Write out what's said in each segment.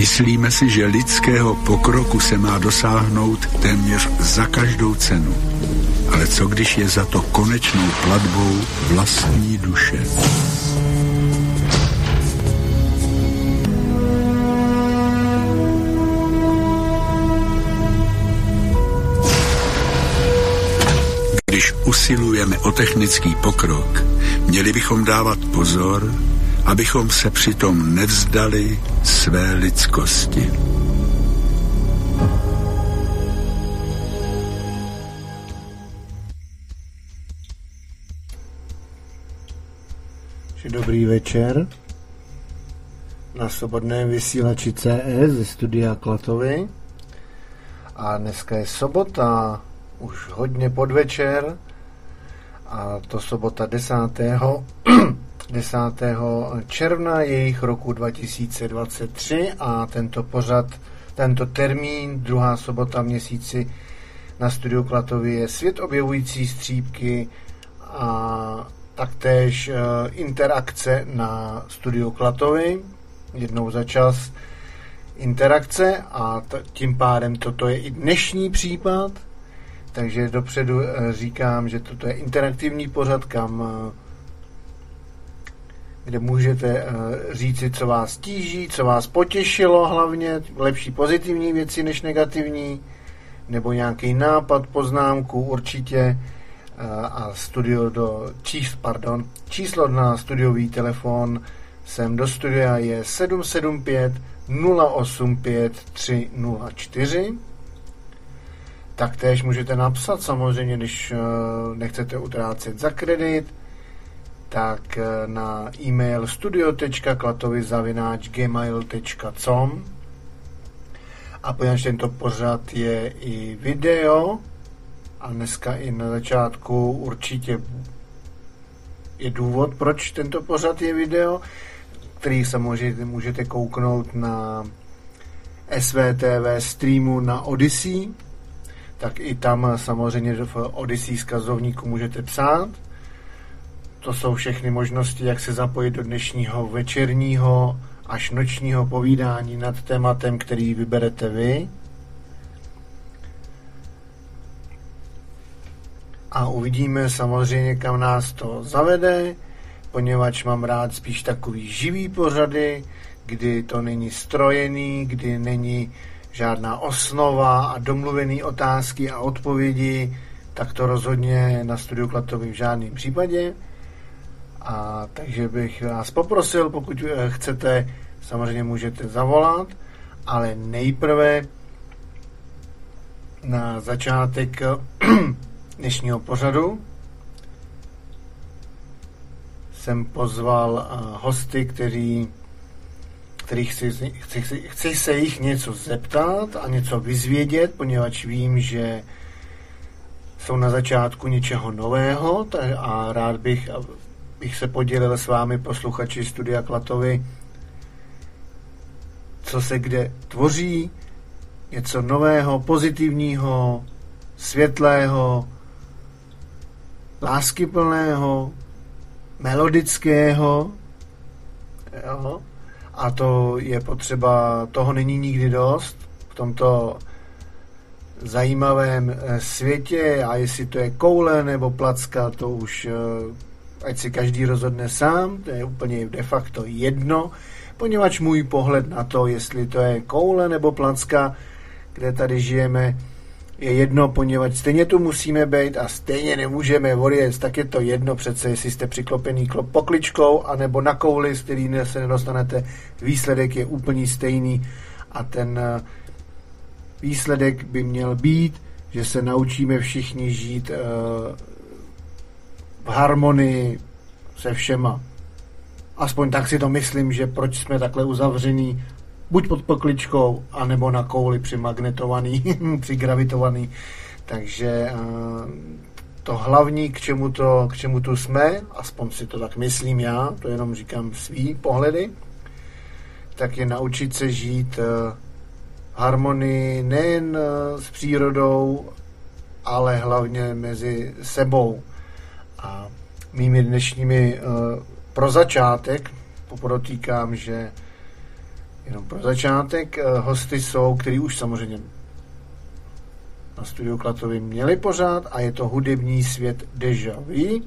Myslíme si, že lidského pokroku se má dosáhnout téměř za každou cenu. Ale co když je za to konečnou platbou vlastní duše? Když usilujeme o technický pokrok, měli bychom dávat pozor, abychom se přitom nevzdali své lidskosti. Dobrý večer na svobodném vysílači CS ze studia Klatovy. A dneska je sobota, už hodně podvečer a to sobota 10. 10. června jejich roku 2023 a tento pořad, tento termín, druhá sobota měsíci na studiu Klatovy je svět objevující střípky a taktéž uh, interakce na studiu Klatovy, jednou za čas interakce a tím pádem toto je i dnešní případ, takže dopředu uh, říkám, že toto je interaktivní pořad, kam uh, kde můžete uh, říci, co vás tíží, co vás potěšilo hlavně, lepší pozitivní věci než negativní, nebo nějaký nápad, poznámku, určitě a studio do číslo, pardon, číslo na studiový telefon sem do studia je 775 085 304. Taktéž můžete napsat samozřejmě, když nechcete utrácet za kredit, tak na e-mail studio.klatovizavináč.gmail.com a poněvadž tento pořad je i video, a dneska i na začátku určitě je důvod, proč tento pořad je video, který můžete, můžete kouknout na SVTV streamu na Odyssey, tak i tam samozřejmě v Odyssey zkazovníku můžete psát. To jsou všechny možnosti, jak se zapojit do dnešního večerního až nočního povídání nad tématem, který vyberete vy. a uvidíme samozřejmě, kam nás to zavede, poněvadž mám rád spíš takový živý pořady, kdy to není strojený, kdy není žádná osnova a domluvený otázky a odpovědi, tak to rozhodně na studiu Klatovi v žádném případě. A takže bych vás poprosil, pokud eh, chcete, samozřejmě můžete zavolat, ale nejprve na začátek dnešního pořadu jsem pozval eh, hosty, kteří, který chci, chci, chci se jich něco zeptat a něco vyzvědět, poněvadž vím, že jsou na začátku něčeho nového a rád bych, bych se podělil s vámi posluchači Studia Klatovy, co se kde tvoří, něco nového, pozitivního, světlého, láskyplného, melodického, jo? a to je potřeba, toho není nikdy dost v tomto zajímavém eh, světě a jestli to je koule nebo placka, to už eh, ať si každý rozhodne sám, to je úplně de facto jedno, poněvadž můj pohled na to, jestli to je koule nebo placka, kde tady žijeme, je jedno, poněvadž stejně tu musíme být a stejně nemůžeme odjet, tak je to jedno přece, jestli jste přiklopený pokličkou anebo na kouli, z který se nedostanete, výsledek je úplně stejný a ten eh, výsledek by měl být, že se naučíme všichni žít eh, harmonii se všema. Aspoň tak si to myslím, že proč jsme takhle uzavření buď pod pokličkou, anebo na kouli přimagnetovaný, přigravitovaný. Takže eh, to hlavní, k čemu, to, k čemu tu jsme, aspoň si to tak myslím já, to jenom říkám svý pohledy, tak je naučit se žít eh, harmonii nejen eh, s přírodou, ale hlavně mezi sebou. A mými dnešními pro začátek popodotýkám, že Jenom pro začátek, eh, hosty jsou, který už samozřejmě na studiu Klatovi měli pořád a je to hudební svět Deja Vu.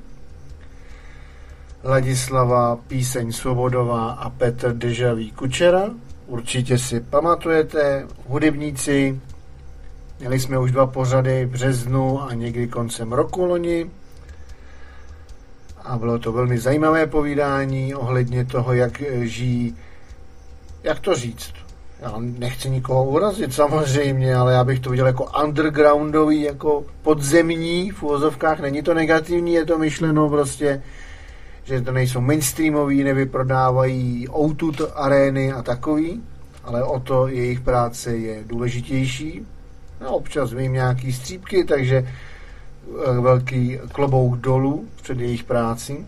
Ladislava Píseň Svobodová a Petr Dežaví Kučera. Určitě si pamatujete, hudebníci, měli jsme už dva pořady v březnu a někdy koncem roku loni a bylo to velmi zajímavé povídání ohledně toho, jak žijí, jak to říct, já nechci nikoho urazit samozřejmě, ale já bych to viděl jako undergroundový, jako podzemní v úvozovkách, není to negativní, je to myšleno prostě že to nejsou mainstreamoví, nevyprodávají outut arény a takový, ale o to jejich práce je důležitější. No, občas vím nějaký střípky, takže velký klobouk dolů před jejich práci.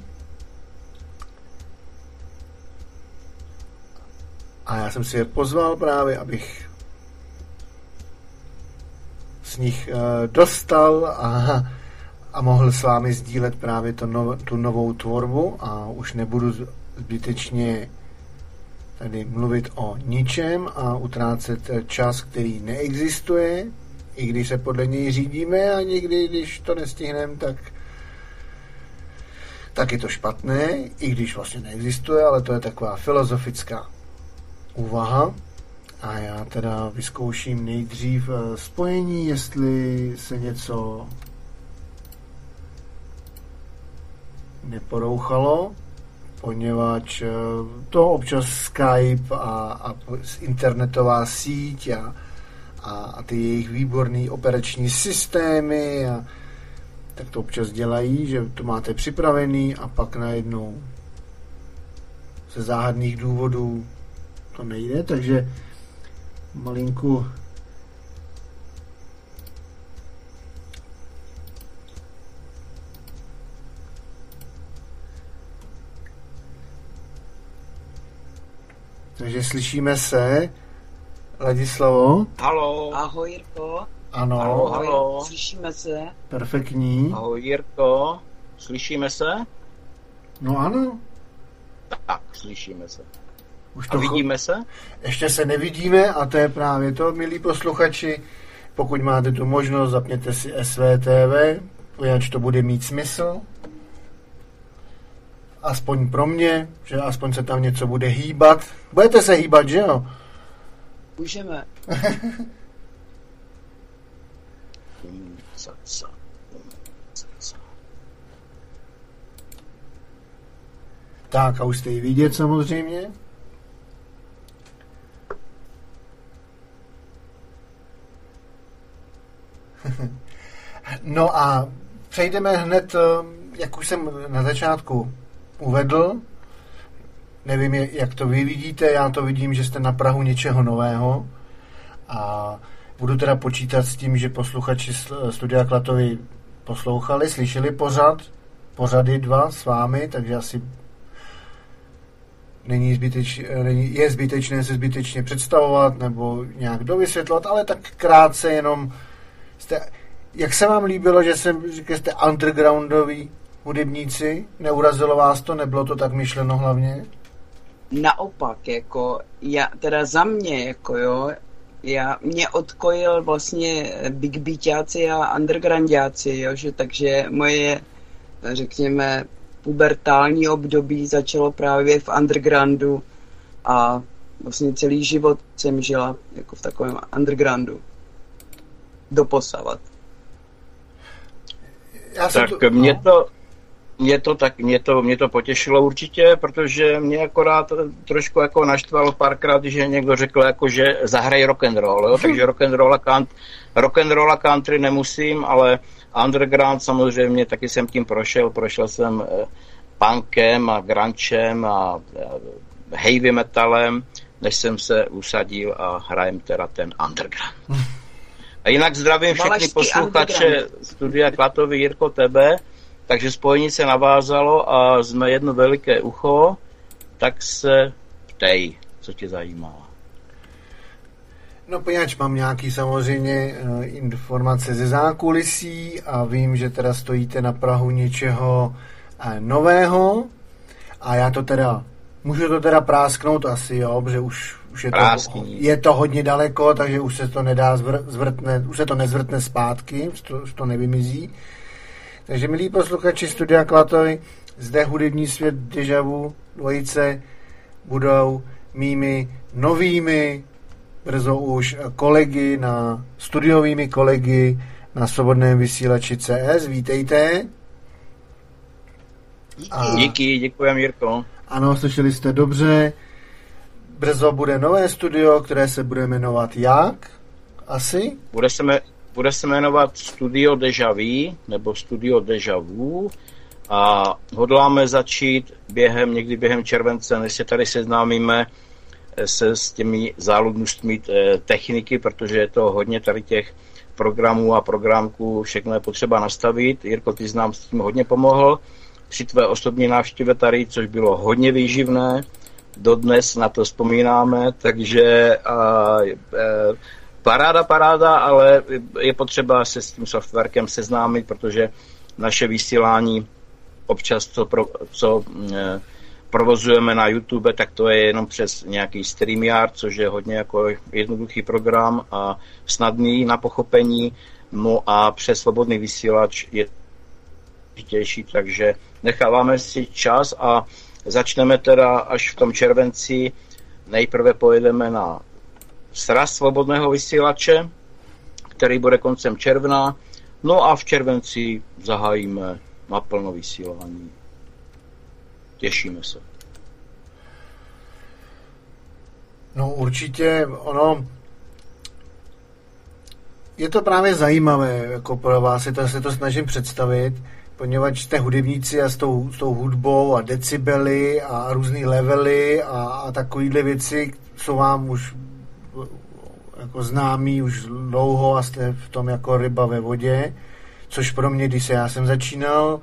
A já jsem si je pozval právě, abych z nich eh, dostal a a mohl s vámi sdílet právě to no, tu novou tvorbu a už nebudu zbytečně tady mluvit o ničem a utrácet čas, který neexistuje, i když se podle něj řídíme a někdy, když to nestihneme, tak tak je to špatné, i když vlastně neexistuje, ale to je taková filozofická úvaha. A já teda vyzkouším nejdřív eh, spojení, jestli se něco neporouchalo, poněvadž eh, to občas Skype a, a internetová síť a, a, a ty jejich výborné operační systémy a tak to občas dělají, že to máte připravený a pak najednou ze záhadných důvodů to nejde, takže malinku Takže slyšíme se. Ladislavo? Halo. Ahoj Jirko. Ano. Halo, halo. Slyšíme se. Perfektní. Ahoj Jirko. Slyšíme se? No ano. Tak, slyšíme se. Už to a vidíme se? Ještě se nevidíme a to je právě to, milí posluchači. Pokud máte tu možnost, zapněte si SVTV, poněvadž to bude mít smysl aspoň pro mě, že aspoň se tam něco bude hýbat. Budete se hýbat, že jo? Můžeme. tak a už jste ji vidět samozřejmě. no a přejdeme hned, eh, jak už jsem na začátku uvedl. Nevím, jak to vy vidíte, já to vidím, že jste na Prahu něčeho nového a budu teda počítat s tím, že posluchači Studia Klatovi poslouchali, slyšeli pořad, pořady dva s vámi, takže asi není zbyteč, není, je zbytečné se zbytečně představovat nebo nějak dovysvětlovat, ale tak krátce jenom jste, jak se vám líbilo, že jsem, že jste undergroundový hudebníci? Neurazilo vás to? Nebylo to tak myšleno hlavně? Naopak, jako já, teda za mě, jako jo, já, mě odkojil vlastně big beatáci a undergroundáci, jo, že takže moje, řekněme, pubertální období začalo právě v undergroundu a vlastně celý život jsem žila jako v takovém undergroundu. Doposavat. Já tak to, mě no. to, mě to, tak, mě to, mě to potěšilo určitě, protože mě akorát trošku jako naštvalo párkrát, že někdo řekl, jako, že zahraj rock and roll, jo? takže rock and roll a, kant, rock and roll a country nemusím, ale underground samozřejmě taky jsem tím prošel, prošel jsem eh, punkem a grunčem a eh, heavy metalem, než jsem se usadil a hrajem teda ten underground. A jinak zdravím všechny posluchače studia Klatovi Jirko tebe, takže spojení se navázalo a jsme jedno veliké ucho, tak se ptej, co tě zajímá. No poněvadž mám nějaký samozřejmě eh, informace ze zákulisí a vím, že teda stojíte na Prahu něčeho eh, nového a já to teda, můžu to teda prásknout asi, jo, protože už už je, to, je to hodně daleko, takže už se to nedá zvr, zvrtne, už se to nezvrtne zpátky, už to, už to nevymizí. Takže milí posluchači Studia Klatovi, zde hudební svět Dejavu dvojice budou mými novými brzo už kolegy na studiovými kolegy na svobodném vysílači CS. Vítejte. A... Díky, děkuji Jirko. Ano, slyšeli jste dobře. Brzo bude nové studio, které se bude jmenovat jak? Asi? Bude se, me, bude se jmenovat Studio Deja Vu, nebo Studio Deja Vu a hodláme začít během, někdy během července, než se tady seznámíme se s těmi záludnostmi eh, techniky, protože je to hodně tady těch programů a programků, všechno je potřeba nastavit. Jirko, ty znám s tím hodně pomohl při tvé osobní návštěvě tady, což bylo hodně výživné. Dodnes na to vzpomínáme, takže a, a, e, paráda, paráda, ale je potřeba se s tím softwarkem seznámit, protože naše vysílání občas, co, pro, co e, provozujeme na YouTube, tak to je jenom přes nějaký StreamYard, což je hodně jako jednoduchý program a snadný na pochopení. No a přes svobodný vysílač je těžší, takže necháváme si čas a začneme teda až v tom červenci. Nejprve pojedeme na sraz svobodného vysílače, který bude koncem června, no a v červenci zahájíme naplno vysílání. Těšíme se. No určitě, ono, je to právě zajímavé, jako pro vás, je to, se to snažím představit, poněvadž jste hudebníci a s tou, s tou hudbou a decibely a různé levely a, a takovéhle věci jsou vám už jako známý už dlouho a jste v tom jako ryba ve vodě, což pro mě, když se já jsem začínal,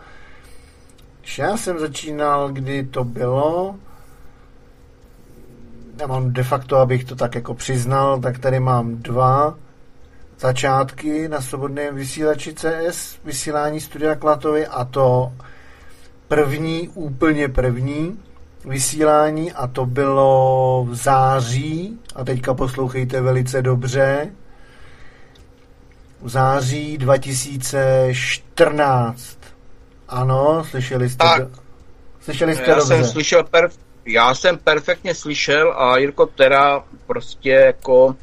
když já jsem začínal, kdy to bylo, já mám de facto, abych to tak jako přiznal, tak tady mám dva začátky na svobodném vysílači CS, vysílání Studia Klatovy a to první, úplně první vysílání a to bylo v září a teďka poslouchejte velice dobře v září 2014 ano, slyšeli jste tak, slyšeli jste já dobře. jsem slyšel per, já jsem perfektně slyšel a Jirko teda prostě jako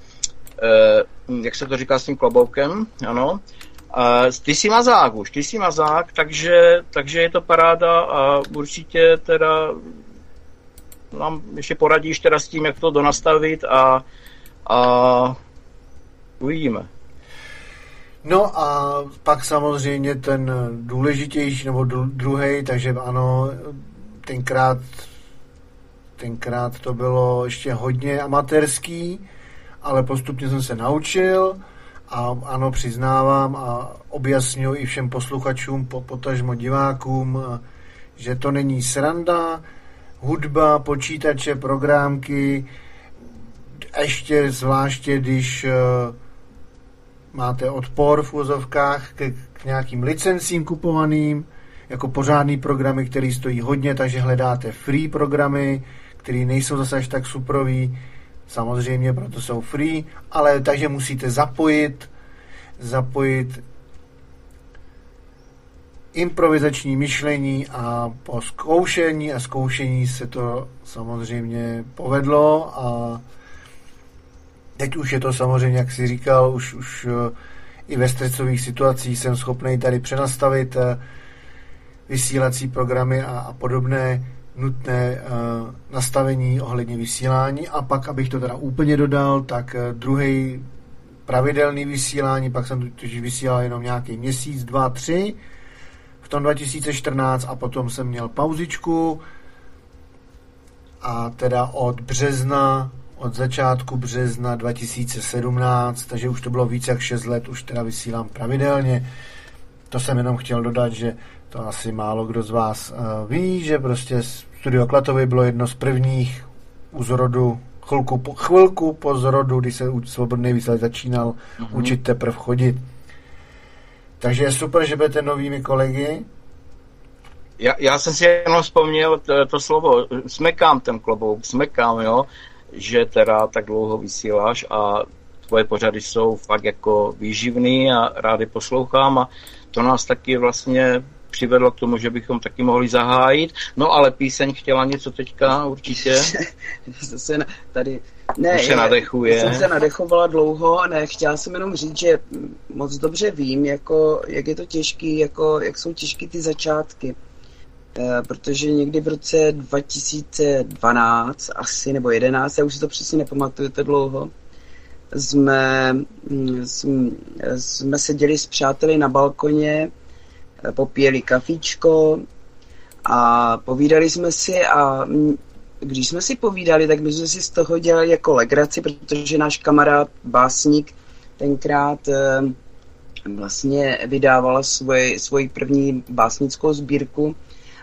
eh, jak se to říká s tím kloboukem, ano. A ty jsi mazák už, ty jsi mazák, takže, takže je to paráda a určitě teda nám ještě poradíš teda s tím, jak to donastavit a, a uvidíme. No a pak samozřejmě ten důležitější, nebo druhý, takže ano, tenkrát, tenkrát to bylo ještě hodně amatérský, ale postupně jsem se naučil a ano, přiznávám a objasňuji i všem posluchačům, potažmo divákům, že to není sranda, hudba, počítače, programky, ještě zvláště, když eh, máte odpor v úzovkách k, k nějakým licencím kupovaným, jako pořádný programy, které stojí hodně, takže hledáte free programy, které nejsou zase až tak suprový, samozřejmě proto jsou free, ale takže musíte zapojit, zapojit improvizační myšlení a po zkoušení a zkoušení se to samozřejmě povedlo a Teď už je to samozřejmě, jak si říkal, už, už eh, i ve stresových situacích jsem schopný tady přenastavit eh, vysílací programy a, a podobné nutné uh, nastavení ohledně vysílání. A pak, abych to teda úplně dodal, tak uh, druhý pravidelný vysílání, pak jsem totiž vysílal jenom nějaký měsíc, dva, tři v tom 2014 a potom jsem měl pauzičku a teda od března od začátku března 2017, takže už to bylo více jak 6 let, už teda vysílám pravidelně. To jsem jenom chtěl dodat, že to asi málo kdo z vás uh, ví, že prostě Studio Klatovy bylo jedno z prvních u zrodu, chvilku po, chvilku po zrodu, kdy se svobodný vysílač začínal uh-huh. učit teprve chodit. Takže je super, že budete novými kolegy. Já, já jsem si jenom vzpomněl to, to slovo, smekám ten klobouk, smekám, jo že teda tak dlouho vysíláš a tvoje pořady jsou fakt jako výživný a rádi poslouchám a to nás taky vlastně přivedlo k tomu, že bychom taky mohli zahájit. No ale píseň chtěla něco teďka určitě. Zase tady ne, Už se nadechuje. Jsem se nadechovala dlouho, ne, chtěla jsem jenom říct, že moc dobře vím, jako, jak je to těžký, jako, jak jsou těžké ty začátky. E, protože někdy v roce 2012 asi, nebo 11, já už si to přesně nepamatuju, to dlouho, jsme, mm, jsme, jsme seděli s přáteli na balkoně, eh, popíjeli kafíčko a povídali jsme si a když jsme si povídali, tak my jsme si z toho dělali jako legraci, protože náš kamarád, básník, tenkrát eh, vlastně vydávala svoji, svoji první básnickou sbírku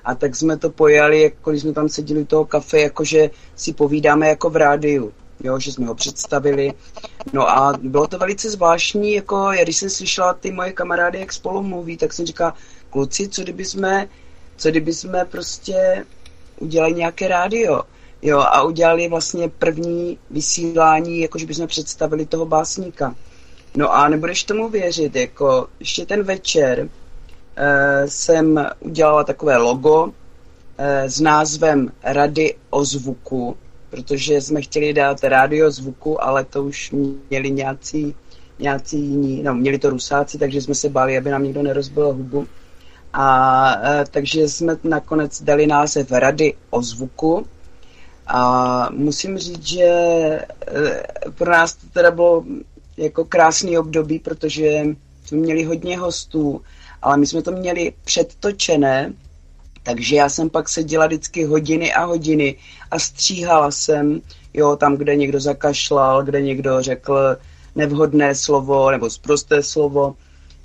a tak jsme to pojali, jako když jsme tam seděli u toho kafe, jakože si povídáme jako v rádiu jo, že jsme ho představili. No a bylo to velice zvláštní, jako já když jsem slyšela ty moje kamarády, jak spolu mluví, tak jsem říkala, kluci, co kdyby jsme, co kdyby jsme prostě udělali nějaké rádio, jo, a udělali vlastně první vysílání, jako že bychom představili toho básníka. No a nebudeš tomu věřit, jako ještě ten večer e, jsem udělala takové logo e, s názvem Rady o zvuku, protože jsme chtěli dát rádio zvuku, ale to už měli nějací, nějací jiní, no měli to rusáci, takže jsme se báli, aby nám někdo nerozbil hubu. A e, takže jsme nakonec dali název Rady o zvuku. A musím říct, že e, pro nás to teda bylo jako krásný období, protože jsme měli hodně hostů, ale my jsme to měli předtočené, takže já jsem pak seděla vždycky hodiny a hodiny a stříhala jsem, jo, tam, kde někdo zakašlal, kde někdo řekl nevhodné slovo nebo zprosté slovo,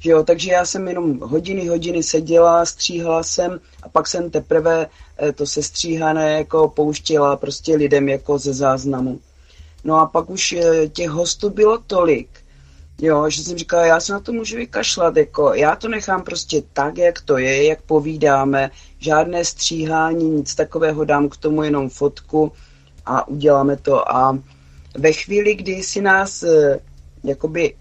že jo, takže já jsem jenom hodiny, hodiny seděla, stříhala jsem a pak jsem teprve eh, to sestříhané jako pouštěla prostě lidem jako ze záznamu. No a pak už eh, těch hostů bylo tolik, Jo, že jsem říkala, já se na to můžu vykašlat, jako já to nechám prostě tak, jak to je, jak povídáme, žádné stříhání, nic takového, dám k tomu jenom fotku a uděláme to. A ve chvíli, kdy si nás eh, jakoby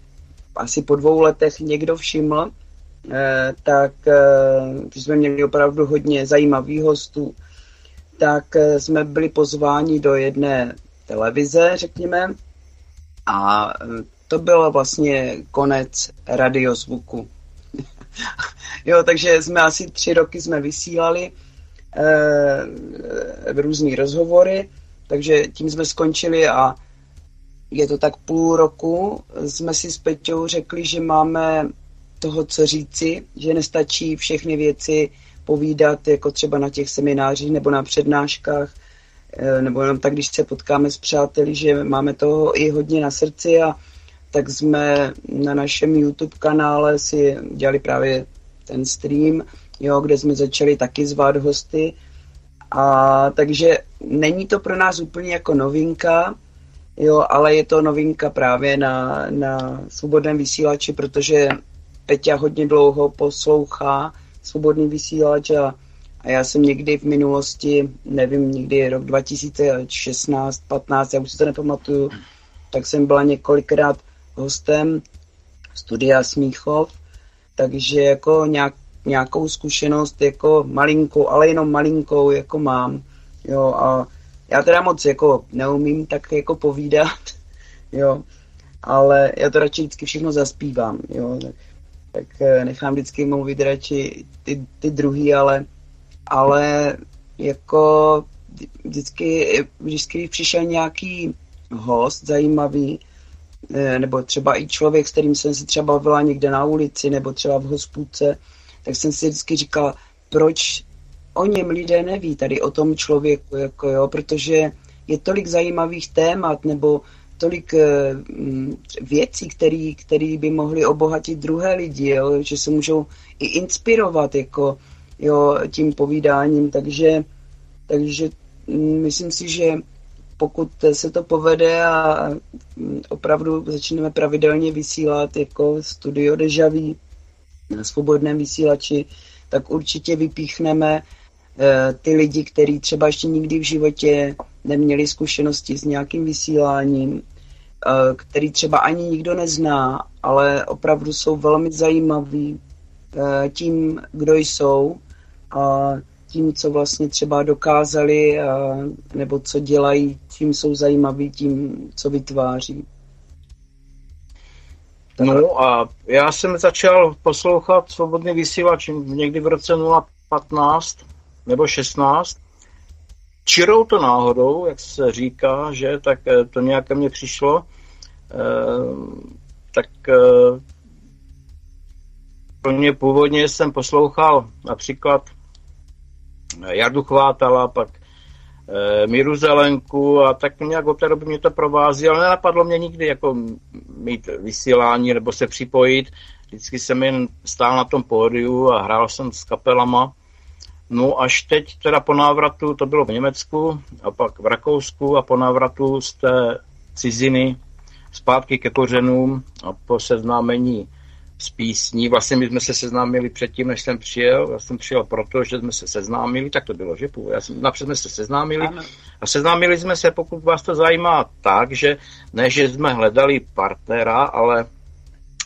asi po dvou letech někdo všiml, eh, tak eh, jsme měli opravdu hodně zajímavých hostů, tak jsme byli pozváni do jedné televize, řekněme, a to byl vlastně konec radiozvuku. jo, takže jsme asi tři roky jsme vysílali e, různý rozhovory, takže tím jsme skončili a je to tak půl roku. Jsme si s Peťou řekli, že máme toho, co říci, že nestačí všechny věci povídat, jako třeba na těch seminářích nebo na přednáškách, eh, nebo jenom tak, když se potkáme s přáteli, že máme toho i hodně na srdci a tak jsme na našem YouTube kanále si dělali právě ten stream, jo, kde jsme začali taky zvát hosty. A takže není to pro nás úplně jako novinka, jo, ale je to novinka právě na, na svobodném vysílači, protože Peťa hodně dlouho poslouchá svobodný vysílač a, a já jsem někdy v minulosti, nevím, někdy rok 2016, 15, já už si to nepamatuju, tak jsem byla několikrát hostem studia Smíchov, takže jako nějak, nějakou zkušenost jako malinkou, ale jenom malinkou jako mám, jo, a já teda moc jako neumím tak jako povídat, jo, ale já to radši vždycky všechno zaspívám, jo, tak, tak eh, nechám vždycky mluvit radši ty, ty druhý, ale, ale jako vždycky, vždycky přišel nějaký host zajímavý, Eh, nebo třeba i člověk, s kterým jsem se třeba bavila někde na ulici nebo třeba v hospůdce, tak jsem si vždycky říkala, proč o něm lidé neví, tady o tom člověku, jako jo, protože je tolik zajímavých témat nebo tolik uh, věcí, které by mohly obohatit druhé lidi, jo, že se můžou i inspirovat jako, jo, tím povídáním, takže, takže mm, myslím si, že pokud se to povede a opravdu začneme pravidelně vysílat jako studio Dejaví na svobodném vysílači, tak určitě vypíchneme eh, ty lidi, kteří třeba ještě nikdy v životě neměli zkušenosti s nějakým vysíláním, eh, který třeba ani nikdo nezná, ale opravdu jsou velmi zajímaví eh, tím, kdo jsou a tím, co vlastně třeba dokázali, nebo co dělají, čím jsou zajímaví, tím, co vytváří. No a já jsem začal poslouchat svobodný vysílač někdy v roce 015 nebo 16. Čirou to náhodou, jak se říká, že tak eh, to nějak ke mně přišlo. E, tak e, pro mě původně jsem poslouchal například Jardu Chvátala, pak Míru Zelenku a tak nějak od té doby mě to provází, ale nenapadlo mě nikdy jako mít vysílání nebo se připojit. Vždycky jsem jen stál na tom pódiu a hrál jsem s kapelama. No až teď teda po návratu, to bylo v Německu a pak v Rakousku a po návratu z té ciziny zpátky ke kořenům a po seznámení z písní. Vlastně my jsme se seznámili předtím, než jsem přijel. Já jsem přijel proto, že jsme se seznámili, tak to bylo, že? Já jsem, napřed jsme se seznámili ano. a seznámili jsme se, pokud vás to zajímá, tak, že ne, že jsme hledali partnera, ale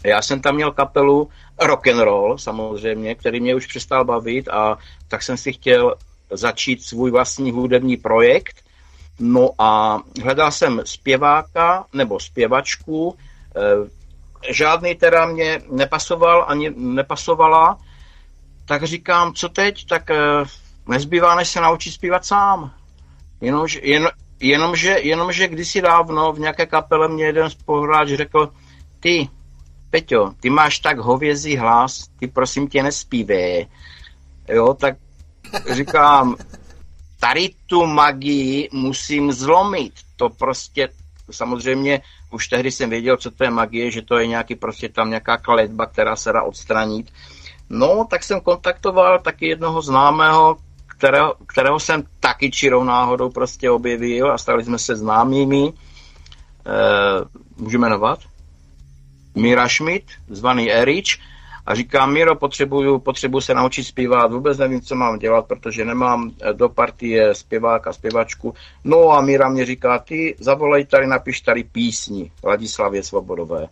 já jsem tam měl kapelu rock and roll samozřejmě, který mě už přestal bavit a tak jsem si chtěl začít svůj vlastní hudební projekt. No a hledal jsem zpěváka nebo zpěvačku, eh, žádný teda mě nepasoval ani nepasovala, tak říkám, co teď, tak uh, nezbývá, než se naučit zpívat sám. Jenomže, jen, jenomže, jenomže kdysi dávno v nějaké kapele mě jeden spohráč řekl, ty, Peťo, ty máš tak hovězí hlas, ty prosím tě nespívé. Jo, tak říkám, tady tu magii musím zlomit. To prostě samozřejmě už tehdy jsem věděl, co to je magie, že to je nějaký prostě tam nějaká kletba, která se dá odstranit. No, tak jsem kontaktoval taky jednoho známého, kterého, kterého jsem taky čirou náhodou prostě objevil a stali jsme se známými. E, můžu jmenovat? Mira Schmidt, zvaný Erič, a říkám, Miro, potřebuju, potřebuju se naučit zpívat, vůbec nevím, co mám dělat, protože nemám eh, do partie zpěváka, zpěvačku. No a Míra mě říká, ty zavolej tady, napiš tady písni Ladislavě Svobodové.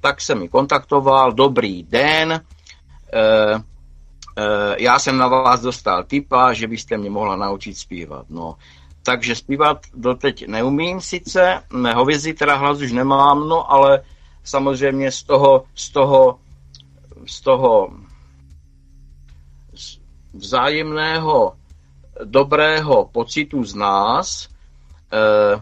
Tak jsem mi kontaktoval, dobrý den, e, e, já jsem na vás dostal tipa, že byste mě mohla naučit zpívat. No, takže zpívat doteď neumím sice, hovězí teda hlas už nemám, no ale samozřejmě z toho, z toho z toho vzájemného dobrého pocitu z nás e, e,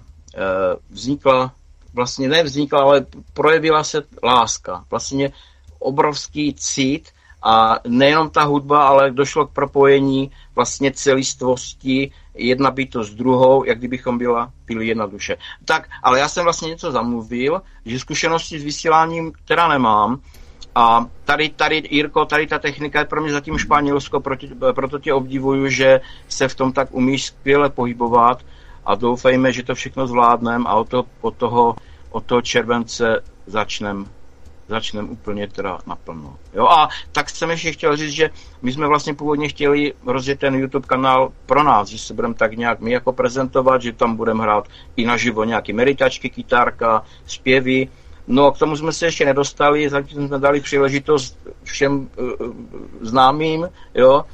vznikla, vlastně nevznikla, ale projevila se láska. Vlastně obrovský cit a nejenom ta hudba, ale došlo k propojení vlastně celistvosti, jedna bytost s druhou, jak kdybychom byla, byli jedna duše. Tak, ale já jsem vlastně něco zamluvil, že zkušenosti s vysíláním teda nemám, a tady, tady, Jirko, tady ta technika je pro mě zatím Španělsko, proti, proto tě obdivuju, že se v tom tak umíš skvěle pohybovat a doufejme, že to všechno zvládneme a od toho, od toho, od toho července začneme začneme úplně teda naplno. Jo, a tak jsem ještě chtěl říct, že my jsme vlastně původně chtěli rozjet ten YouTube kanál pro nás, že se budeme tak nějak my jako prezentovat, že tam budeme hrát i naživo nějaký meditačky, kytárka, zpěvy, No, k tomu jsme se ještě nedostali, zatím jsme dali příležitost všem uh, známým, jo,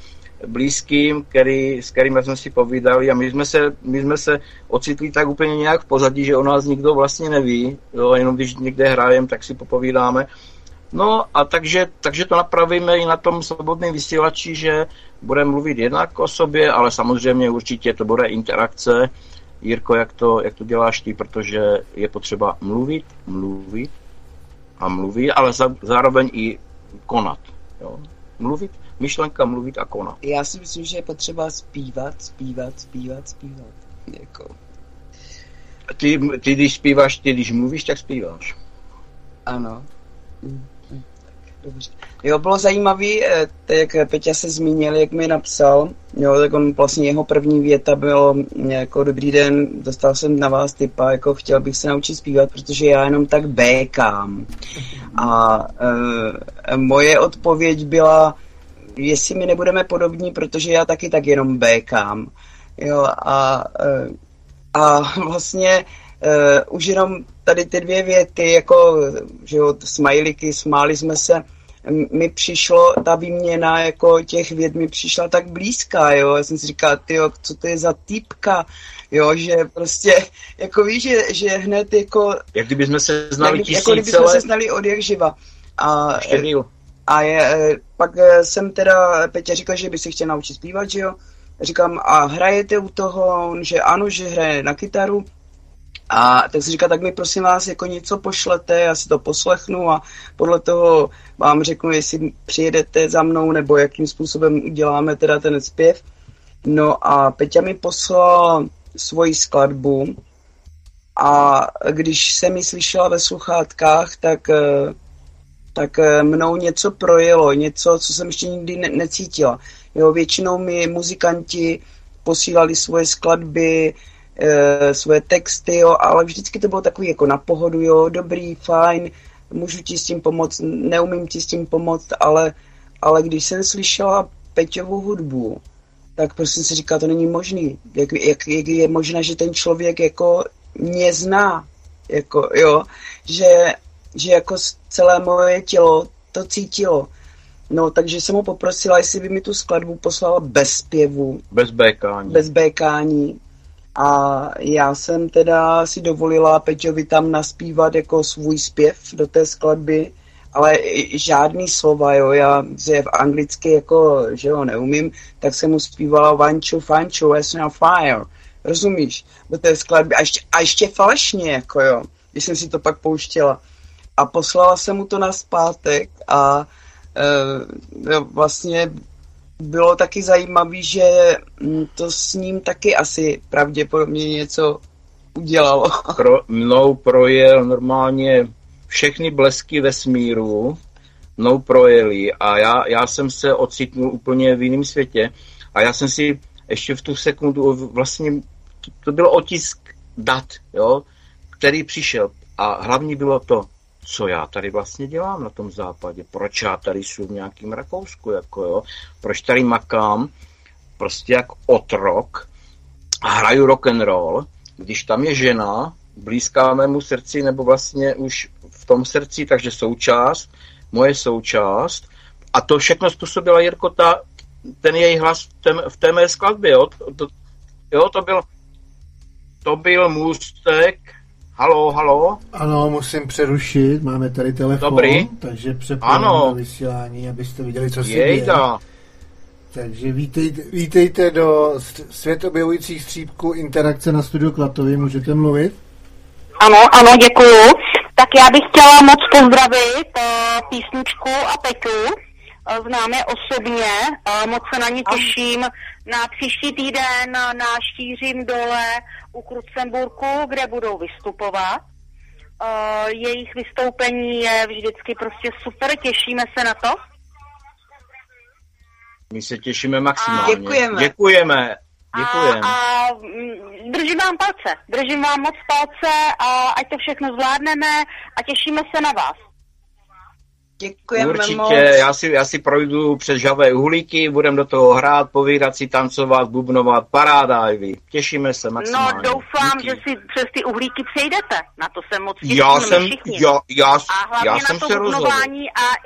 blízkým, který, s kterými jsme si povídali a my jsme, se, my jsme se ocitli tak úplně nějak v pozadí, že o nás nikdo vlastně neví, jo, jenom když někde hrajeme, tak si popovídáme. No a takže, takže to napravíme i na tom svobodném vysílači, že budeme mluvit jednak o sobě, ale samozřejmě určitě to bude interakce, Jirko, jak to, jak to děláš ty, protože je potřeba mluvit, mluvit a mluvit, ale za, zároveň i konat. Jo? Mluvit, myšlenka, mluvit a konat. Já si myslím, že je potřeba zpívat, zpívat, zpívat, zpívat. Jako. Ty, ty, když zpíváš, ty, když mluvíš, tak zpíváš. Ano. Dobře. Jo, bylo zajímavé, eh, jak Peťa se zmínil, jak mi napsal, jo, tak on vlastně jeho první věta bylo jako dobrý den, dostal jsem na vás typa, jako chtěl bych se naučit zpívat, protože já jenom tak békám. A e, moje odpověď byla, jestli my nebudeme podobní, protože já taky tak jenom békám. Jo, a e, A vlastně uh, už jenom tady ty dvě věty, jako, že jo, smajliky, smáli jsme se, mi přišlo, ta výměna jako těch věd mi přišla tak blízká, jo, já jsem si říkal, ty co to je za týpka, jo, že prostě, jako víš, že, že hned jako... Jak kdyby jsme se znali jak, Jako kdyby jsme se znali od jak živa. A, a je, e, pak e, jsem teda, Petě říkal, že by se chtěl naučit zpívat, že jo, říkám, a hrajete u toho, že ano, že hraje na kytaru, a tak si říká, tak mi prosím vás jako něco pošlete, já si to poslechnu a podle toho vám řeknu, jestli přijedete za mnou nebo jakým způsobem uděláme teda ten zpěv. No a Peťa mi poslal svoji skladbu. A když jsem ji slyšela ve sluchátkách, tak, eh, tak eh, mnou něco projelo, něco, co jsem ještě nikdy ne- necítila. Jo, většinou mi muzikanti posílali svoje skladby, e, svoje texty, jo, ale vždycky to bylo takový jako na pohodu, jo, dobrý, fajn, můžu ti s tím pomoct, neumím ti s tím pomoct, ale, ale když jsem slyšela Peťovou hudbu, tak prostě si říká, to není možný. Jak, jak, jak je možné, že ten člověk jako mě zná, jako, jo, že, že jako celé moje tělo to cítilo. No, takže jsem ho poprosila, jestli by mi tu skladbu poslala bez zpěvu. Bez békání. Bez békání. A já jsem teda si dovolila Peťovi tam naspívat jako svůj zpěv do té skladby, ale žádný slova, jo, já v anglicky jako, že jo, neumím, tak jsem mu zpívala Vanču, Fanču, as na fire, rozumíš, do té skladby, a ještě, a ještě falešně, jako jo, když jsem si to pak pouštěla. A poslala jsem mu to na zpátek a e, vlastně bylo taky zajímavé, že mm, to s ním taky asi pravděpodobně něco udělalo. Pro, mnou projel normálně všechny blesky vesmíru, mnou projeli a já, já jsem se ocitnul úplně v jiném světě a já jsem si ještě v tu sekundu vlastně, to, to byl otisk dat, jo, který přišel a hlavní bylo to, co já tady vlastně dělám na tom západě, proč já tady jsem v nějakým Rakousku, jako jo, proč tady makám prostě jak otrok a hraju rock and roll, když tam je žena, blízká mému srdci, nebo vlastně už v tom srdci, takže součást, moje součást, a to všechno způsobila Jirko, ta, ten její hlas v té, v té mé skladbě, jo, to, to, jo, to byl, to byl můstek Halo, halo? Ano, musím přerušit, máme tady telefon, Dobrý. takže přepojíme do vysílání, abyste viděli, co se děje. Takže vítejte, vítejte do svět objevujících střípků interakce na studiu Klatovy, můžete mluvit? Ano, ano, děkuju. Tak já bych chtěla moc pozdravit uh, písničku a Peťu. Známe osobně, uh, moc se na ní těším. Na příští týden na Štířím dole u Krucemburku, kde budou vystupovat. Jejich vystoupení je vždycky prostě super, těšíme se na to. My se těšíme maximálně. A děkujeme. Děkujeme. Děkujeme. A, a mm, držím vám palce. Držím vám moc palce a ať to všechno zvládneme a těšíme se na vás. Děkujeme Určitě, moc. já si, já si projdu přes žavé uhlíky, budeme do toho hrát, povídat si, tancovat, bubnovat, paráda, Ivy. Těšíme se maximálně. No doufám, Díky. že si přes ty uhlíky přejdete. Na to se moc těším, já jsem, všichni. já, já, a hlavně já na jsem to se rozhodl. a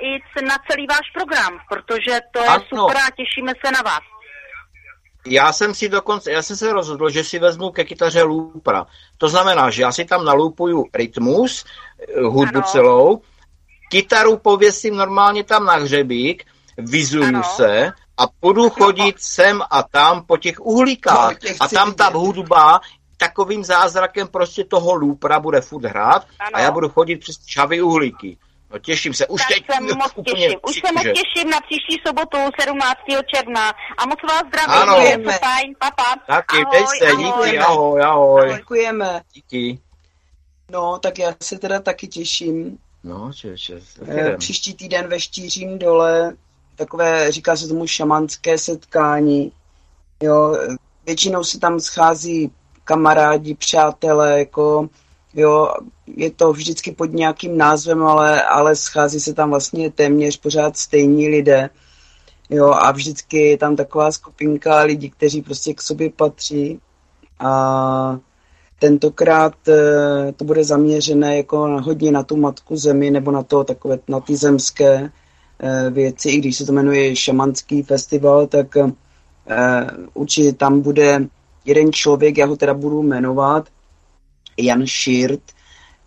i na celý váš program, protože to je Ano. super a těšíme se na vás. Já jsem si dokonce, já jsem se rozhodl, že si vezmu ke kytaře loopera. To znamená, že já si tam nalupuju rytmus, eh, hudbu Ano. celou, kytaru pověsím normálně tam na hřebík, vizuju Ano. se a budu chodit sem a tam po těch uhlíkách. No, a tam ta hudba takovým zázrakem prostě toho loopera bude furt hrát Ano. a já budu chodit přes čavy uhlíky. No těším se. Už tak teď se moc úplně těším. Už se moc těším na příští sobotu 17. června. A moc vás zdravím. Ano. Je to fajn, papa. Taky, ahoj, teď se, ahoj. díky, ahoj, ahoj. Děkujeme. Díky. No, tak já se teda taky těším. No, če, če, Eh, Příští týden ve Štířím dole, takové, říká se tomu šamanské setkání. Jo, většinou se tam schází kamarádi, přátelé, jako, jo, je to vždycky pod nějakým názvem, ale, ale schází se tam vlastně téměř pořád stejní lidé. Jo, a vždycky je tam taková skupinka lidí, kteří prostě k sobě patří. A tentokrát to bude zaměřené jako hodně na tu matku zemi nebo na to takové, na ty zemské věci, i když se to jmenuje šamanský festival, tak určitě tam bude jeden člověk, já ho teda budu jmenovat, Jan Širt,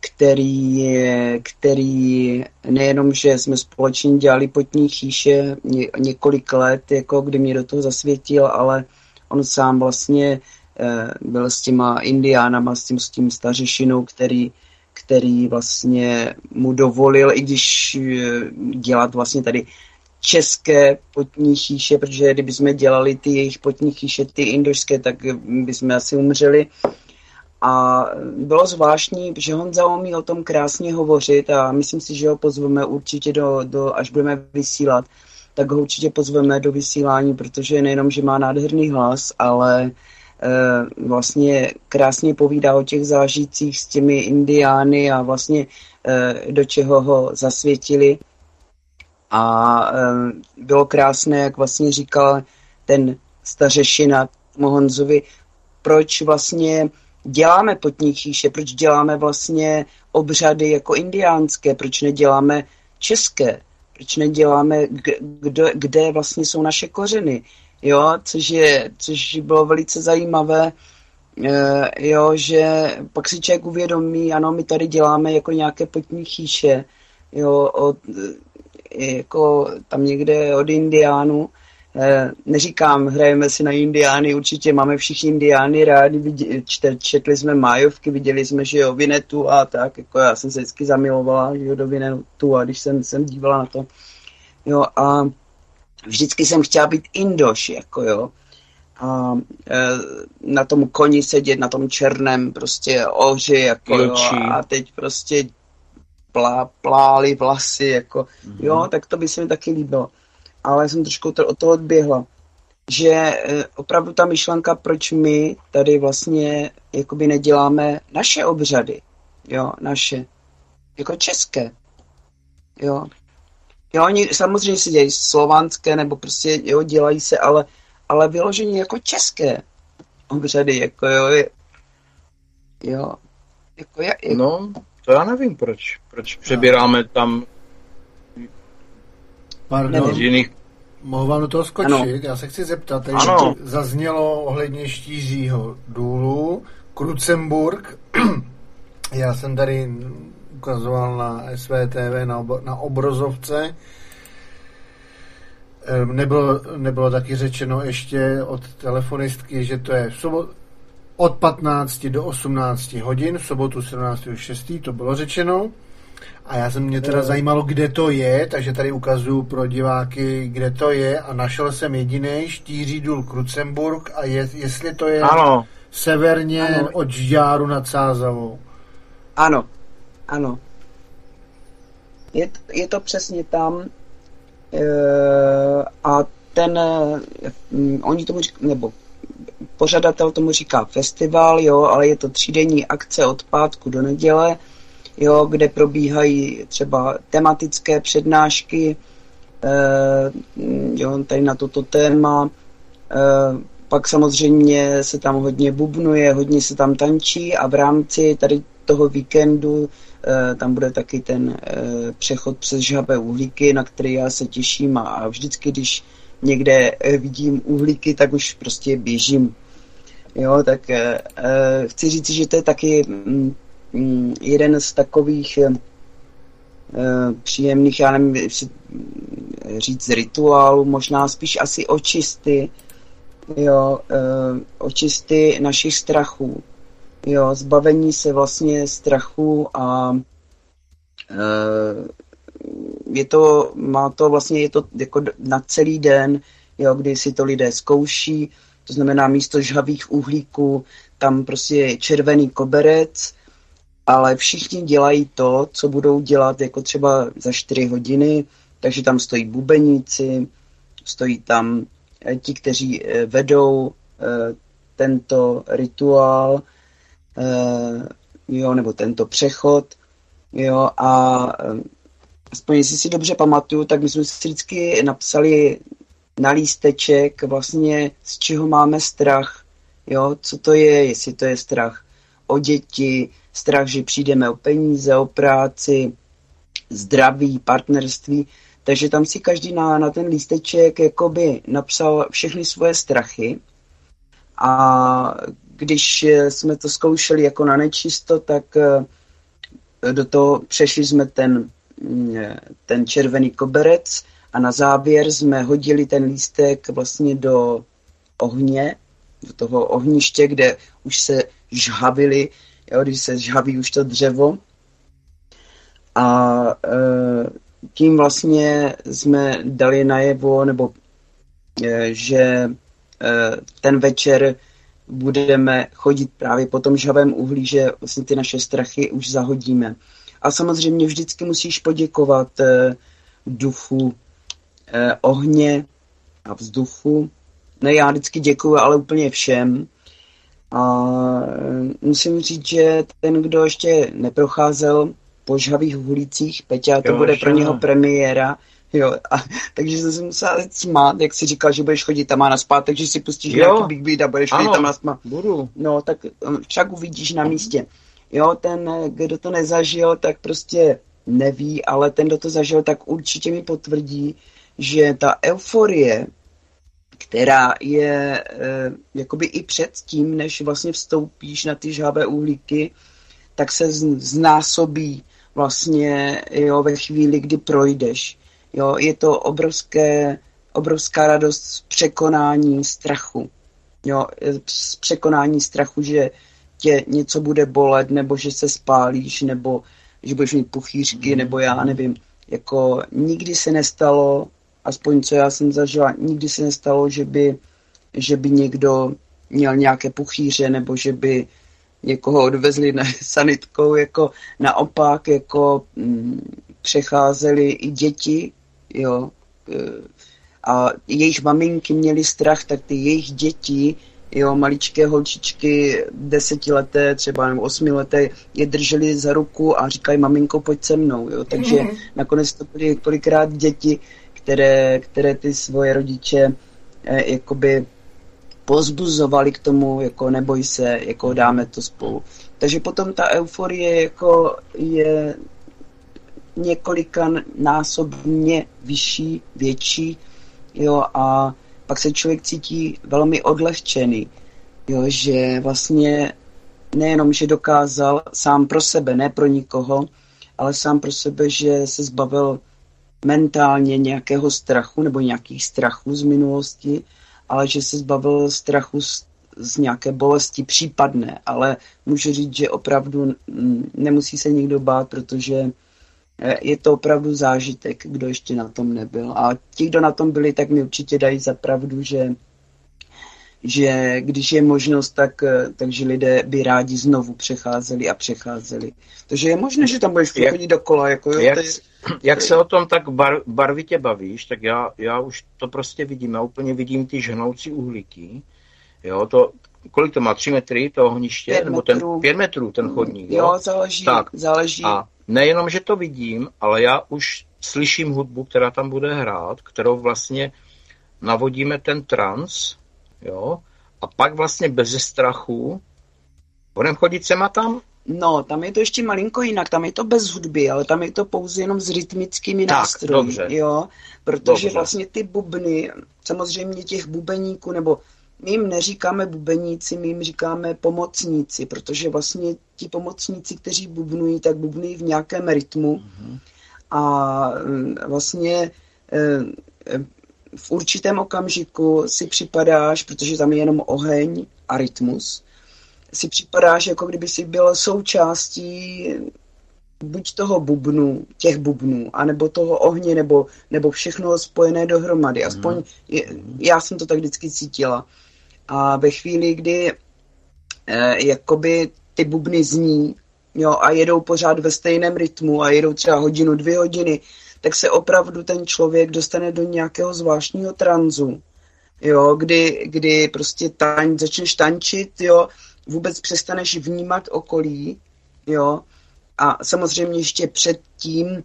který, který nejenom, že jsme společně dělali potní chýše ně, několik let, jako kdy mě do toho zasvětil, ale on sám vlastně eh, byl s těma indiánama, s tím, s tím stařešinou, který, který vlastně mu dovolil, i když eh, dělat vlastně tady české potní chýše, protože kdyby jsme dělali ty jejich potní chýše, ty indošské, tak bychom asi umřeli. A bylo zvláštní, že Honza umí o tom krásně hovořit a myslím si, že ho pozveme určitě do, do až budeme vysílat, tak ho určitě pozveme do vysílání, protože nejenom, že má nádherný hlas, ale vlastně krásně povídá o těch zážitcích s těmi indiány a vlastně e, do čeho ho zasvětili. A e, bylo krásné, jak vlastně říkal ten stařešina Honzovi, proč vlastně děláme potní chýše, proč děláme vlastně obřady jako indiánské, proč neděláme české, proč neděláme, kde, kde vlastně jsou naše kořeny, jo, což, je, což bylo velice zajímavé, e, jo, že pak si člověk uvědomí, ano, my tady děláme jako nějaké potní chýše, jo, od, jako tam někde od Indiánů, Eh, neříkám, hrajeme si na indiány, určitě máme všichni indiány rádi, četli jsme májovky, viděli jsme, že jo, Vinetu a tak, jako já jsem se vždycky zamilovala, že jo, do Vinetu a když jsem, jsem dívala na to, jo, a vždycky jsem chtěla být indoš, jako jo, a e, na tom koni sedět, na tom černém prostě oři, jako jo, a teď prostě plá, pláli vlasy, jako, mm-hmm. jo, tak to by se mi taky líbilo ale jsem trošku od toho odběhla. Že e, opravdu ta myšlenka, proč my tady vlastně jakoby neděláme naše obřady, jo, naše, jako české, jo. Jo, oni samozřejmě si dělají slovanské, nebo prostě, jo, dělají se, ale, ale vyloženě jako české obřady, jako jo, je, jo, jako, je, je, No, to já nevím, proč, proč přebíráme tam Pardon. jiných... Mohu vám do toho skočit? Ano. Já se chci zeptat, tady ano. zaznělo ohledně štířího důlu, Krucemburg, já jsem tady ukazoval na SVTV, na, ob- na obrozovce, ehm, Nebylo, nebylo taky řečeno ještě od telefonistky, že to je v sobot, od 15 do 18 hodin, v sobotu 17.6. to bylo řečeno. A já jsem mě teda zajímalo, kde to je, takže tady ukazuju pro diváky, kde to je a našel jsem jediný štíří důl Krucemburg a je, jestli to je ano. severně ano. od Žďáru nad Sázavou. Ano, ano. Je, je to přesně tam e, a ten, e, oni tomu říkají, nebo pořadatel tomu říká festival, jo, ale je to třídenní akce od pátku do neděle, jo, kde probíhají třeba tematické přednášky, eh, jo, tady na toto téma. Eh, pak samozřejmě se tam hodně bubnuje, hodně se tam tančí a v rámci tady toho víkendu tam bude taky ten eh, přechod přes žhavé uhlíky, na který já se těším a, vždycky, když někde eh, vidím uhlíky, tak už prostě běžím. Jo, tak eh, eh chci říct, že to je taky mm, Mm, jeden z takových eh, příjemných, já nevím, jestli říct rituálu, možná spíš asi očisty, jo, eh, očisty našich strachů, jo, zbavení se vlastně strachu a eh, je to, má to vlastně, je to jako na celý den, jo, kdy si to lidé zkouší, to znamená místo žhavých uhlíků, tam prostě je červený koberec, ale všichni dělají to, co budou dělat jako třeba za 4 hodiny, takže tam stojí bubeníci, stojí tam eh, ti, kteří eh, vedou tento rituál, jo, nebo tento přechod, jo, a aspoň jestli si dobře pamatuju, tak my jsme si vždycky napsali na lísteček vlastně, z čeho máme strach, jo, co to je, jestli to je strach o děti, strach, že přijdeme o peníze, o práci, zdraví, partnerství. Takže tam si každý na, na ten lísteček jakoby napsal všechny svoje strachy. A když jsme to zkoušeli jako na nečisto, tak eh, do toho přešli jsme ten, mm, ten červený koberec a na závěr jsme hodili ten lístek vlastně do ohně, do toho ohniště, kde už se žhavili, jo, když se žhaví už to dřevo. A e, tím vlastně jsme dali najevo, nebo e, že e, ten večer budeme chodit právě po tom žhavém uhlí, že vlastně ty naše strachy už zahodíme. A samozřejmě vždycky musíš poděkovat e, duchu e, ohně a vzduchu. Ne, já vždycky děkuju, ale úplně všem. A e, musím říct, že ten, kdo ještě neprocházel po žhavých uhlících, Peťa, to jo, bude pro něho premiéra, Jo, a, takže jsem se musel smát, jak si říkal, že budeš chodit tam na spát, takže si pustíš jo. nějaký Big Beat a budeš ano, chodit tam na spát. budu. No, tak um, však uvidíš na místě. Jo, ten, kdo to nezažil, tak prostě neví, ale ten, kdo to zažil, tak určitě mi potvrdí, že ta euforie, která je e, jakoby i před tím, než vlastně vstoupíš na ty žhavé uhlíky, tak se znásobí vlastně jo, ve chvíli, kdy projdeš. Jo, je to obrovské, obrovská radost z překonání strachu. Jo, z překonání strachu, že tě něco bude bolet, nebo že se spálíš, nebo že budeš mít puchýřky, nebo já nevím. Jako nikdy se nestalo, aspoň co já jsem zažila, nikdy se nestalo, že by, že by někdo měl nějaké puchýře, nebo že by někoho odvezli na sanitkou, jako naopak, jako mm, přecházeli i děti, jo, e, a jejich maminky měly strach, tak ty jejich děti, jo, maličké holčičky, desetileté, třeba nebo osmileté, je drželi za ruku a říkají, maminko, pojď se mnou, jo, takže mm. nakonec to byly kolikrát děti, které, které ty svoje rodiče eh, jakoby pozbuzovali k tomu, jako neboj se, jako dáme to spolu. Takže potom ta euforie jako je několika násobně vyšší, větší, jo, a pak se člověk cítí velmi odlehčený, jo, že vlastně nejenom, že dokázal sám pro sebe, ne pro nikoho, ale sám pro sebe, že se zbavil mentálně nějakého strachu nebo nějakých strachů z minulosti, ale že se zbavil strachu z, z nějaké bolesti případné, ale můžu říct, že opravdu nemusí se nikdo bát, protože je to opravdu zážitek, kdo ještě na tom nebyl. A ti, kdo na tom byli, tak mi určitě dají za pravdu, že že když je možnost, tak, eh, takže lidé by rádi znovu přecházeli a přecházeli. Takže je možné, že tam budeš chodit dokola. Jako, jo, jak, ty, jak se o tom tak bar, barvitě bavíš, tak já, já už to prostě vidím. Já úplně vidím ty žhnoucí uhlíky. Jo, to, kolik to má? Tři metry to ohniště? Pět nebo metrů. ten pět metrů ten chodník? Jo, jo záleží. Tak. záleží. A nejenom, že to vidím, ale já už slyším hudbu, která tam bude hrát, kterou vlastně navodíme ten trans, jo, a pak vlastně bez strachu budeme chodit sem a tam? No, tam je to ještě malinko jinak, tam je to bez hudby, ale tam je to pouze jenom s rytmickými tak, nástroji, dobře. jo, protože dobře. vlastně ty bubny, samozřejmě těch bubeníků, nebo my jim neříkáme bubeníci, my jim říkáme pomocníci, protože vlastně ti pomocníci, kteří bubnují, tak bubnují v nějakém rytmu mm-hmm. a mm, vlastně eh, v určitém okamžiku si připadáš, protože tam je jenom oheň a rytmus, si připadáš, jako kdyby si byl součástí buď toho bubnu, těch bubnů, anebo toho ohně, nebo, nebo všechno spojené dohromady. Aspoň mm. je, já jsem to tak vždycky cítila. A ve chvíli, kdy eh, jakoby ty bubny zní jo, a jedou pořád ve stejném rytmu a jedou třeba hodinu, dvě hodiny, tak se opravdu ten člověk dostane do nějakého zvláštního tranzu, jo, kdy, kdy prostě taň, začneš tančit, jo, vůbec přestaneš vnímat okolí, jo, a samozřejmě ještě před tím,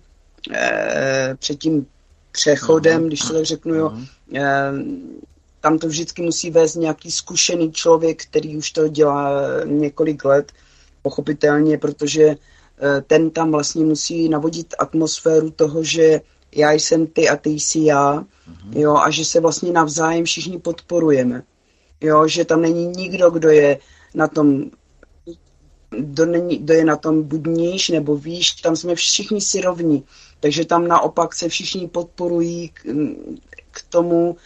eh, před tím přechodem, uh-huh. když to tak řeknu, jo, uh-huh. eh, tam to vždycky musí vést nějaký zkušený člověk, který už to dělá několik let, pochopitelně, protože ten tam vlastně musí navodit atmosféru toho, že já jsem ty a ty jsi já, mm-hmm. jo, a že se vlastně navzájem všichni podporujeme. Jo, že tam není nikdo, kdo je na tom kdo, není, kdo je na tom buď níž nebo výš, tam jsme všichni si rovní. Takže tam naopak se všichni podporují k, k tomu,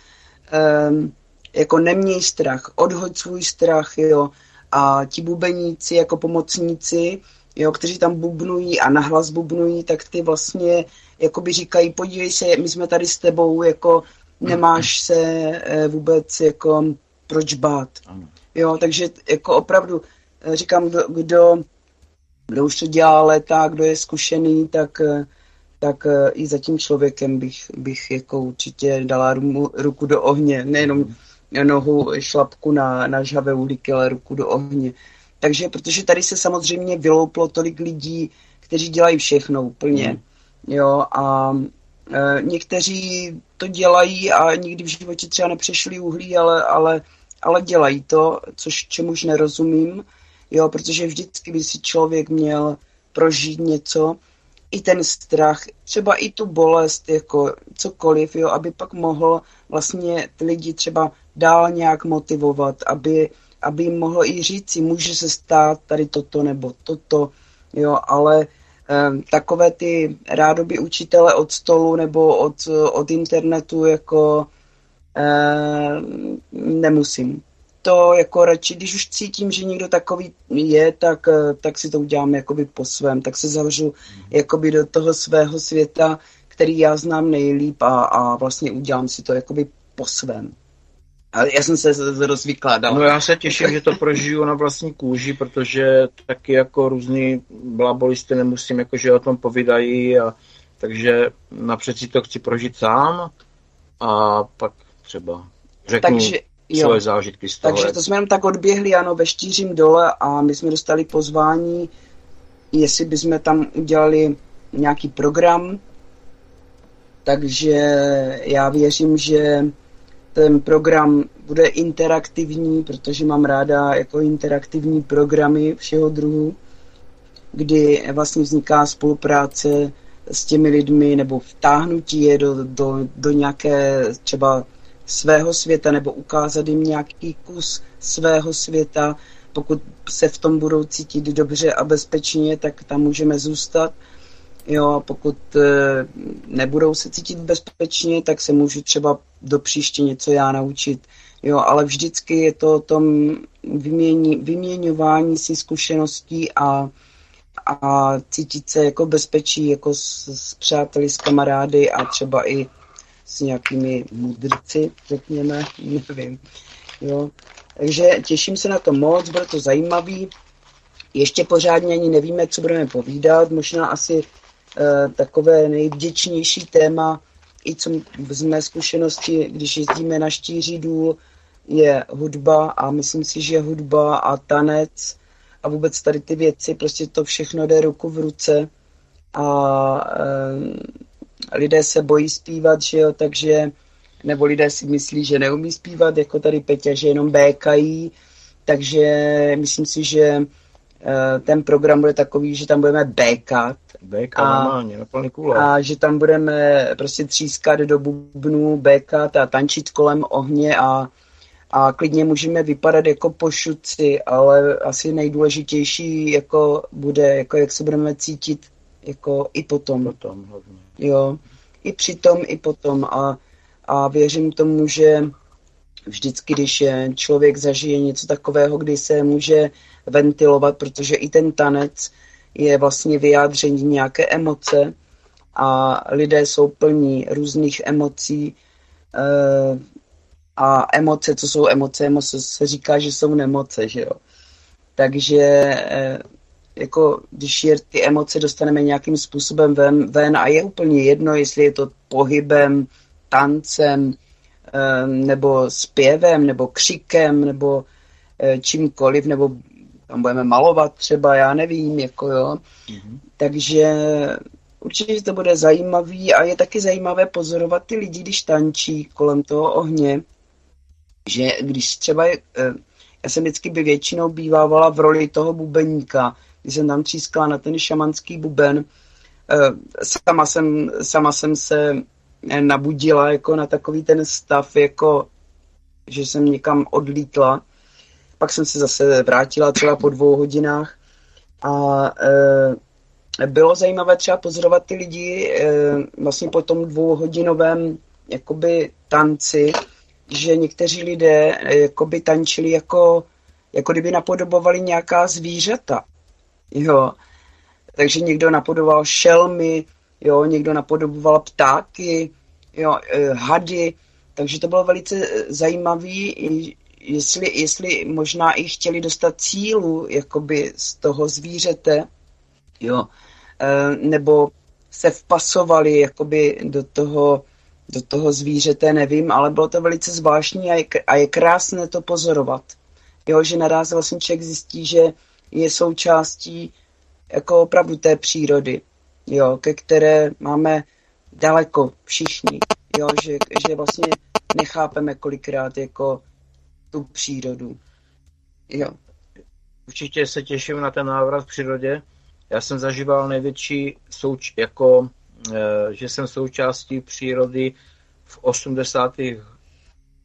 um, jako neměj strach, odhoď svůj strach, jo. A ti bubeníci jako pomocníci, jo, kteří tam bubnují a nahlas bubnují, tak ty vlastně jakoby říkají, podívej se, my jsme tady s tebou, jako nemáš se e, vůbec jako proč bát. Jo, takže jako opravdu eh, říkám, kdo, kdo, kdo už to dělá léta, kdo je zkušený, tak, eh, tak i za tím člověkem bych, bych jako určitě dala ruku do ohně, nejenom nohu, šlapku na, na žhavé uhlíky, ale ruku do ohně. Takže, protože tady se samozřejmě vylouplo tolik lidí, kteří dělají všechno úplně. Mm. Jo, a e, někteří to dělají a nikdy v životě třeba nepřešli uhlí, ale, ale, ale dělají to, což čemuž nerozumím, jo, protože vždycky by si člověk měl prožít něco, i ten strach, třeba i tu bolest, jako cokoliv, jo, aby pak mohl vlastně ty lidi třeba dál nějak motivovat, aby, aby jim mohlo i říci, může se stát tady toto nebo toto, jo, ale eh, takové ty rádoby učitele od stolu nebo od, od internetu jako eh, nemusím. To jako radši, když už cítím, že někdo takový je, tak, eh, tak si to udělám jakoby po svém, tak se zavřu mm. jakoby do toho svého světa, který já znám nejlíp a, a vlastně udělám si to jakoby po svém. Ale já jsem se rozvykládal. No já se těším, že to prožiju na vlastní kůži, protože taky jako různý blabolisty nemusím, jakože o tom povídají, a, takže napřed si to chci prožít sám a pak třeba řeknu takže, svoje zážitky z toho. Takže to jsme jenom tak odběhli, ano, ve Štířím dole a my jsme dostali pozvání, jestli bychom tam udělali nějaký program, takže já věřím, že ten program bude interaktivní, protože mám ráda jako interaktivní programy všeho druhu, kdy vlastně vzniká spolupráce s těmi lidmi nebo vtáhnutí je do, do, do nějaké třeba svého světa nebo ukázat jim nějaký kus svého světa. Pokud se v tom budou cítit dobře a bezpečně, tak tam můžeme zůstat. Jo, pokud e, nebudou se cítit bezpečně, tak se můžu třeba do příště něco já naučit. Jo, ale vždycky je to o tom vymění, vyměňování si zkušeností a, a cítit se jako bezpečí, jako s, s přáteli, s kamarády a třeba i s nějakými mudrci, řekněme, nevím. Jo. Takže těším se na to moc, bude to zajímavý. Ještě pořádně ani nevíme, co budeme povídat, možná asi e, takové nejvděčnější téma i co z mé zkušenosti, když jezdíme na štíří důl, je hudba a myslím si, že hudba a tanec a vůbec tady ty věci, prostě to všechno jde ruku v ruce a e, lidé se bojí zpívat, že jo, takže nebo lidé si myslí, že neumí zpívat, jako tady Peťa, že jenom békají, takže myslím si, že e, ten program bude takový, že tam budeme békat Béka a, normálně, na plný kůle. A že tam budeme prostě třískat do bubnu, békat a tančit kolem ohně a, a klidně můžeme vypadat jako pošuci, ale asi nejdůležitější jako bude, jako jak se budeme cítit jako i potom. Potom hlavně. Jo, i přitom, i potom. A, a věřím tomu, že vždycky, když je člověk zažije něco takového, kdy se může ventilovat, protože i ten tanec je vlastně vyjádření nějaké emoce a lidé jsou plní různých emocí eh, a emoce, co jsou emoce, emoce se říká, že jsou nemoce, že jo. Takže eh, jako když je ty emoce dostaneme nějakým způsobem ven, ven a je úplně jedno, jestli je to pohybem, tancem, nebo zpěvem, nebo křikem, nebo čímkoliv, nebo tam budeme malovat třeba, já nevím, jako jo. Mm-hmm. Takže určitě to bude zajímavý a je taky zajímavé pozorovat ty lidi, když tančí kolem toho ohně, že když třeba, eh, já jsem vždycky by většinou bývávala v roli toho bubeníka, když jsem tam třískala na ten šamanský buben. Eh, sama jsem, sama jsem se nabudila jako na takový ten stav, jako že jsem někam odlítla. Pak jsem se zase vrátila třeba po dvou hodinách a e, bylo zajímavé třeba pozorovat ty lidi e, vlastně po tom dvouhodinovém jakoby tanci, že někteří lidé jakoby tančili jako, jako kdyby napodobovali nějaká zvířata. Jo. Takže někdo napodoboval šelmy, jo, někdo napodoboval ptáky, jo, e, hady, takže to bylo velice e, zajímavý, jestli, jestli možná i chtěli dostat cílu jakoby z toho zvířete, jo, e, nebo se vpasovali jakoby do toho, do toho zvířete, nevím, ale bylo to velice zvláštní a je, a je krásné to pozorovat. Jo, že naraz vlastně člověk zjistí, že je součástí jako opravdu té přírody, jo, ke které máme daleko všichni, jo, že, že vlastně nechápeme kolikrát jako tu přírodu. Jo. Určitě se těším na ten návrat v přírodě. Já jsem zažíval největší souč- jako, e, že jsem součástí přírody v 80.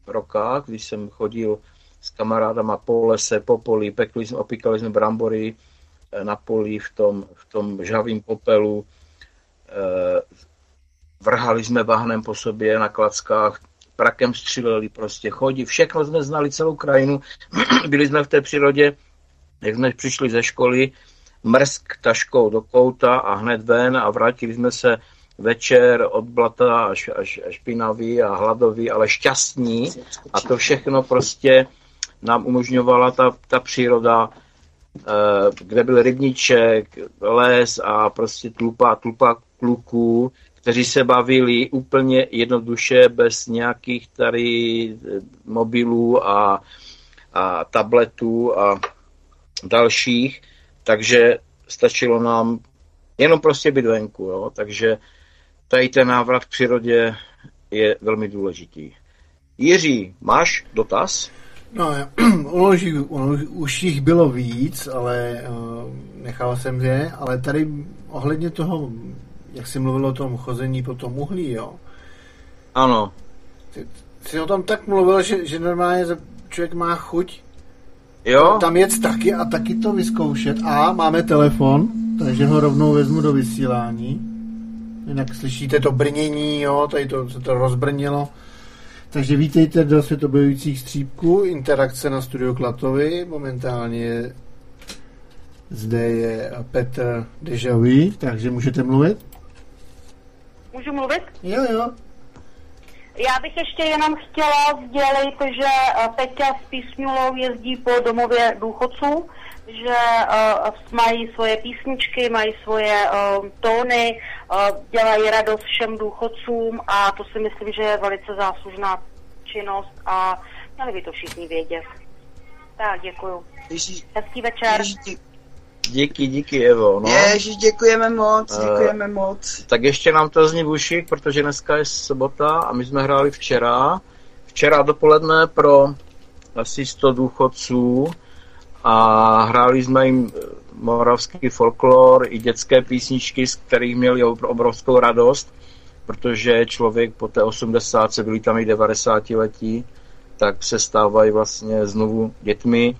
rokách, když jsem chodil s kamarádama po lese, po poli, pekli jsme, opíkali jsme brambory e, na poli v tom, v tom žavým popelu, e, vrhali jsme bahnem po sobě na klackách, prakem stříleli prostě, chodí, všechno jsme znali, celou krajinu, byli jsme v té přírodě, jak jsme přišli ze školy, mrsk taškou do kouta a hned ven a vrátili jsme se večer od blata až, až, až špinavý a hladový, ale šťastní a to všechno prostě nám umožňovala ta, ta příroda, eh, kde byl rybníček, les a prostě tlupa, tlupa kluků, kteří se bavili úplně jednoduše, bez nějakých tady eh, mobilů a, a tabletů a dalších, takže stačilo nám jenom prostě být venku, jo? takže tady ten návrat k přírodě je velmi důležitý. Jiří, máš dotaz? No, uloží, už jich bylo víc, ale uh, nechal jsem je, ale tady ohledně toho jak jsi mluvil o tom chození po tom uhlí, jo? Ano. Ty jsi o tom tak mluvil, že, že normálně člověk má chuť jo? tam jet taky a taky to vyzkoušet. A máme telefon, takže ho rovnou vezmu do vysílání. Jinak slyšíte to brnění, jo, tady to se to rozbrnilo. Takže vítejte do světobojujících střípků, interakce na studio Klatovi. Momentálně zde je Petr Dejaví, takže můžete mluvit. Můžu mluvit? Jo, jo. Já bych ještě jenom chtěla sdělit, že eh, Peťa s Písňulou jezdí po domově důchodců, že uh, mají svoje písničky, mají svoje uh, tóny, dělají radost všem důchodcům a to si myslím, že je velice záslužná činnost a měli by to všichni vědět. Tak, děkuju. Hezký večer. Ježí, Díky, díky, Evo. No. Ježiš, děkujeme moc, eh, děkujeme uh, moc. Tak ještě nám to zní v uších, protože dneska je sobota a my jsme hráli včera. Včera dopoledne pro asi 100 důchodců a hráli jsme jim eh, moravský folklor i dětské písničky, z kterých měli obrovskou radost, protože člověk po té 80 se byli tam i 90 letí, tak se stávají vlastně znovu dětmi,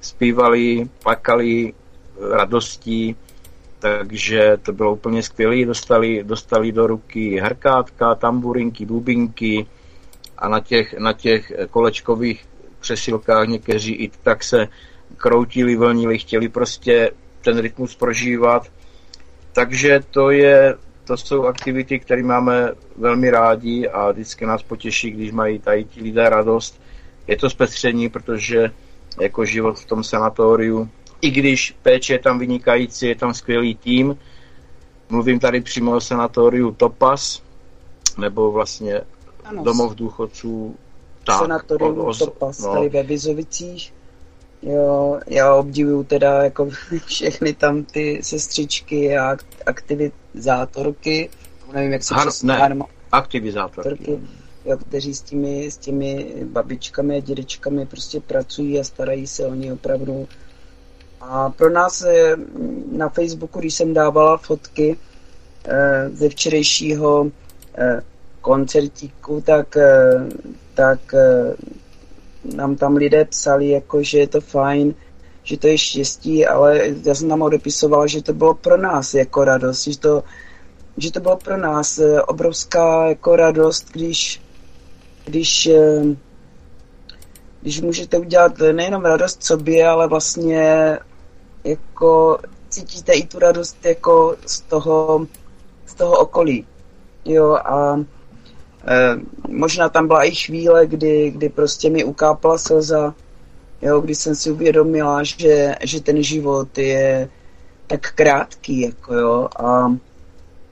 zpívali, plakali, radostí, takže to bylo úplně skvělé. Dostali, dostali do ruky hrkátka, tamburinky, bubinky a na těch, na těch kolečkových přesilkách někteří i tak se kroutili, vlnili, chtěli prostě ten rytmus prožívat. Takže to je, to jsou aktivity, které máme velmi rádi a vždycky nás potěší, když mají tady ti lidé radost. Je to zpestření, protože jako život v tom sanatoriu i když péče je tam vynikající, je tam skvělý tým. Mluvím tady přímo o sanatoriu Topas, nebo vlastně ano, domov důchodců. Tak, sanatorium o, o, Topas, no. tady ve Vizovicích. Jo, já obdivuju teda jako všechny tam ty sestřičky a aktivizátorky. Nevím, jak se Har, ne, aktivizátorky. Jo, kteří s těmi, s těmi babičkami a dědečkami prostě pracují a starají se o ně opravdu A pro nás eh, na Facebooku, když jsem dávala fotky eh, ze včerejšího eh, koncertíku, tak, tak nám tam lidé psali, jako, že je to fajn, že to je štěstí, ale já jsem tam odepisovala, že to bylo pro nás jako radost, že to, že to bylo pro nás obrovská jako radost, když, když když můžete udělat nejenom radost sobě, ale vlastně jako cítíte i tu radost jako z toho, z toho okolí. Jo, a možná tam byla i chvíle, kdy, kdy prostě mi ukápala slza, jo, kdy jsem si uvědomila, že, že ten život je tak krátký, jako jo, a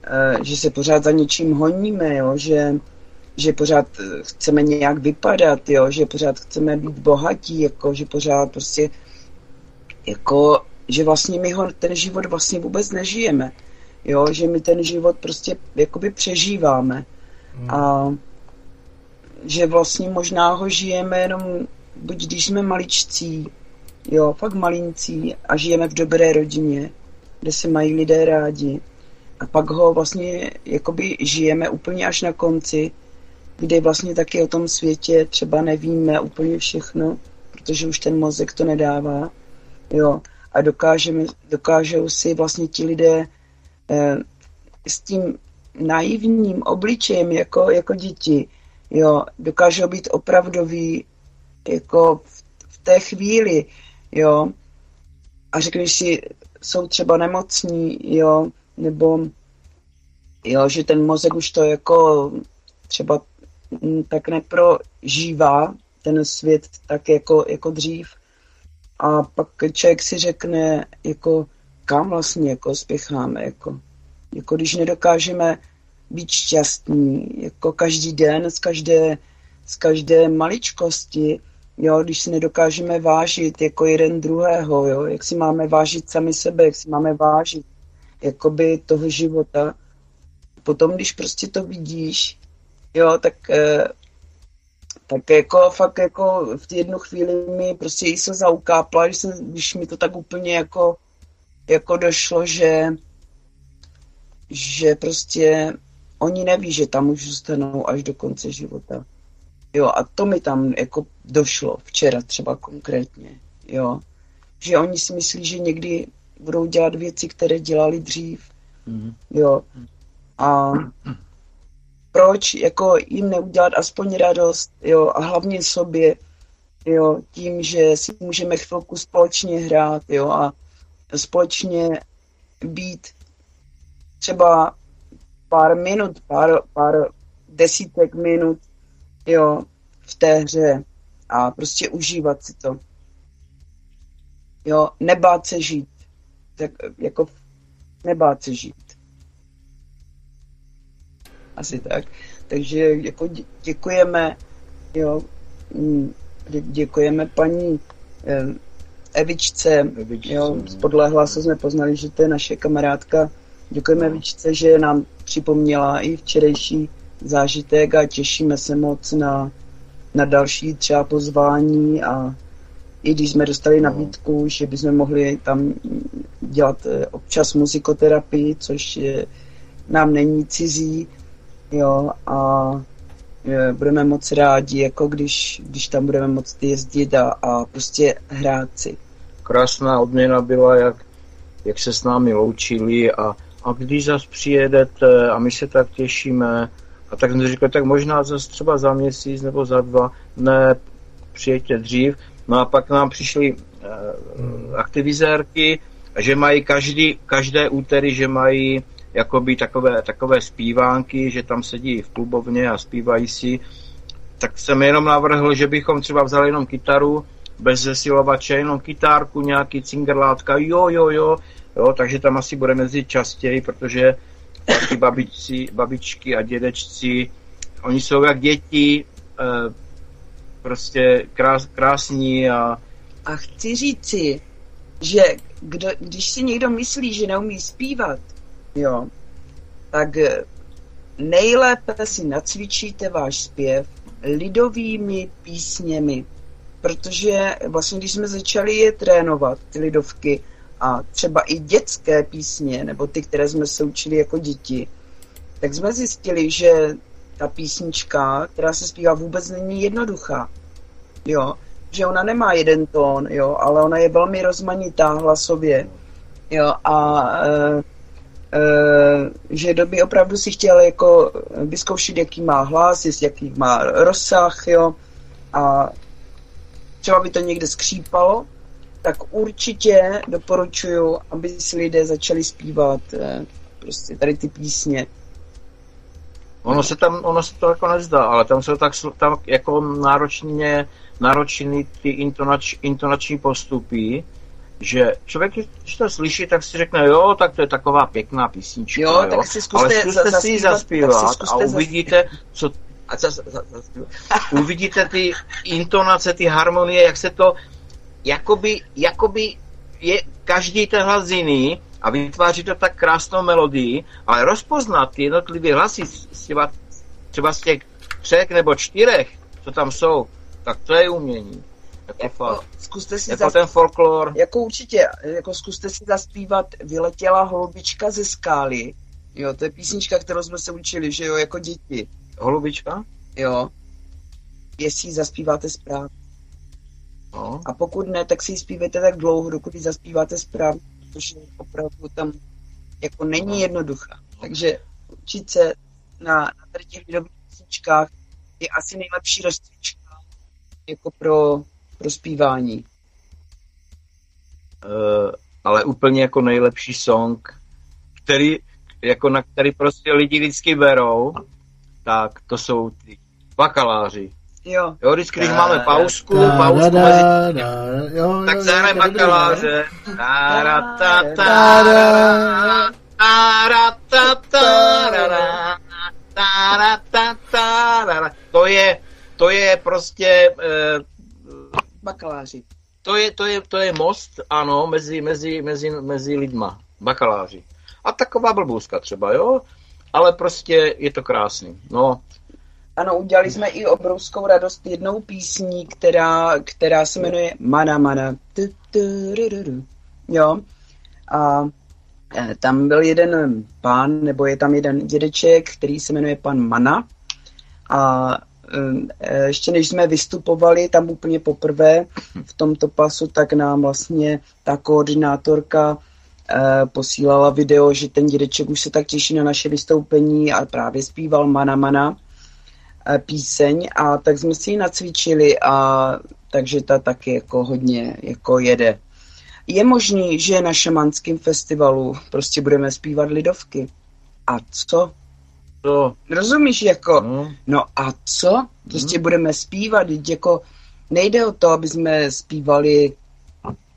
e, že se pořád za něčím honíme, jo, že, že pořád chceme nějak vypadat, jo, že pořád chceme být bohatí, jako, že pořád prostě jako že vlastně my ho, ten život vlastně vůbec nežijeme. Jo, že my ten život prostě jakoby přežíváme. A že vlastně možná ho žijeme jenom, buď když jsme maličcí, jo, fakt malincí a žijeme v dobré rodině, kde se mají lidé rádi. A pak ho vlastně jakoby žijeme úplně až na konci, kdy vlastně taky o tom světě třeba nevíme úplně všechno, protože už ten mozek to nedává. Jo a dokážeme, dokážou si vlastně ti lidé eh, s tím naivním obličejem jako, jako děti, jo, dokážou být opravdoví jako v, v té chvíli, jo, a řekneš si, jsou třeba nemocní, jo, nebo jo, že ten mozek už to jako třeba tak neprožívá ten svět tak jako, jako dřív, a pak člověk si řekne, jako kam vlastně jako spěcháme, jako, jako když nedokážeme být šťastní, jako každý den, z každé, z každé maličkosti, jo, když si nedokážeme vážit jako jeden druhého, jo, jak si máme vážit sami sebe, jak si máme vážit jakoby toho života. Potom, když prostě to vidíš, jo, tak eh, tak jako fakt jako v jednu chvíli mi prostě jí se zaukápla, když, jsem, když mi to tak úplně jako, jako došlo, že, že prostě oni neví, že tam už zůstanou až do konce života. Jo, a to mi tam jako došlo včera třeba konkrétně, jo. Že oni si myslí, že někdy budou dělat věci, které dělali dřív, mm-hmm. jo. A proč jako jim neudělat aspoň radost, jo, a hlavně sobě, jo, tím, že si můžeme chvilku společně hrát, jo, a společně být třeba pár minut, pár, pár desítek minut, jo, v té hře a prostě užívat si to. Jo, nebát se žít. Tak jako nebát se žít asi tak. Takže jako děkujeme, jo, mm, děkujeme paní eh, Evičce, Evičce jo, no. podle hlasu jsme poznali, že to je naše kamarádka. Děkujeme. Evičce, že nám připomněla i včerejší zážitek a těšíme se moc na, na další třeba pozvání a i když jsme dostali no. nabídku, že bychom mohli tam dělat eh, občas muzikoterapii, což je, nám není cizí, jo, a je, budeme moc rádi, jako když, když tam budeme moc jezdit a, a prostě hrát si. Krásná odměna byla, jak, jak se s námi loučili a, a když zase přijedete a my se tak těšíme, a tak jsme říkali, tak možná zase třeba za měsíc nebo za dva, ne, přijeďte dřív. No a pak nám přišly eh, aktivizérky, že mají každý, každé úterý, že mají jakoby takové, takové zpívánky, že tam sedí v klubovně a zpívají si, tak jsem jenom navrhl, že bychom třeba vzali jenom kytaru, bez zesilovače, jenom kytárku, nějaký cingerlátka, jo, jo, jo, jo, takže tam asi budeme jezdit častěji, protože ty babičci, babičky a dědečci, oni jsou jak děti, eh, prostě krás, krásní a... A chci říci, že kdo, když si někdo myslí, že neumí zpívat, jo, tak eh, nejlépe si nacvičíte váš zpěv lidovými písněmi. protože vlastně když jsme začali je trénovat, ty lidovky, a třeba i dětské písně, nebo ty, které jsme se učili jako děti, tak jsme zjistili, že ta písnička, která se zpívá, vůbec není jednoduchá. Jo, že ona nemá jeden tón, jo, ale ona je velmi rozmanitá hlasově. Jo, a e, e, že doby opravdu si chtěl jako vyzkoušet, jaký má hlas, jaký má rozsah, jo, a třeba by to někde skřípalo, tak určitě doporučuju, aby si lidé začali zpívat e, prostě tady ty písně. Ono se tam, ono se to jako nezdá, ale tam jsou tak tam jako náročně, náročný ty intonač, intonační postupy, že člověk, když to slyší, tak si řekne, jo, tak to je taková pěkná písnička, jo, jo. Tak si zkuste ale zkuste za, si ji zaspívat a uvidíte, co, a za, za, za, uvidíte ty intonace, ty harmonie, jak se to, jakoby, jakoby je každý ten hlas jiný a vytváří to tak krásnou melodii, ale rozpoznat ty jednotlivé hlasy třeba, třeba z těch třech nebo čtyřech, co tam jsou, tak to je umění. Jako, jako. Zkuste si jako ten folklor. Jako určitě, jako zkuste si zaspívat Vyletěla holubička ze skály. Jo, to je písnička, kterou jsme se učili, že jo, jako děti. Holubička? Jo. Jestli ji zaspíváte správně. No. A pokud ne, tak si ji zpívejte tak dlouho, dokud ji zaspíváte správně, protože opravdu tam jako není jednoduchá. Takže učit se na, na tady těch lidových písničkách je asi nejlepší rozcvička jako pro, pro zpívání. Uh, ale úplně jako nejlepší song, který, jako na který prostě lidi vždycky berou, tak to jsou ty bakaláři. Jo. Jo, vždycky, když máme pauzku, pauzku mezi tak zahrajeme bakaláře. To je, to je prostě... Bakaláři. To je, to je, to je most, ano, mezi, mezi, mezi, mezi lidma. Bakaláři. A taková blbůzka třeba, jo? Ale prostě je to krásný. No, ano, udělali jsme i obrovskou radost jednou písní, která, která se jmenuje Mana Mana. Jo. A tam byl jeden pán, nebo je tam jeden dědeček, který se jmenuje pan Mana. A ještě než jsme vystupovali tam úplně poprvé v tomto pasu, tak nám vlastně ta koordinátorka posílala video, že ten dědeček už se tak těší na naše vystoupení a právě zpíval Mana Mana píseň a tak jsme si ji nacvičili a takže ta taky jako hodně jako jede. Je možný, že na šamanském festivalu prostě budeme zpívat lidovky. A co? To. Rozumíš, jako, no, no a co? Prostě hmm. budeme zpívat, jako nejde o to, aby jsme zpívali,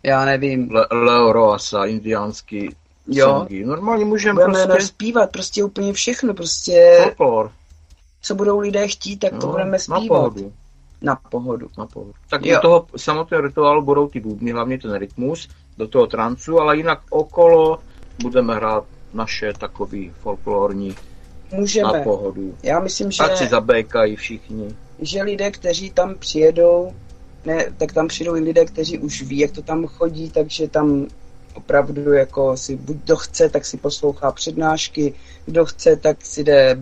já nevím. Le- Leo Roasa, indiánský jo. songy. Normálně můžeme budeme prostě... zpívat prostě úplně všechno, prostě... Folklor co budou lidé chtít, tak to no, budeme zpívat. Na pohodu. Na pohodu. Na pohodu. Tak jo. do toho samotného rituálu budou ty bubny, hlavně ten rytmus, do toho trancu, ale jinak okolo budeme hrát naše takový folklorní Můžeme. na pohodu. Já myslím, že... Ať si zabékají všichni. Že lidé, kteří tam přijedou, ne, tak tam přijdou i lidé, kteří už ví, jak to tam chodí, takže tam opravdu jako si buď kdo chce, tak si poslouchá přednášky, kdo chce, tak si jde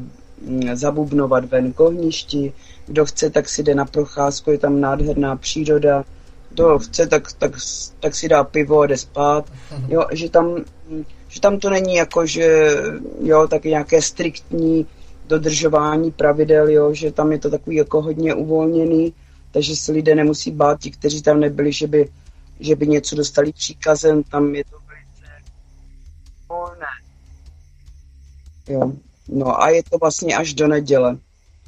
zabubnovat ven k ohništi, kdo chce, tak si jde na procházku, je tam nádherná příroda, kdo chce, tak, tak, tak si dá pivo a jde spát, jo, že tam, že tam to není jako, že jo, tak nějaké striktní dodržování pravidel, jo, že tam je to takový jako hodně uvolněný, takže se lidé nemusí bát, ti, kteří tam nebyli, že by, že by něco dostali příkazem, tam je to velice volné. Jo, No a je to vlastně až do neděle.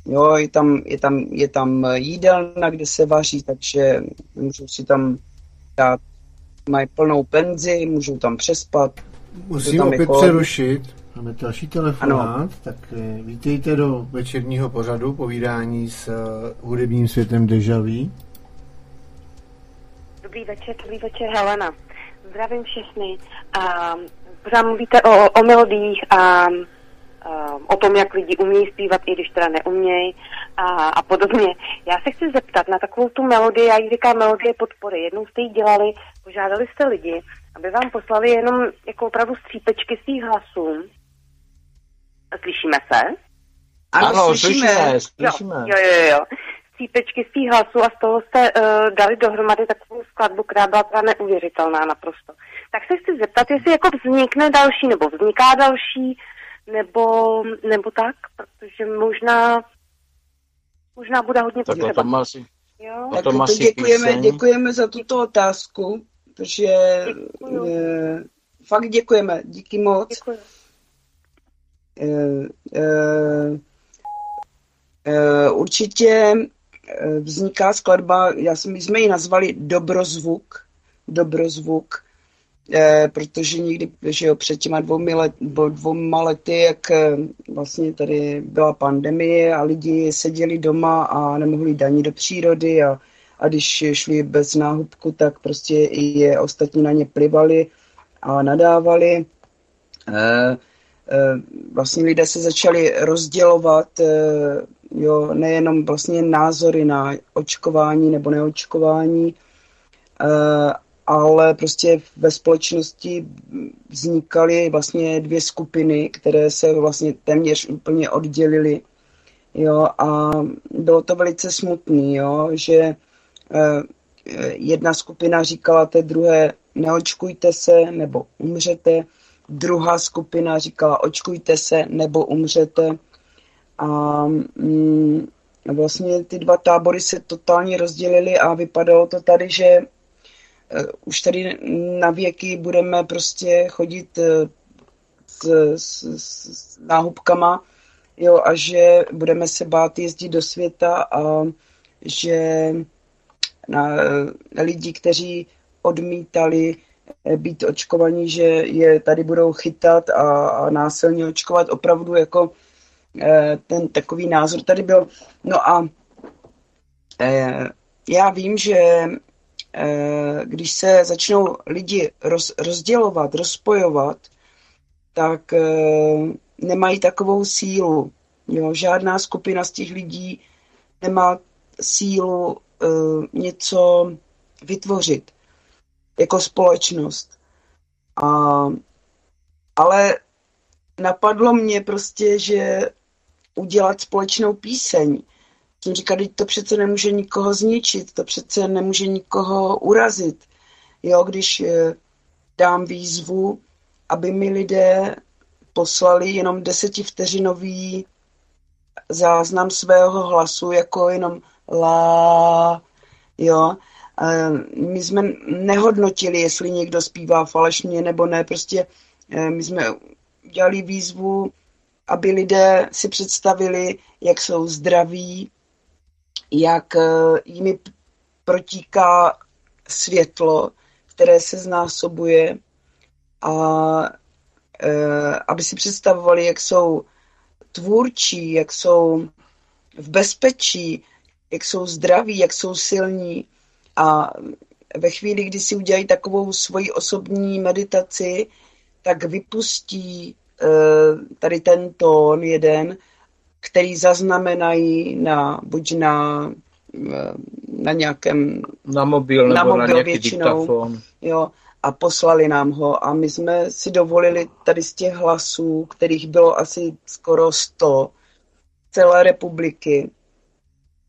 Jo, je tam, je tam, je tam jídelna, kde se vaří, takže můžou si tam dát, mají plnou penzi, můžou tam přespat. Musím tam opět jako... přerušit. Máme další telefonát, ano. tak eh, vítejte do večerního pořadu povídání s uh, hudebním světem Dejaví. Dobrý večer, dobrý večer, Helena. Zdravím všechny. Um, pořád mluvíte o, o melodiích a um, o tom, jak lidi umějí zpívat, i když teda neumějí. a, a podobně. Já se chci zeptat na takovou tu melodii, já ji říkám melodie podpory. Jednou jste ji dělali, požádali jste lidi, aby vám poslali jenom jako opravdu střípečky svých hlasů. Slyšíme se? Ano, ano slyšíme. slyšíme, slyšíme. Jo, jo, jo, jo. Střípečky svých hlasů a z toho jste uh, dali dohromady takovou skladbu, která byla teda neuvěřitelná naprosto. Tak se chci zeptat, jestli jako vznikne další, nebo vzniká další, nebo, nebo tak, protože možná možná bude hodně tak potřeba. To asi, jo? Tak to děkujeme, děkujeme za tuto otázku, protože e, fakt děkujeme, díky moc. Děkuji. E, e, e, určitě vzniká skladba, já jsem, my jsme ji nazvali Dobrozvuk, Dobrozvuk, eh, protože někdy, že jo, před těma dvoumi let, dvouma lety, jak eh, vlastně tady byla pandemie a lidi seděli doma a nemohli daní do přírody a, a když šli bez náhubku, tak prostě i je ostatní na ně plivali a nadávali. Eh, eh, vlastně lidé se začali rozdělovat, jo, nejenom vlastně názory na očkování nebo neočkování, ale prostě ve společnosti vznikaly vlastně dvě skupiny, které se vlastně téměř úplně oddělily. Jo, a bylo to velice smutný, jo, že eh, jedna skupina říkala té druhé, neočkujte se nebo umřete, druhá skupina říkala, očkujte se nebo umřete. A mm, vlastně ty dva tábory se totálně rozdělily a vypadalo to tady, že už tady na věky budeme prostě chodit eh, s, s, s náhubkama, jo, a že budeme se bát jezdit do světa a že na, na lidi, kteří odmítali eh, být očkovaní, že je tady budou chytat a, a násilně očkovat. Opravdu jako ten takový názor tady byl. No a já vím, že Eh, když se začnou lidi roz, rozdělovat, rozpojovat, tak eh, nemají takovou sílu. Jo? Žádná skupina z těch lidí nemá sílu eh, něco vytvořit jako společnost. A, ale napadlo mě prostě, že udělat společnou píseň, jsem říkal, to přece nemůže nikoho zničit, to přece nemůže nikoho urazit. Jo, když eh, dám výzvu, aby mi lidé poslali jenom desetivteřinový záznam svého hlasu, jako jenom la, jo. My jsme nehodnotili, jestli někdo zpívá falešně nebo ne, prostě eh, my jsme dělali výzvu, aby lidé si představili, jak jsou zdraví, jak eh, jimi protíká světlo, které se znásobuje a eh, aby si představovali, jak jsou tvůrčí, jak jsou v bezpečí, jak jsou zdraví, jak jsou silní. A ve chvíli, kdy si udělají takovou svoji osobní meditaci, tak vypustí eh, tady ten tón jeden který zaznamenají na, buď na, na nějakém... Na mobil na nebo mobil na nějaký většinou, diktafon. Jo, a poslali nám ho a my jsme si dovolili tady z těch hlasů, kterých bylo asi skoro 100 celé republiky.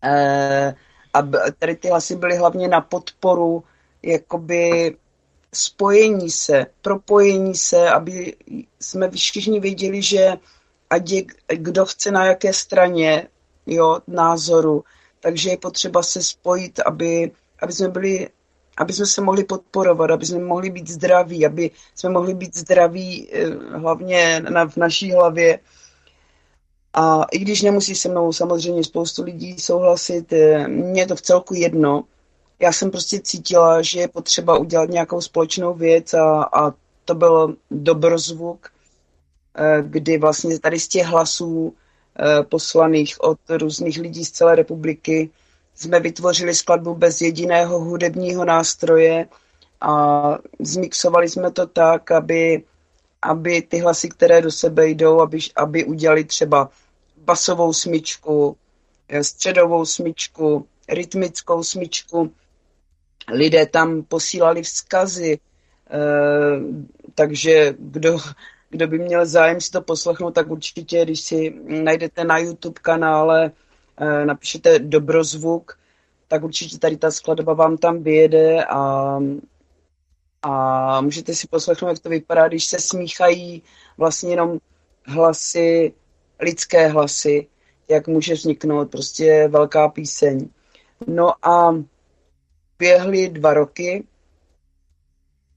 E, a tady ty hlasy byly hlavně na podporu jakoby spojení se, propojení se, aby jsme všichni věděli, že ať je kdo chce na jaké straně jo, názoru, takže je potřeba se spojit, aby, aby jsme byli aby jsme se mohli podporovat, aby jsme mohli být zdraví, aby jsme mohli být zdraví eh, hlavně na, v naší hlavě. A i když nemusí se mnou samozřejmě spoustu lidí souhlasit, eh, mně je to v celku jedno. Já jsem prostě cítila, že je potřeba udělat nějakou společnou věc a, a to byl dobrozvuk. Eh, kdy vlastně tady z těch hlasů eh, poslaných od různých lidí z celé republiky jsme vytvořili skladbu bez jediného hudebního nástroje a zmixovali jsme to tak, aby, aby ty hlasy, které do sebe jdou, aby, aby udělali třeba basovou smyčku, středovou smyčku, rytmickou smyčku. Lidé tam posílali vzkazy, takže kdo, kdo by měl zájem si to poslechnout, tak určitě, když si najdete na YouTube kanále, napíšete Dobrozvuk, tak určitě tady ta skladba vám tam vyjede a, a můžete si poslechnout, jak to vypadá, když se smíchají vlastně jenom hlasy, lidské hlasy, jak může vzniknout prostě velká píseň. No a běhly dva roky,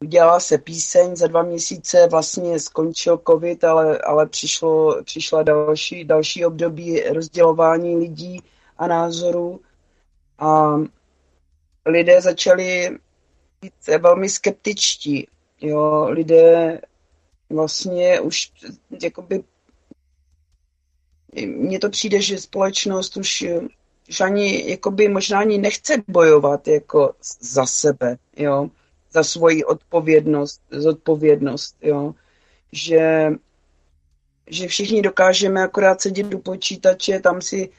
udělala se píseň, za dva měsíce vlastně skončil covid, ale, ale přišlo, přišla další, další období rozdělování lidí a názorů a lidé začali být velmi skeptičtí. Jo, lidé vlastně už jakoby mně to přijde, že společnost už, už ani jakoby možná ani nechce bojovat jako za sebe, jo, za svoji odpovědnost, zodpovědnost, jo, že, že všichni dokážeme akorát sedět do počítače, tam si,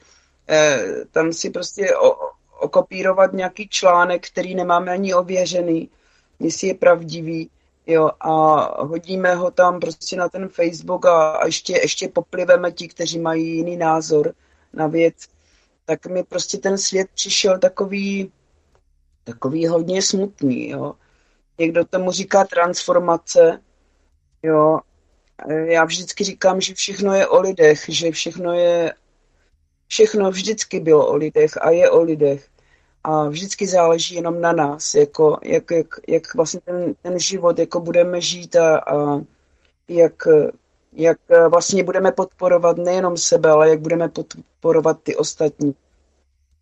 eh, tam si prostě o, okopírovat nějaký článek, který nemáme ani ověřený, jestli je pravdivý, jo, a hodíme ho tam prostě na ten Facebook a, a ještě, ještě popliveme ti, kteří mají jiný názor na věc, tak mi prostě ten svět přišel takový, takový hodně smutný, jo. Někdo tomu říká transformace, jo. Já vždycky říkám, že všechno je o lidech, že všechno je, všechno vždycky bylo o lidech a je o lidech a vždycky záleží jenom na nás, jako, jak, jak, jak vlastně ten, ten život jako budeme žít a, a jak, jak vlastně budeme podporovat nejenom sebe, ale jak budeme podporovat ty ostatní.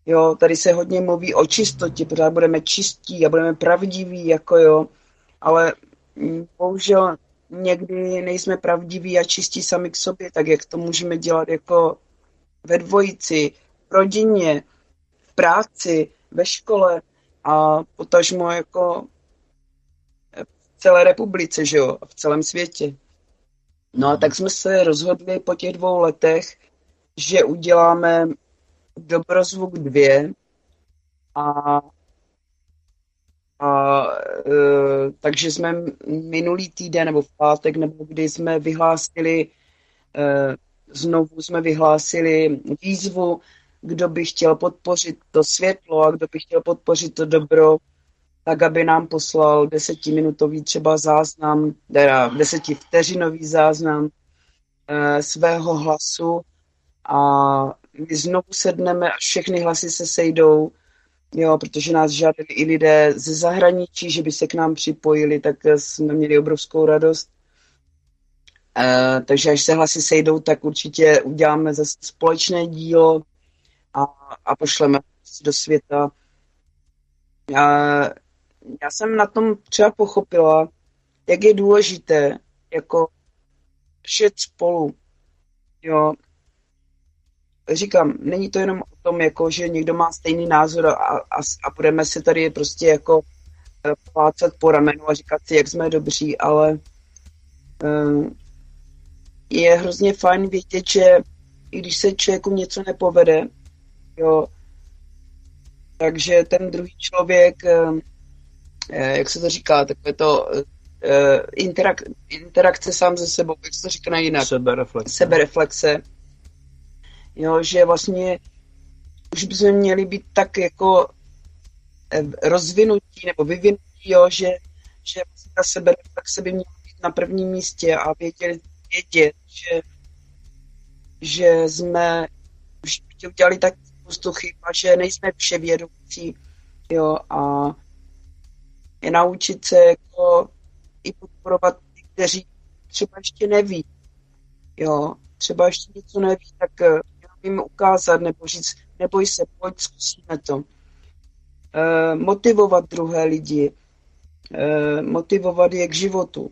Jo, tady se hodně mluví o čistotě, pořád budeme čistí a budeme pravdiví, jako jo, ale bohužel někdy nejsme pravdiví a čistí sami k sobě, tak jak to můžeme dělat jako ve dvojici, v rodině, v práci, ve škole a potažmo jako v celé republice, že jo, v celém světě. No a tak jsme se rozhodli po těch dvou letech, že uděláme Dobrozvuk 2 a, a e, takže jsme minulý týden nebo v pátek, nebo kdy jsme vyhlásili e, znovu jsme vyhlásili výzvu kdo by chtěl podpořit to světlo a kdo by chtěl podpořit to dobro, tak aby nám poslal desetiminutový třeba záznam, teda desetivteřinový záznam e, svého hlasu a my znovu sedneme a všechny hlasy se sejdou, jo, protože nás žádali i lidé ze zahraničí, že by se k nám připojili, tak jsme měli obrovskou radost. E, takže až se hlasy sejdou, tak určitě uděláme zase společné dílo, a, a pošleme do světa. Já, já jsem na tom třeba pochopila, jak je důležité jako žít spolu. Jo. Říkám, není to jenom o tom, jako, že někdo má stejný názor a, a, a budeme se tady prostě jako eh, plácat po ramenu a říkat si, jak jsme dobří, ale um, je hrozně fajn vědět, že i když se člověku něco nepovede, Jo. Takže ten druhý člověk, eh, eh, jak se to říká, takové to eh, interak, interakce sám ze sebou, jak se to říká jinak? Sebereflexe. Sebereflexe. Jo, že vlastně už bychom měli být tak jako rozvinutí nebo vyvinutí, jo, že, že vlastně ta sebereflexe by měla být na prvním místě a vědět, vědět že, že jsme už udělali tak spoustu chyb a že nejsme vševědoucí, jo, a je naučit se jako i podporovat ty, kteří třeba ještě neví, jo, třeba ještě něco neví, tak uh, jim ukázat nebo říct, neboj se, pojď, zkusíme to. Uh, motivovat druhé lidi, uh, motivovat je k životu,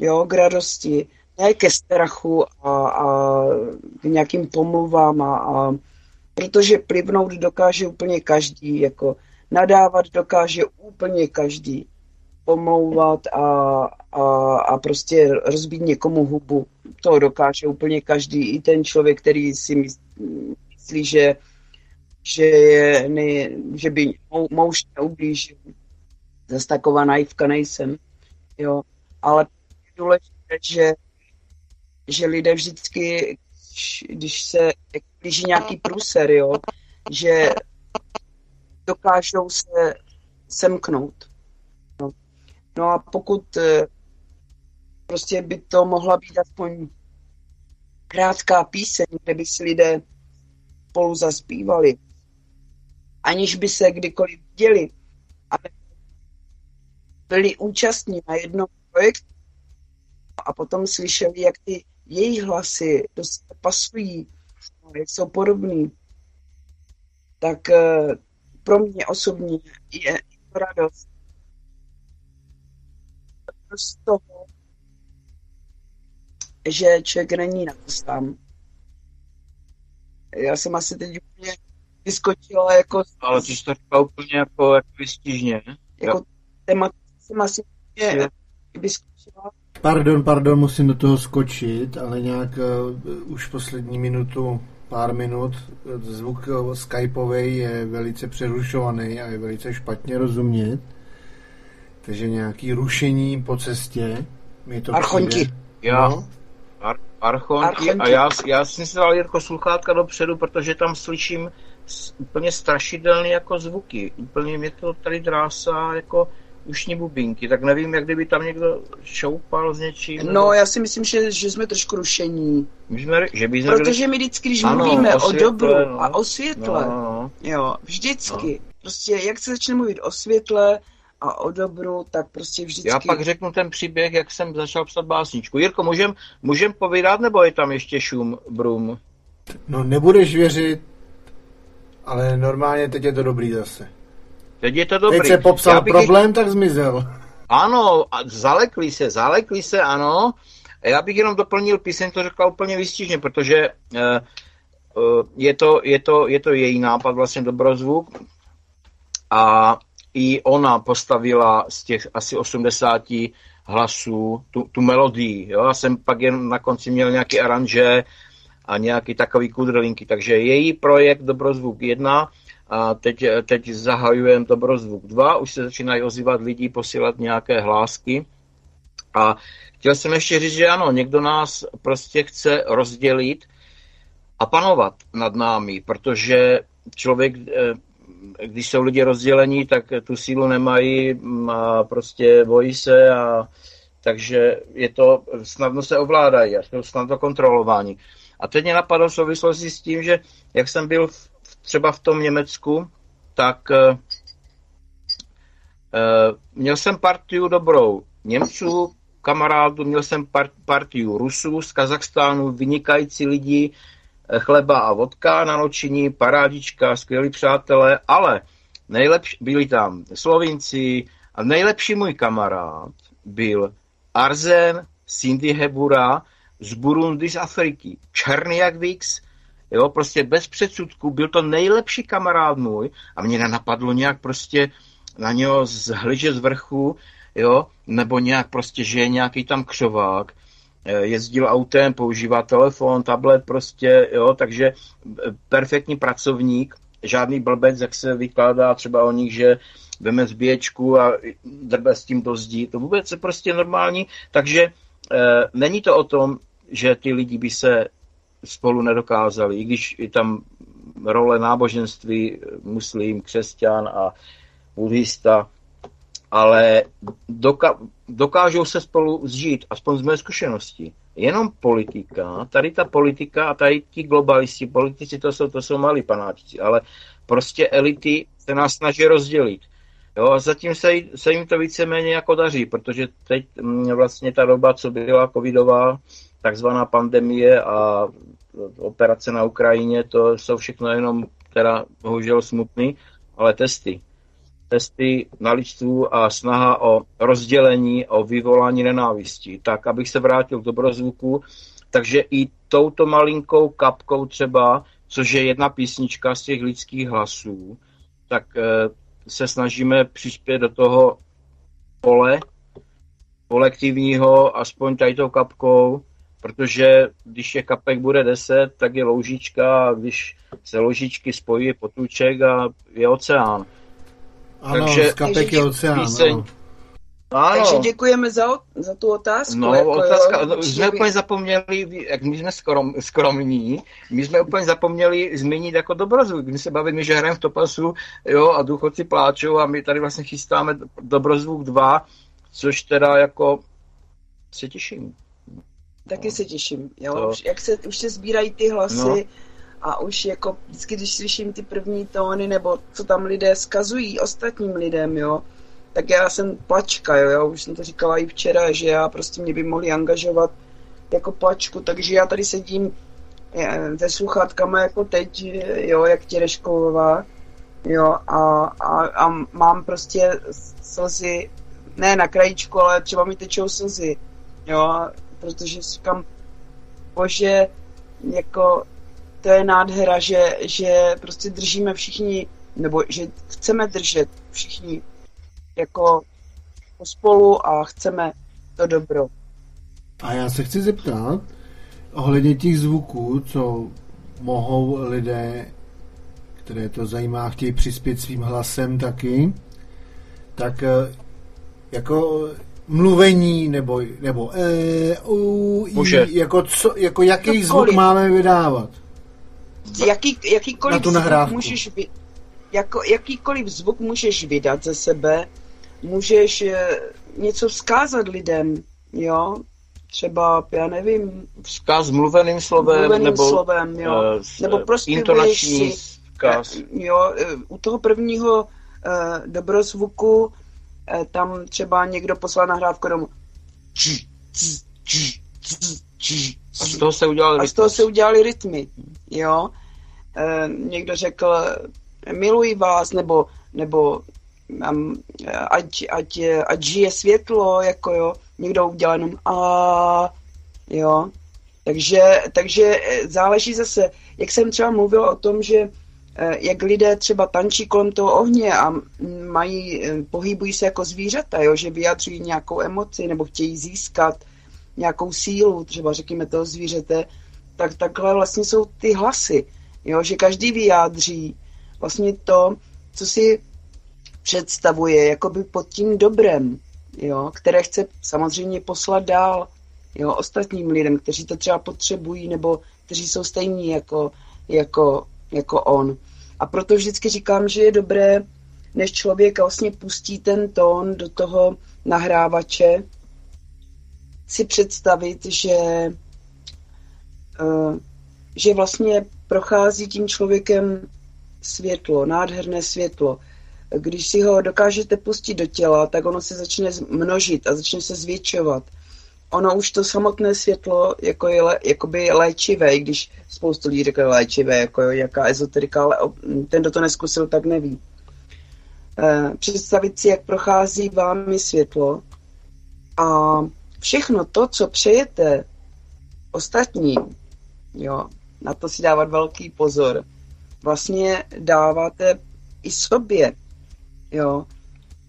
jo, k radosti, ne ke strachu a, a k nějakým pomluvám a, a protože plivnout dokáže úplně každý, jako nadávat dokáže úplně každý, pomlouvat a, a, a prostě rozbít někomu hubu, to dokáže úplně každý, i ten člověk, který si myslí, že že, je, ne, že by mou, mouž neublížil. Zase taková naivka nejsem. Jo. Ale je důležité, že, že lidé vždycky, když se blíží nějaký průser, jo, že dokážou se semknout. No, a pokud eh, prostě by to mohla být aspoň krátká píseň, kde by si lidé spolu zaspívali, aniž by se kdykoliv viděli, ale byli účastní na jednom projektu a potom slyšeli, jak ty jejich hlasy do sebe pasují, jak jsou podobný, tak eh, pro mě osobně je to radost. Z toho, že člověk není na to sám. Já jsem asi teď úplně vyskočila jako... Ale ty jsi to říkala úplně jako, jako vystížně. Jako téma jsem asi úplně vyskočila. Pardon, pardon, musím do toho skočit, ale nějak uh, už poslední minutu, pár minut, zvuk uh, skypový je velice přerušovaný a je velice špatně rozumět. Takže nějaký rušení po cestě. Mi to Archonti. Já. No? Ar- archonti. archonti. A já, já jsem si dal jako sluchátka dopředu, protože tam slyším úplně strašidelné jako zvuky. Úplně mě to tady drásá jako ušní bubínky, tak nevím, jak kdyby tam někdo šoupal s něčím. No, nebo... já si myslím, že, že jsme trošku rušení. My jsme, že by Protože my vždycky, když ano, mluvíme o, světle, o dobru no. a o světle, no, no, no. jo, vždycky, no. prostě jak se začne mluvit o světle, a o dobru, tak prostě vždycky... Já pak řeknu ten příběh, jak jsem začal psat básničku. Jirko, můžem, můžem povídat, nebo je tam ještě šum, brum? No nebudeš věřit, ale normálně teď je to dobrý zase. Teď je to dobrý. Teď se popsal bych problém, tak zmizel. Ano, zalekli se, zalekli se, ano. Já bych jenom doplnil píseň, to řekla úplně vystižně, protože uh, uh, je, to, je, to, je to její nápad, vlastně dobrozvuk. A i ona postavila z těch asi 80 hlasů tu, tu melodii. Jo? Já jsem pak jen na konci měl nějaký aranže a nějaký takový kudrlinky. Takže její projekt Dobrozvuk 1 a teď, teď zahajujeme Dobrozvuk 2, už se začínají ozývat lidi, posílat nějaké hlásky. A chtěl jsem ještě říct, že ano, někdo nás prostě chce rozdělit a panovat nad námi, protože člověk eh, když jsou lidi rozdělení, tak tu sílu nemají a prostě bojí se a takže je to, snadno se ovládají a jsou snadno kontrolování. A teď mě napadlo v souvislosti s tím, že jak jsem byl v, třeba v tom Německu, tak uh, měl jsem partiu dobrou Němců, kamarádů, měl jsem partiu Rusů z Kazachstánu, vynikající lidi, chleba a vodka na noční, parádička, skvělí přátelé, ale nejlepší, byli tam Slovinci a nejlepší můj kamarád byl Arzen Cindy Hebura z Burundi z Afriky. Černý jak Vix, jo, prostě bez předsudku, byl to nejlepší kamarád můj a mě nenapadlo nějak prostě na něho zhlížet z vrchu, jo, nebo nějak prostě, že je nějaký tam křovák. Eh, jezdil autem, používá telefon, tablet prostě, jo, takže eh, perfektní pracovník, žádný blbec, jak se vykládá třeba o nich, že veme zbíječku a drbe s tím do zdí. To vůbec je prostě normální, takže e, není to o tom, že ty lidi by se spolu nedokázali, i když je tam role náboženství, muslim, křesťan a buddhista, ale doka- dokážou se spolu zžít, aspoň z mé zkušenosti. Jenom politika, tady ta politika a tady ti globalisti, politici, to jsou, to jsou malí panáčci, ale prostě elity se nás snaží rozdělit. Jo, a zatím se, se jim to víceméně jako daří, protože teď mm, vlastně ta doba, co byla covidová, takzvaná pandemie a operace na Ukrajině, to jsou všechno jenom teda bohužel smutný, ale testy testy na lidstvu a snaha o rozdělení, o vyvolání nenávisti. Tak, abych se vrátil k dobrozvuku, takže i touto malinkou kapkou třeba, což je jedna písnička z těch lidských hlasů, tak e, se snažíme přispět do toho pole kolektivního, aspoň tady tou kapkou, protože když je kapek bude 10, tak je loužička a když se loužičky spojí, potůček a je oceán. Ano, Takže, z kapek je oceán. Píseň, ano. Ano. Takže děkujeme za, za tu otázku. No, jako, otázka, jo, jsme že... úplně zapomněli, jak my jsme skrom, skromní, my jsme úplně zapomněli změnit jako dobrozvuk. My se bavíme, že hrajeme v Topasu, jo, a důchodci pláčou a my tady vlastně chystáme dobrozvuk 2, což teda jako se těším. Taky se těším, jo. To... Už, jak se, už se sbírají ty hlasy no. A už jako vždycky, když slyším ty první tóny, nebo co tam lidé skazují ostatním lidem, jo, tak já jsem plačka, jo, já už jsem to říkala i včera, že já prostě mě by mohli angažovat jako plačku, takže já tady sedím se eh, sluchátkama jako teď, jo, jak Těrešková, jo, a, a, a mám prostě slzy, ne na krajičku, ale třeba mi tečou slzy, jo, protože říkám, bože, jako to je nádhera, že, že prostě držíme všichni, nebo že chceme držet všichni jako pospolu a chceme to dobro. A já se chci zeptat, ohledně těch zvuků, co mohou lidé, které to zajímá, chtějí přispět svým hlasem taky, tak eh, jako mluvení nebo, nebo e, u, Může. jako, co, jako jaký Cokoliv. zvuk máme vydávat? Jaký, jakýkoliv Na tu zvuk můžeš vy, jako, jakýkoliv zvuk můžeš vydat ze sebe, můžeš eh, něco vzkázat lidem, jo, třeba, já nevím... Vzkaz mluveným slovem, mluveným nebo, slovem, jo. Uh, nebo prostě intonační si, vzkaz. Jo, u toho prvního uh, dobrozvuku uh, tam třeba někdo poslal nahrávku domů. A z toho se udělali A z toho se udělali rytmy, jo. Uh, někdo řekl, miluji vás, nebo, nebo ať, ať, ať žije světlo, jako jo, někdo udělá jenom a jo. Takže, takže záleží zase, jak jsem třeba mluvil o tom, že eh, jak lidé třeba tančí kolem toho ohně a mají, eh, pohybují se jako zvířata, jo, že vyjadřují nějakou emoci nebo chtějí získat nějakou sílu, třeba řekněme toho zvířete, tak takhle vlastně jsou ty hlasy, jo, že každý vyjádří vlastně to, co si představuje jakoby pod tím dobrem, jo, které chce samozřejmě poslat dál jo, ostatním lidem, kteří to třeba potřebují nebo kteří jsou stejní jako, jako, jako on. A proto vždycky říkám, že je dobré, než člověk vlastně pustí ten tón do toho nahrávače, si představit, že, uh, že vlastně prochází tím člověkem světlo, nádherné světlo, když si ho dokážete pustit do těla, tak ono se začne množit a začne se zvětšovat. Ono už to samotné světlo jako je jakoby léčivé, i když spoustu lidí řekne léčivé, jako jaká ezoterika, ale ten, kdo to neskusil, tak neví. E, představit si, jak prochází vámi světlo a všechno to, co přejete ostatním, jo, na to si dávat velký pozor, vlastně dáváte i sobě. Jo.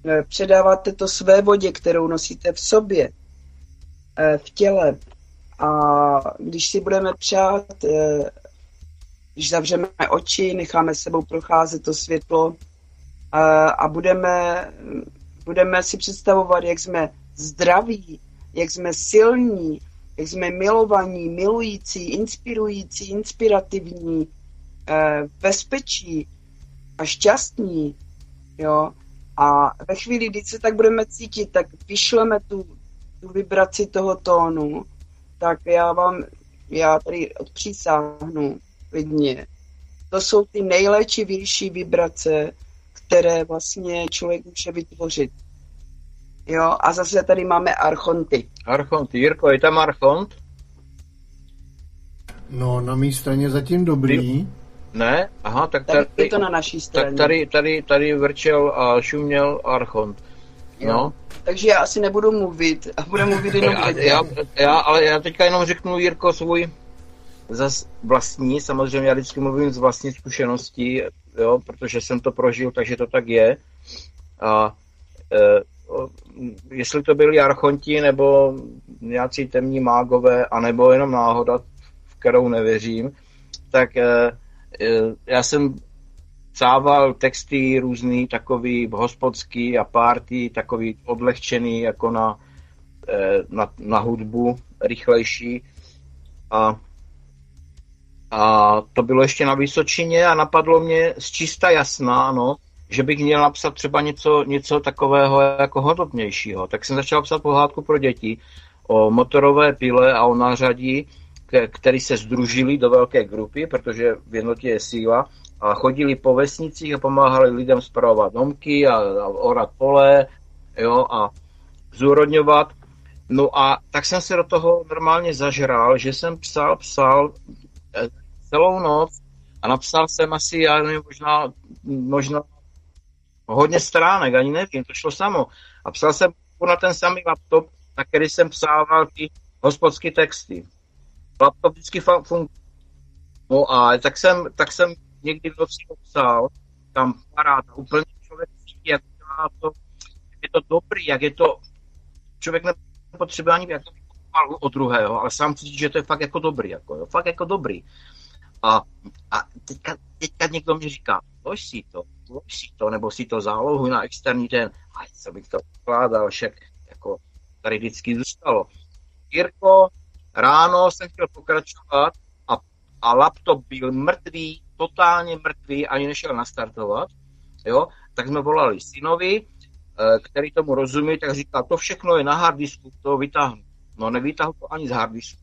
E, předáváte to své vodě, kterou nosíte v sobě, e, v těle. A když si budeme přát, e, když zavřeme oči, necháme sebou procházet to světlo a budeme, budeme si představovat, jak jsme zdraví, jak jsme silní, jak jsme milovaní, milující, inspirující, inspirativní, bezpečí a šťastní, jo. A ve chvíli, kdy se tak budeme cítit, tak vyšleme tu, tu vibraci toho tónu, tak já vám, já tady odpřísáhnu klidně. To jsou ty nejléčivější vibrace, které vlastně člověk může vytvořit. Jo, a zase tady máme archonty. Archonty. Jirko, je tam archont? No, na mé straně zatím dobrý. Ne? Aha, tak tady, tady je to na naší straně. Tak tady, tady, tady vrčel a šuměl Archont. No. Jo. Takže já asi nebudu mluvit a budu mluvit jenom já, já, já, ale já teďka jenom řeknu, Jirko, svůj zas vlastní, samozřejmě já vždycky mluvím z vlastní zkušeností, jo, protože jsem to prožil, takže to tak je. A e, jestli to byli archonti nebo nějací temní mágové, anebo jenom náhoda, v kterou nevěřím, tak eh, eh, já jsem psával texty různý, takový hospodský a party, takový odlehčený jako na, na, na hudbu, rychlejší. A, a to bylo ještě na Vysočině a napadlo mě z čista jasná, no, že bych měl napsat třeba něco, něco takového jako hodnotnějšího. Tak jsem začal psat pohádku pro děti o motorové pile a o nářadí, který se združili do velké grupy, protože v jednotě je síla, a chodili po vesnicích a pomáhali lidem spravovat domky a, a orat pole jo, a zúrodňovat. No a tak jsem se do toho normálně zažral, že jsem psal, psal eh, celou noc a napsal jsem asi, já nevím, možná, možná hodně stránek, ani nevím, to šlo samo. A psal jsem na ten samý laptop, na který jsem psával ty hospodské texty. Laptop vždycky funguje. No a tak jsem, tak jsem někdy v noci psal, tam paráda, úplně člověk cítí, jak to, jak je to dobrý, jak je to, člověk nepotřebuje ani jako od druhého, ale sám cítí, že to je fakt jako dobrý, jako, jo, fakt jako dobrý. A, a teďka, teďka někdo mi říká, lož si to, si to, nebo si to zálohu na externí den, a co bych to ukládal, však jako tady vždycky zůstalo. Jirko, ráno jsem chtěl pokračovat a, a laptop byl mrtvý, totálně mrtvý, ani nešel nastartovat, jo, tak jsme volali synovi, eh, který tomu rozumí, tak říká, to všechno je na harddisku, to vytáhnu. No nevytáhnu to ani z harddisku.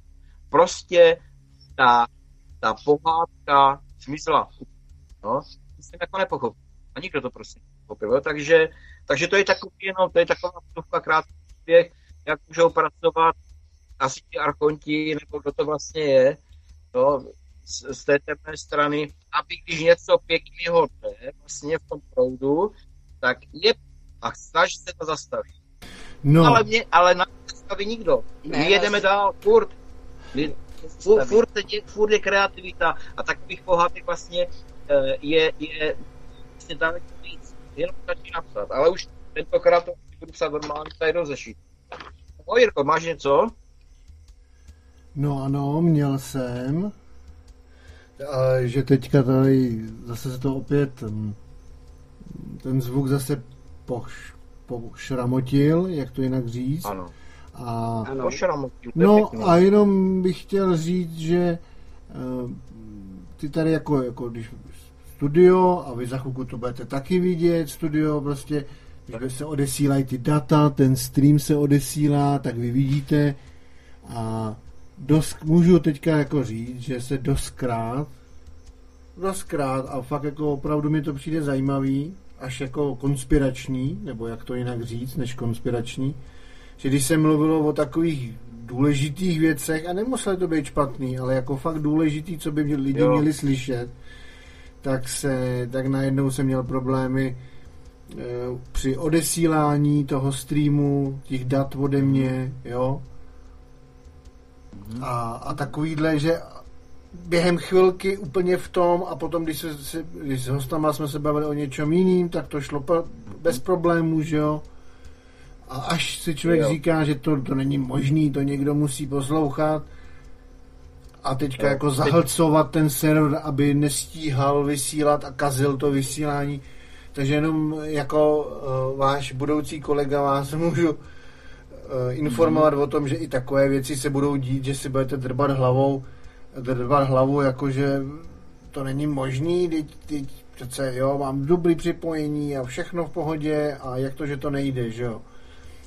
Prostě ta ta pohádka zmizela. No, jsem jako nepochopil. A nikdo to prostě nepochopil. Takže, takže to je takový jenom, to je taková vstupka krátký příběh, jak můžou pracovat asi ti archonti, nebo kdo to vlastně je, no, z, z té temné strany, aby když něco pěkného jde vlastně v tom proudu, tak je a snaž se to zastavit. No. Ale, mě, ale na zastaví nikdo. Ne, My jedeme dál, furt. My, furt, furt, je, furt je kreativita a takových pohádek vlastně eh, je, je vlastně daleko víc. Jenom stačí napsat, ale už tentokrát to budu psát normálně tady do zešit. No Jirko, máš něco? No ano, měl jsem. A, že teďka tady zase se to opět hm, ten zvuk zase poš, pošramotil, jak to jinak říct. Ano. A, ano. No a jenom bych chtěl říct, že uh, ty tady jako, jako když studio a vy za chvilku to budete taky vidět, studio prostě, když se odesílají ty data, ten stream se odesílá, tak vy vidíte a dost, můžu teďka jako říct, že se doskrát doskrát a fakt jako opravdu mi to přijde zajímavý, až jako konspirační, nebo jak to jinak říct, než konspirační, že když se mluvilo o takových důležitých věcech, a nemuselo to být špatný, ale jako fakt důležitý, co by lidi jo. měli slyšet, tak se, tak najednou jsem měl problémy e, při odesílání toho streamu, těch dat ode mě, jo. A, a takovýhle, že během chvilky úplně v tom a potom, když, se, se, když s hostama jsme se bavili o něčem jiným, tak to šlo bez problémů, že jo. A až si člověk jo. říká, že to, to není možný, to někdo musí poslouchat a teďka jo. jako zahlcovat ten server, aby nestíhal vysílat a kazil to vysílání. Takže jenom jako uh, váš budoucí kolega vás můžu uh, informovat mm. o tom, že i takové věci se budou dít, že si budete drbat hlavou, drbat hlavu, jakože to není možný, teď, teď přece jo, mám dobrý připojení a všechno v pohodě a jak to, že to nejde, že jo.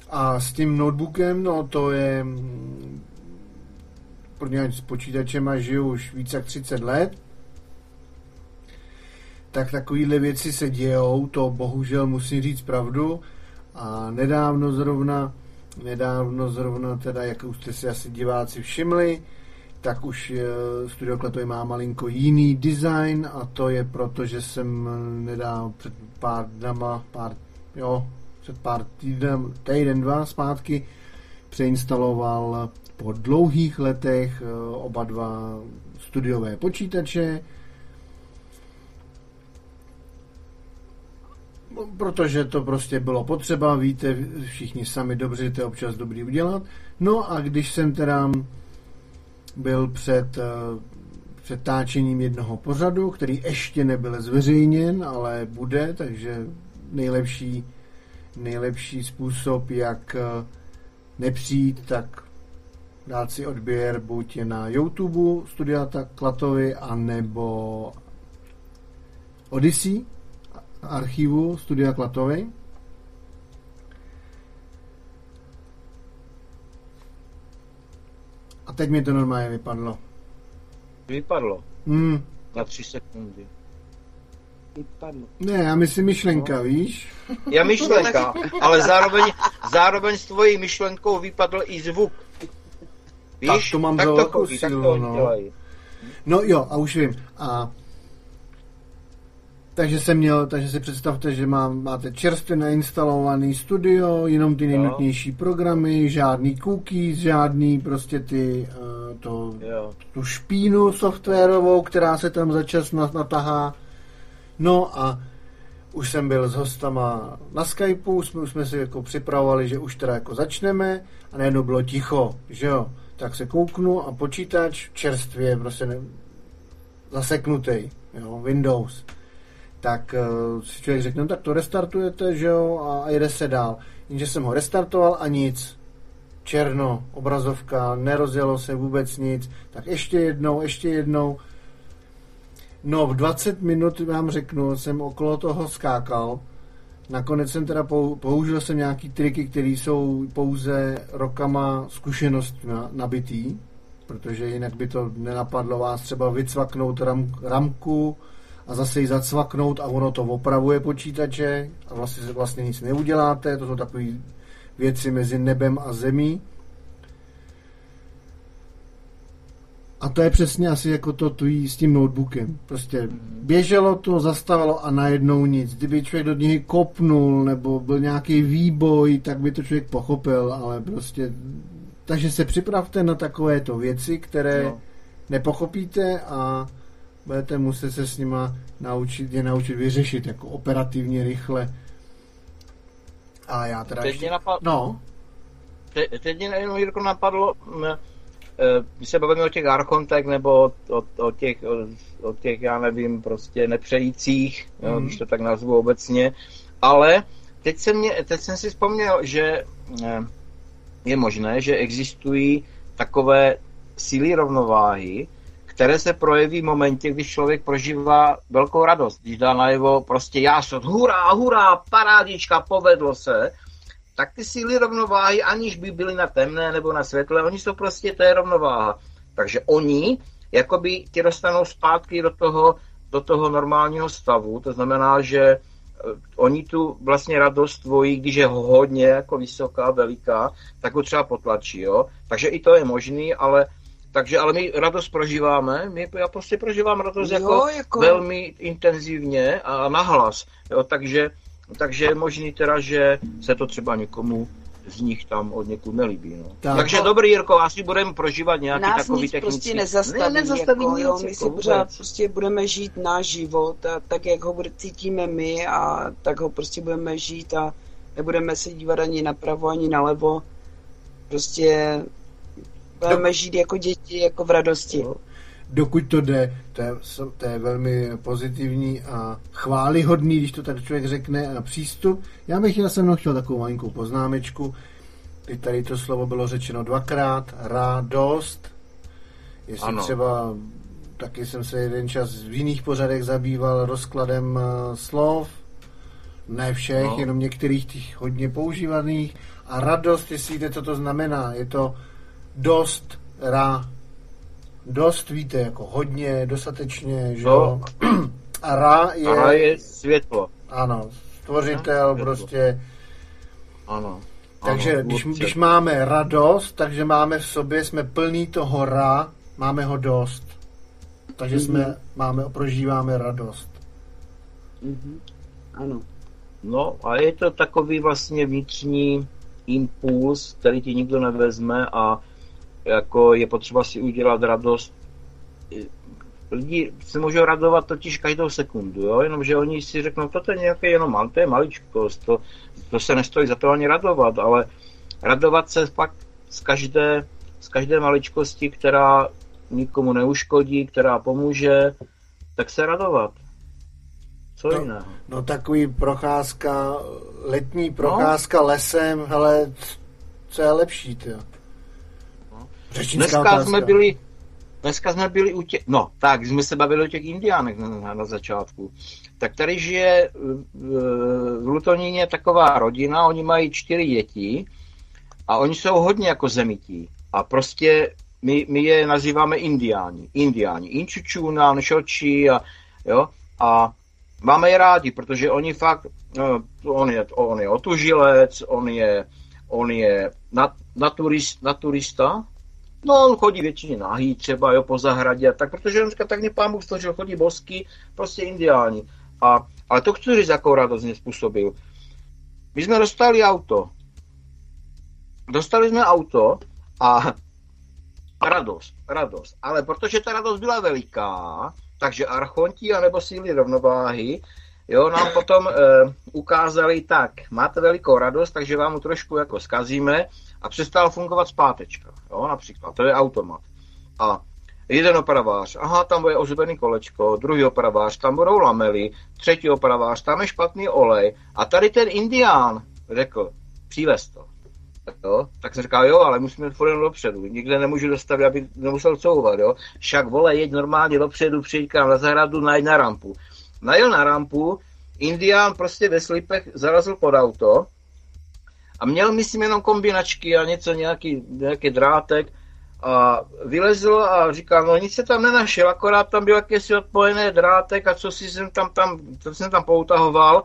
A s tím notebookem, no to je protože s počítačem a žiju už více jak 30 let, tak takovéhle věci se dějou, to bohužel musím říct pravdu. A nedávno zrovna, nedávno zrovna teda, jak už jste si asi diváci všimli, tak už uh, Studio Klatový má malinko jiný design a to je proto, že jsem nedávno před pár dnama, pár, jo, před pár týden, týden, dva zpátky přeinstaloval po dlouhých letech eh, oba dva studiové počítače. protože to prostě bylo potřeba, víte všichni sami dobře, to je občas dobrý udělat. No a když jsem teda byl před uh, přetáčením jednoho pořadu, který ještě nebyl zveřejněn, ale bude, takže nejlepší, nejlepší způsob, jak uh, nepřijít, tak dát si odběr buď na YouTube Studia Klatovy, anebo Odyssey, archivu Studia Klatovy. A teď mi to normálně vypadlo. Vypadlo? Hmm. Na tři sekundy. Vypadlo. Ne, já myslím myšlenka, no. víš? Já myšlenka, ale zároveň, zároveň s tvojí myšlenkou vypadl i zvuk. Víš? Tak to mám tak to chodí, sílu, tak to no. Dělají. No jo, a už vím. A takže jsem měl, takže si představte, že má, máte čerstvě nainstalovaný studio, jenom ty nejnutnější programy, žádný cookies, žádný prostě ty, uh, to, jo. tu špínu softwarovou, která se tam za čas natahá. No a už jsem byl s hostama na Skypeu, jsme, už jsme si jako připravovali, že už teda jako začneme a najednou bylo ticho, že jo. Tak se kouknu a počítač čerstvě, prostě ne, zaseknutý, jo, Windows tak uh, si člověk řekne, no, tak to restartujete, že jo, a jede se dál. Jenže jsem ho restartoval a nic. Černo, obrazovka, nerozjelo se vůbec nic. Tak ještě jednou, ještě jednou. No, v 20 minut vám řeknu, jsem okolo toho skákal. Nakonec jsem teda použil jsem nějaký triky, které jsou pouze rokama zkušenost nabitý, protože jinak by to nenapadlo vás třeba vycvaknout ram, ramku, a zase ji zacvaknout a ono to opravuje počítače a vlastně, vlastně nic neuděláte. To jsou takové věci mezi nebem a zemí. A to je přesně asi jako to tují s tím notebookem. Prostě běželo to, zastavilo a najednou nic. Kdyby člověk do něj kopnul nebo byl nějaký výboj, tak by to člověk pochopil, ale prostě... Takže se připravte na takovéto věci, které no. nepochopíte a budete muset se s nima naučit, je naučit vyřešit jako operativně, rychle. A já teda teď ještě... Napad... No. Te, teď mě jenom Jirko napadlo, my se bavíme o těch archontech nebo o, o, o, těch, o, o těch, já nevím, prostě nepřejících, mm. jo, mhm. když to tak nazvu obecně, ale teď jsem, mě, teď jsem si vzpomněl, že je možné, že existují takové síly rovnováhy, které se projeví v momentě, když člověk prožívá velkou radost, když dá najevo prostě jásot, hurá, hurá, parádička, povedlo se, tak ty síly rovnováhy, aniž by byly na temné nebo na světle, oni jsou prostě, to je rovnováha. Takže oni jakoby ti dostanou zpátky do toho, do toho normálního stavu, to znamená, že eh, oni tu vlastně radost tvojí, když je hodně jako vysoká, veliká, tak ho třeba potlačí, jo. Takže i to je možný, ale takže, ale my radost prožíváme, my, já prostě prožívám radost jo, jako, jako velmi intenzivně a nahlas, jo, takže, takže je možný teda, že se to třeba někomu z nich tam od někud nelíbí. No. Tak. Takže no. dobrý, Jirko, asi budeme prožívat nějaký Nás takový nic technický... prostě nezastaví, ne, nezastaví jako, jo, my si jako pořád prostě budeme žít náš život a tak, jak ho bude cítíme my a tak ho prostě budeme žít a nebudeme se dívat ani napravo, ani nalevo. Prostě Budeme žít jako děti, jako v radosti. No. Dokud to jde, to je, to je velmi pozitivní a chválihodný, když to tak člověk řekne, a přístup. Já bych já jsem chtěl takovou malinkou poznámečku. Kdy tady to slovo bylo řečeno dvakrát, radost. Jestli ano. třeba taky jsem se jeden čas v jiných pořadech zabýval rozkladem uh, slov, ne všech, no. jenom některých těch hodně používaných. A radost, jestli víte, co to znamená, je to dost, ra, dost, víte, jako hodně, dostatečně, že no. A ra je... Ra je světlo. Ano, stvořitel světlo. prostě... Ano. Takže ano, když, když máme radost, takže máme v sobě, jsme plní toho ra, máme ho dost. Takže mm-hmm. jsme, máme, prožíváme radost. Mm-hmm. Ano. No a je to takový vlastně vnitřní impuls, který ti nikdo nevezme a jako je potřeba si udělat radost lidi se můžou radovat totiž každou sekundu, jo? jenomže oni si řeknou, to je nějaké jenom to je maličkost, to, to se nestojí za to ani radovat, ale radovat se pak z každé, z každé maličkosti, která nikomu neuškodí, která pomůže, tak se radovat. Co no, jiného? No takový procházka, letní procházka no. lesem, hele, co je lepší, ty? No. Dneska otázka. jsme byli, dneska jsme byli u těch, no tak, jsme se bavili o těch indiánech na, na začátku. Tak tady žije v Lutoníně taková rodina, oni mají čtyři děti a oni jsou hodně jako zemití. A prostě my, my je nazýváme indiáni. Indiáni. Inčučuna, Nšoči a, jo, a máme je rádi, protože oni fakt, no, on, je, on je otužilec, on je, on je nat, naturist, naturista, no on chodí většině nahý třeba, jo, po zahradě, tak protože on říká, tak mě pán Bůh chodí bosky, prostě indiáni. A, ale to chci říct, jakou radost mě způsobil. My jsme dostali auto. Dostali jsme auto a radost, radost. Ale protože ta radost byla veliká, takže archonti anebo síly rovnováhy jo, nám potom e, ukázali tak, máte velikou radost, takže vám mu trošku jako skazíme a přestal fungovat zpátečka, jo, například, to je automat. A jeden opravář, aha, tam bude ozubený kolečko, druhý opravář, tam budou lamely, třetí opravář, tam je špatný olej a tady ten indián řekl, přívez to jo, tak jsem říkal, jo, ale musíme furt jen dopředu, nikde nemůžu dostavit, aby nemusel couvat, jo. Však vole, jeď normálně dopředu, přijď na zahradu, najď na rampu. Najel na rampu, Indián prostě ve slipech zarazil pod auto a měl, myslím, jenom kombinačky a něco, nějaký, nějaký drátek. A vylezl a říkal, no nic se tam nenašel, akorát tam byl jakýsi odpojený drátek a co si jsem tam, tam, co jsem tam poutahoval.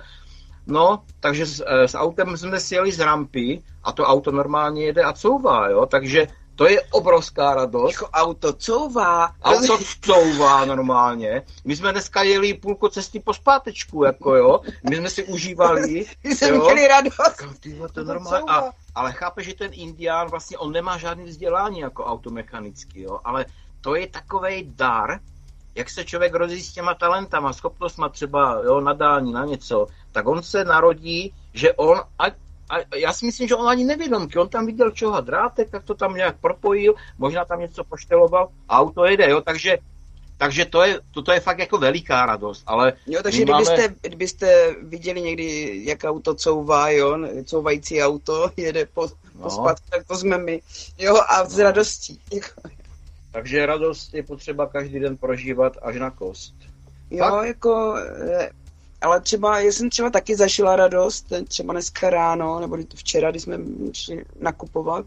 No, takže s, eh, s autem jsme sjeli z rampy a to auto normálně jede a couvá, jo, takže to je obrovská radost. Jako auto couvá. Auto couvá normálně. My jsme dneska jeli půlku cesty po zpátečku, jako jo. My jsme si užívali. My jsme měli radost. Tyhle, to normálně. A, ale chápe, že ten indián vlastně, on nemá žádný vzdělání jako automechanický, jo. Ale to je takový dar, jak se člověk rodí s těma talentama, schopnostma třeba jo, nadání na něco, tak on se narodí, že on, a, a já si myslím, že on ani nevědomky, on tam viděl čoho drátek, tak to tam nějak propojil, možná tam něco pošteloval a auto jede, jo, takže takže to je, to, to je fakt jako veliká radost, ale... Jo, takže kdybyste, máme... kdybyste viděli někdy, jak auto couvá, jo, couvající auto jede po, no. po spadku, tak to jsme my, jo, a s no. radostí. Jako. Takže radost je potřeba každý den prožívat až na kost. Jo, Fakt? jako, eh, ale třeba, já jsem třeba taky zašila radost, třeba dneska ráno, nebo včera, když jsme šli nakupovat,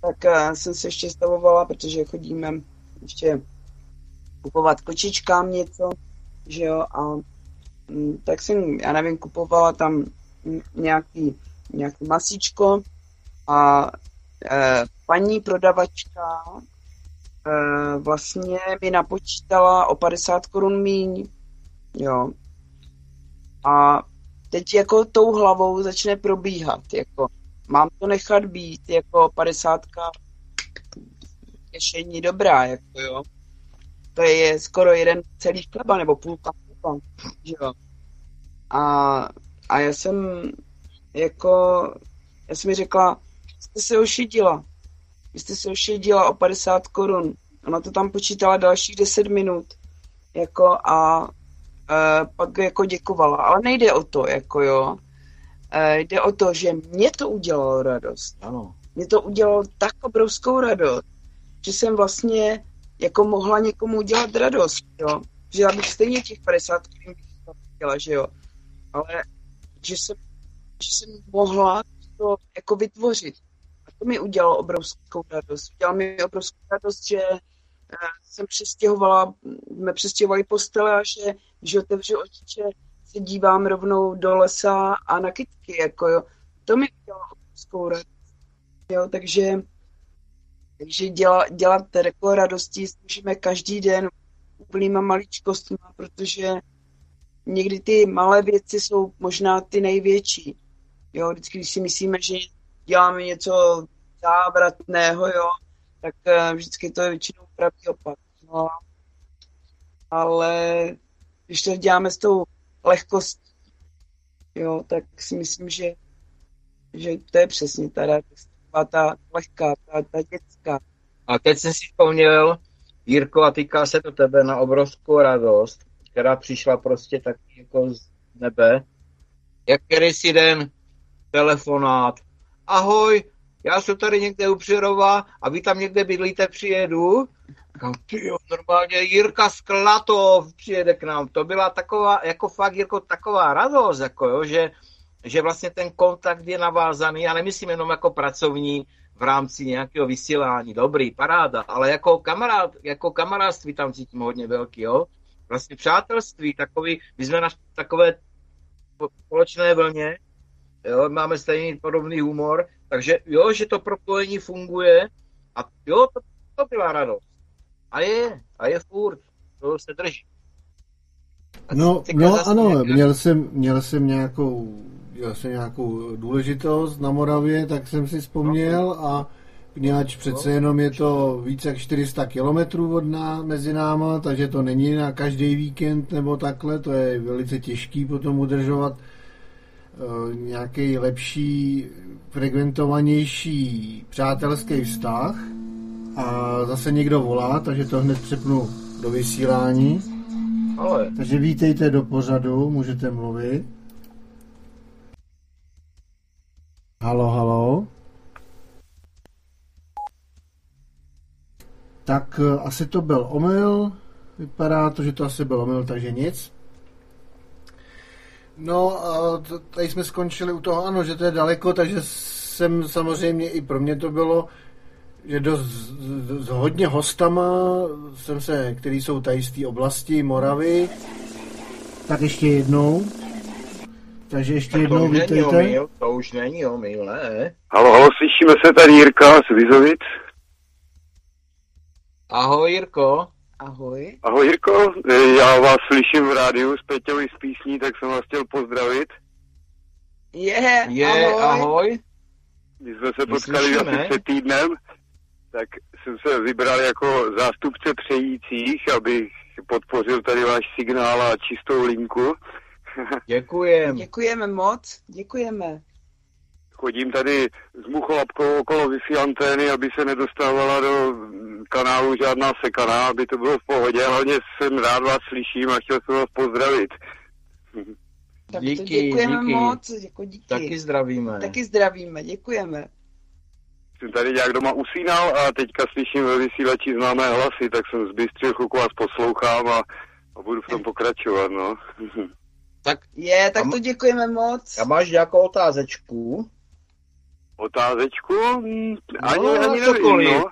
tak eh, jsem se ještě stavovala, protože chodíme ještě kupovat kočičkám něco, že jo, a mm, tak jsem, já nevím, kupovala tam nějaký, nějaký masíčko a e, paní prodavačka e, vlastně mi napočítala o 50 korun míň, jo. A teď jako tou hlavou začne probíhat, jako mám to nechat být, jako 50 řešení dobrá, jako jo. To je skoro jeden celý chleba, nebo půlka chleba, že jo. A, a já jsem jako, já jsem mi řekla, jste se ošidila, vy jste se ošidila o 50 korun. Ona to tam počítala dalších 10 minut. Jako a e, pak jako děkovala. Ale nejde o to, jako jo. E, jde o to, že mě to udělalo radost. Ano. Mě to udělalo tak obrovskou radost, že jsem vlastně jako mohla někomu udělat radost, jo. Že já bych stejně těch 50 korun chtěla, že jo. Ale že jsem, že jsem mohla to jako vytvořit to mi udělalo obrovskou radost. Udělalo mi obrovskou radost, že eh, jsem přestěhovala, jsme přestěhovali postele a že, že otevřu očiče, se dívám rovnou do lesa a na kytky, jako jo. To mi udělalo obrovskou radost. Jo, takže, takže děla, dělat takové radosti můžeme každý den úplnýma maličkostmi, protože někdy ty malé věci jsou možná ty největší. Jo, vždycky, když si myslíme, že děláme něco závratného, jo, tak uh, vždycky to je většinou pravý opak. No, ale když to děláme s tou lehkostí, jo, tak si myslím, že, že to je přesně ta radost, ta lehká, ta, ta dětská. A teď jsem si vzpomněl, Jirko, a týká se to tebe na obrovskou radost, která přišla prostě tak jako z nebe. Jak si den telefonát. Ahoj, já jsem tady někde u Přirova a vy tam někde bydlíte, přijedu. ty jo, normálně Jirka Sklatov přijede k nám. To byla taková, jako fakt, jako taková radost, jako jo, že, že vlastně ten kontakt je navázaný, já nemyslím jenom jako pracovní, v rámci nějakého vysílání, dobrý, paráda, ale jako kamarád, jako kamarádství tam cítím hodně velký, jo. Vlastně přátelství, takový, my jsme na takové společné vlně, jo, máme stejný podobný humor, takže jo, že to propojení funguje a jo, to, to byla radost. A je, a je furt, to se drží. no, no ano, měl jsem, měl jsem nějakou, měl jsem nějakou důležitost na Moravě, tak jsem si vzpomněl a Kněhač přece jenom je to více jak 400 kilometrů od ná, mezi náma, takže to není na každý víkend nebo takhle, to je velice těžký potom udržovat nějaký lepší, frekventovanější přátelský vztah a zase někdo volá, takže to hned přepnu do vysílání. Ale. Takže vítejte do pořadu, můžete mluvit. Halo, halo. Tak eh, asi to byl omyl. Vypadá to, že to asi byl omyl, takže nic. No, tady jsme skončili u toho, ano, že to je daleko, takže jsem samozřejmě i pro mě to bylo, že dost, s hodně hostama jsem se, který jsou tady z té oblasti Moravy, tak ještě jednou. Takže ještě tak jednou to vítejte. Omyl, to už není omyl, ne? Halo, halo, slyšíme se tady Jirka z Vizovic. Ahoj Jirko. Ahoj. Ahoj Jirko, já vás slyším v rádiu z Peťovi z písní, tak jsem vás chtěl pozdravit. Je, je ahoj. ahoj. Když jsme se potkali asi před týdnem, tak jsem se vybral jako zástupce přejících, abych podpořil tady váš signál a čistou linku. Děkujem. Děkujeme moc, děkujeme chodím tady s mucholapkou okolo wi antény, aby se nedostávala do kanálu žádná sekaná, aby to bylo v pohodě. Hlavně jsem rád vás slyším a chtěl jsem vás pozdravit. Tak díky, děkujeme díky. moc, jako díky. Taky zdravíme. Taky zdravíme, děkujeme. Jsem tady nějak doma usínal a teďka slyším ve vysílači známé hlasy, tak jsem zbystřil, chvilku vás poslouchám a, a budu v tom pokračovat, no. Tak je, tak to děkujeme moc. A máš nějakou otázečku? Otázečku? Ani, no, ani nevím, no.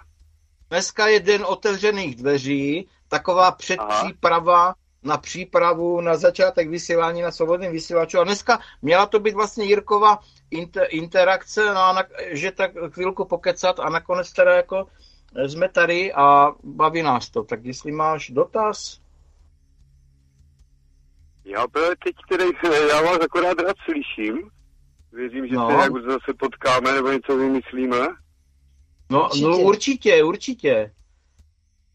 Dneska je den otevřených dveří, taková předpříprava Aha. na přípravu, na začátek vysílání na svobodném vysílaču. A dneska měla to být vlastně Jirkova inter, interakce, no a na, že tak chvilku pokecat a nakonec teda jako jsme tady a baví nás to. Tak jestli máš dotaz? Já teď tedy, já vás akorát rád slyším. Věřím, že no. se nějak zase potkáme nebo něco vymyslíme. No určitě, no, určitě. určitě.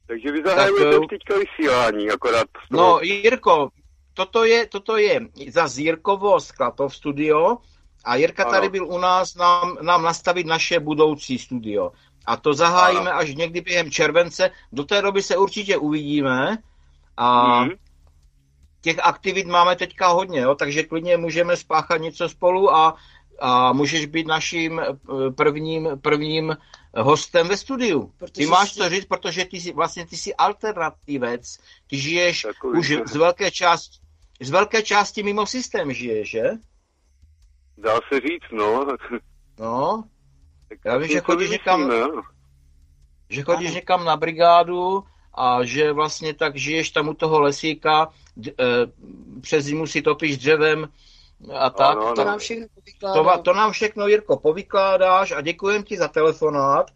Takže vy zahajujete tak, už teďka vysílání, akorát. No, Jirko, toto je, toto je za Jirkovo Sklatov studio a Jirka ano. tady byl u nás nám, nám nastavit naše budoucí studio. A to zahájíme ano. až někdy během července. Do té doby se určitě uvidíme a hmm. Těch aktivit máme teďka hodně, jo, takže klidně můžeme spáchat něco spolu a a můžeš být naším eh, prvním, prvním hostem ve studiu. Protože ty máš jsi... to říct, protože ty jsi, vlastně ty jsi alternativec, ty žiješ Takový. už z velké, část, z velké části mimo systém žiješ, že? Dá se říct, no. No, tak já vím, že chodíš někam, no. že chodíš někam na brigádu a že vlastně tak žiješ tam u toho lesíka, d, e, přes zimu si topíš dřevem a tak. Ano, to, nám všechno to, to nám všechno, Jirko, povykládáš a děkujem ti za telefonát.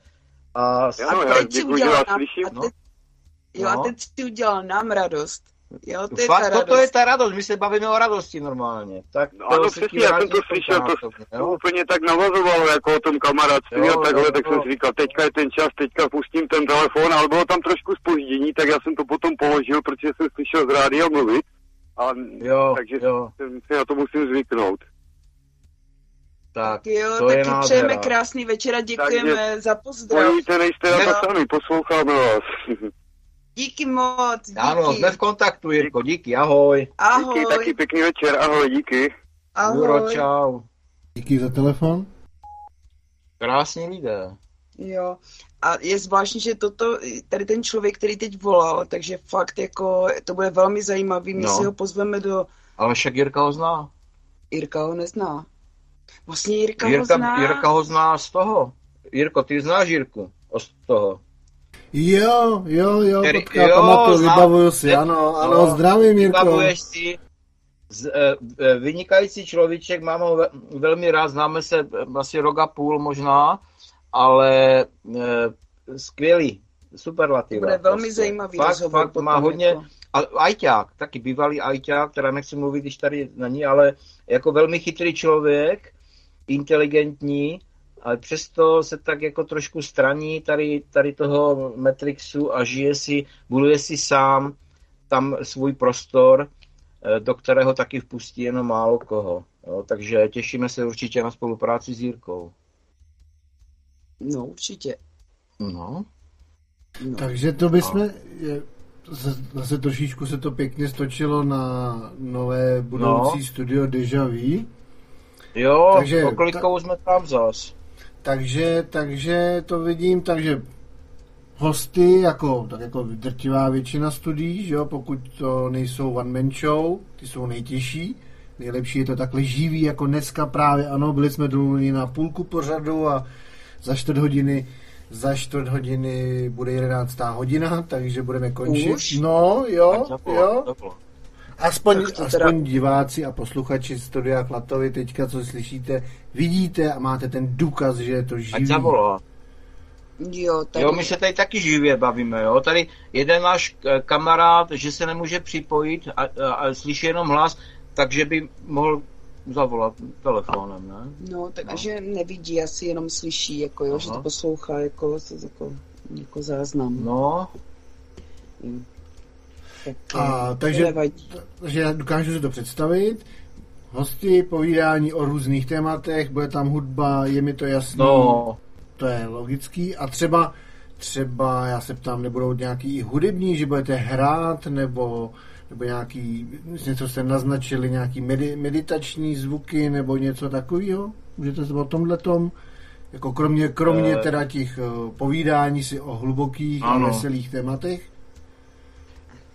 A, a teď si udělal nám, a teď, jo, a teď si udělal nám radost, Jo, to je Fakt, ta toto radost. je ta radost, my se bavíme o radosti normálně. Tak No ano, se přesně, já jsem to slyšel, to, to jo? úplně tak navazovalo, jako o tom kamarádství Jo, a takhle, jo, tak jsem jo. si říkal, teďka je ten čas, teďka pustím ten telefon, ale bylo tam trošku spoždění, tak já jsem to potom položil, protože jsem slyšel z rádia mluvit, a, Jo, takže jo, jsem si na to musím zvyknout. tak, Jo, to je taky nádhera. přejeme krásný večer a děkujeme za pozdrav. Spojíte, nejste na sami, posloucháme vás. Díky moc, díky. Ano, jsme v kontaktu, Jirko, díky, ahoj. Ahoj, Díky, taky pěkný večer, ahoj, díky. Juro, ahoj. čau. Díky za telefon. Krásní lidé. Jo. A je zvláštní, že toto, tady ten člověk, který teď volal, takže fakt jako, to bude velmi zajímavý, my No. si ho pozveme do, Ale však Jirka ho zná. Jirka ho nezná. Vlastně Jirka, ho Jirka, zná. Jirka ho zná z toho. Jirko, ty znáš Jirku? Z toho. Jo, jo, jo, Který- potka, jo, pamatuju, znám. vybavuju si, ano, ano, No, zdravím, Jirko. Vybavuješ si z, e, vynikající človíček, mám ho ve, velmi rád, známe se e, asi rok a půl možná, ale e, skvělý, superlativ. To bude velmi zajímavý fakt, rozhovor fakt má hodně, jako. a ajťák, taky bývalý ajťák, teda nechci mluvit, když tady není, ale jako velmi chytrý člověk, inteligentní, ale přesto se tak jako trošku straní tady, tady toho Matrixu a žije si, buduje si sám tam svůj prostor, eh, do kterého taky vpustí jenom málo koho. Jo, takže těšíme se určitě na spolupráci s Jirkou. No, určitě. No, No. Takže to bychom, je, zase- zase trošičku se to pěkně stočilo na nové budoucí No. studio Deja Vu. jo, Takže- okolikou jsme tam zas. Takže, takže to vidím, takže hosty, jako, tak jako drtivá většina studií, že jo, pokud to nejsou one man show, ty jsou nejtěžší. Nejlepší je to takhle živý, jako dneska právě, ano, byli jsme domluveni na půlku pořadu a za čtvrt hodiny za čtvrt hodiny bude 11. hodina, takže budeme končit. Už? No, jo, Tak zavolá, jo. zavolá. Aspoň, aspoň teda- diváci a posluchači Studia Klatovi teďka, co slyšíte, vidíte a máte ten důkaz, že je to Ať živý. zavolá. Jo, tady... Jo, my se tady taky živě bavíme, jo. Tady jeden náš eh, kamarád, že se nemůže připojit a, a, a slyší jenom hlas, takže by mohl zavolat telefonem, ne? No, takže nevidí, asi jenom slyší, jako jo, Aha. že to poslouchá jako, jako, jako záznam. No, A, takže-. Takže já dokážu si to představit. Hosti, povídání o různých tématech, bude tam hudba, je mi to jasný, no, to je logický. A třeba, třeba, já se ptám, nebudou nějaký i hudební, že budete hrát, nebo, nebo nějaký, něco jste naznačili, nějaký medi, meditační zvuky, nebo něco takového? Můžete se o tomhle tom, jako kromě, kromě Eh. teda těch eh, povídání si o hlubokých a veselých tématech?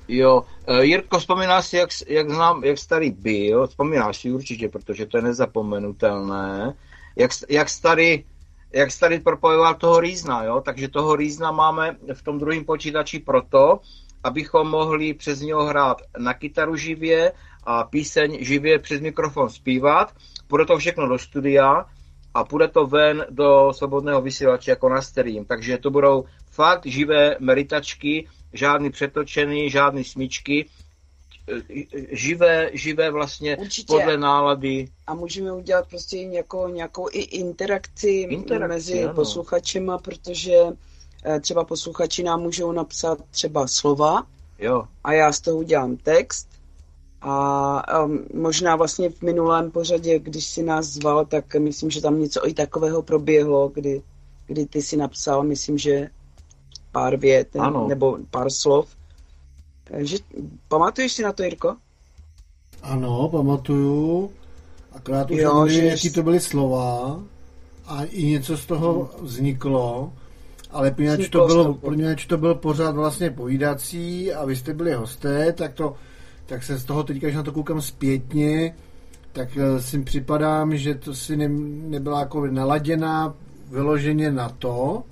Jo. Eh, Jirko, vzpomínáš si, jak, jak znám, jak starý byl? Vzpomínáš si určitě, protože to je nezapomenutelné. Jak, jak starý jak starý propojoval toho rýzna, jo? takže toho rýzna máme v tom druhém počítači proto, abychom mohli přes něho hrát na kytaru živě a píseň živě přes mikrofon zpívat. Půjde to všechno do studia a půjde to ven do svobodného vysílače jako na stream. Takže to budou fakt živé meritačky, žádný přetočený, žádný smyčky, živé, živé vlastně Určitě. podle nálady. A můžeme udělat prostě nějakou, nějakou i interakci, Interakci, mezi ano. posluchačema, protože eh, třeba posluchači nám můžou napsat třeba slova Jo, a já z toho udělám text. A um, možná vlastně v minulém pořadě, když si nás zval, tak myslím, že tam něco i takového proběhlo, kdy, kdy ty si napsal, myslím, že pár vět Ano. nebo pár slov. Takže pamatuješ si na to, Jirko? Ano, pamatuju. Akorát už Jo, nevím, že- jaký to byly slova a i něco z toho vzniklo, ale poněvadž to, bylo, poněvadž to byl pořád vlastně povídací a vy jste byli hosté, tak, to, tak se z toho teďka, když na to koukám zpětně, tak eh, si připadám, že to si ne, nebyla jako naladěná vyloženě na to,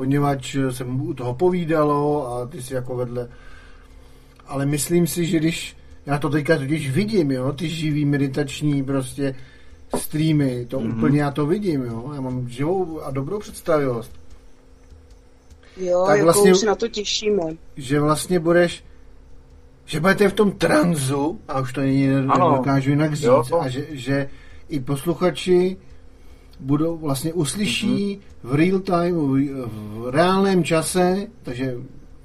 poněvadž se mu u toho povídalo a ty si jako vedle ale myslím si, že když já to teďka totiž vidím, jo, ty živý meditační prostě streamy, to Mhm. mm-hmm. úplně já to vidím, jo, já mám živou a dobrou představivost, Jo, Tak jako vlastně- už se na to těšíme. že vlastně budeš Že budete v tom tranzu, a už to není, dokážu jinak říct, jo. a že, že i posluchači budou vlastně uslyší mm-hmm. v real time, v reálném čase, takže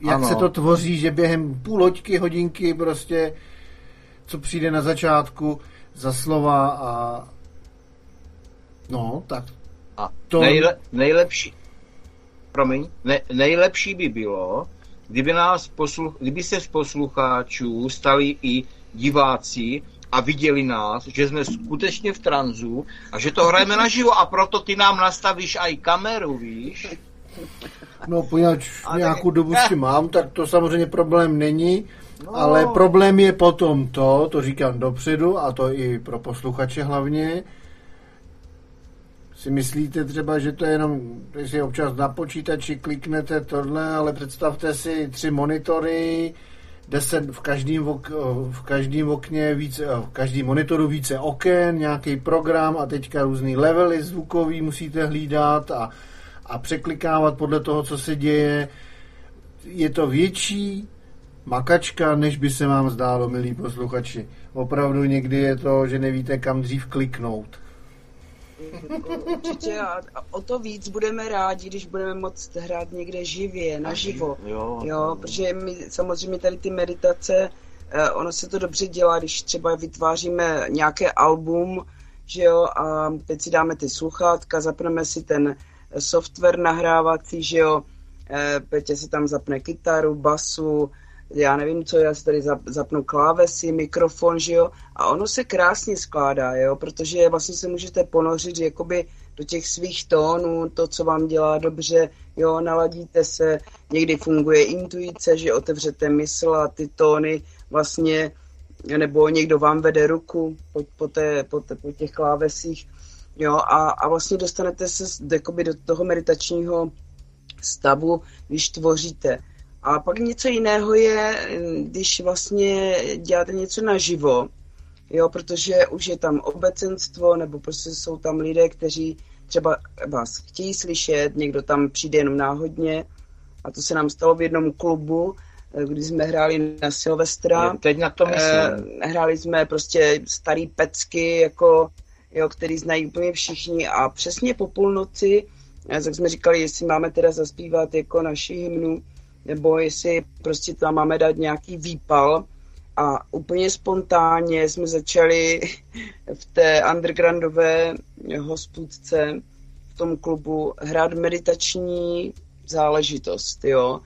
jak ano. se to tvoří, že během půl loďky, hodinky prostě, co přijde na začátku za slova a no, tak a to... nejle, nejlepší, promiň, ne, nejlepší by bylo, kdyby, nás posluch, kdyby se z posluchačů stali i diváci a viděli nás, že jsme skutečně v tranzu a že to hrajeme naživo a proto ty nám nastavíš i kameru, víš? No, poněvadž nějakou dobu s tím mám, tak to samozřejmě problém není, no. ale problém je potom to, to říkám dopředu a to i pro posluchače hlavně, si myslíte třeba, že to je jenom, když si občas na počítači kliknete tohle, ale představte si tři monitory, deset v každém, v každém okně více, v každém monitoru více oken, nějaký program a teďka různý levely zvukový musíte hlídat a, a překlikávat podle toho, co se děje. Je to větší makačka, než by se vám zdálo, milí posluchači. Opravdu někdy je to, že nevíte, kam dřív kliknout. Určitě a, o to víc budeme rádi, když budeme moct hrát někde živě, naživo. Jo, jo protože my samozřejmě tady ty meditace, eh, ono se to dobře dělá, když třeba vytváříme nějaké album, že jo, a teď si dáme ty sluchátka, zapneme si ten software nahrávací, že jo, eh, Petě si tam zapne kytaru, basu, já nevím co, já si tady zapnu. Klávesy, mikrofon, že jo, a ono se krásně skládá, jo, protože vlastně se můžete ponořit jakoby do těch svých tónů, to, co vám dělá dobře, jo, naladíte se, někdy funguje intuice, že otevřete mysl a ty tóny vlastně, nebo někdo vám vede ruku po, po, té, po, té, po těch klávesích, jo, a, a vlastně dostanete se jakoby do toho meditačního stavu, když tvoříte. A pak něco jiného je, když vlastně děláte něco naživo, jo, protože už je tam obecenstvo, nebo prostě jsou tam lidé, kteří třeba vás chtějí slyšet, někdo tam přijde jenom náhodně. A to se nám stalo v jednom klubu, kdy jsme hráli na Silvestra. Teď na to myslím. Eh, hráli jsme prostě starý pecky, jako, jo, který znají úplně všichni a přesně po půlnoci, eh, tak jsme říkali, jestli máme teda zaspívat jako naši hymnu, nebo jestli prostě tam máme dát nějaký výpal. A úplně spontánně jsme začali v té undergroundové hospůdce v tom klubu hrát meditační záležitost, jo.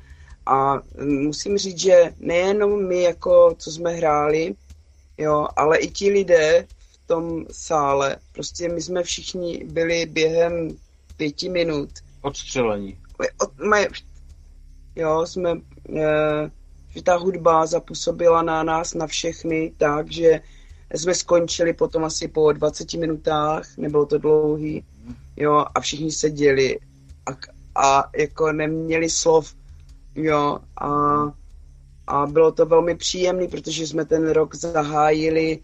A musím říct, že nejenom my, jako co jsme hráli, jo, ale i ti lidé v tom sále, prostě my jsme všichni byli během pěti minut odstřelení. Od, jo, jsme, e, že ta hudba zapůsobila na nás, na všechny, takže jsme skončili potom asi po 20 minutách, nebylo to dlouhý, jo, a všichni seděli a, a jako neměli slov, jo, a, a bylo to velmi příjemné, protože jsme ten rok zahájili e,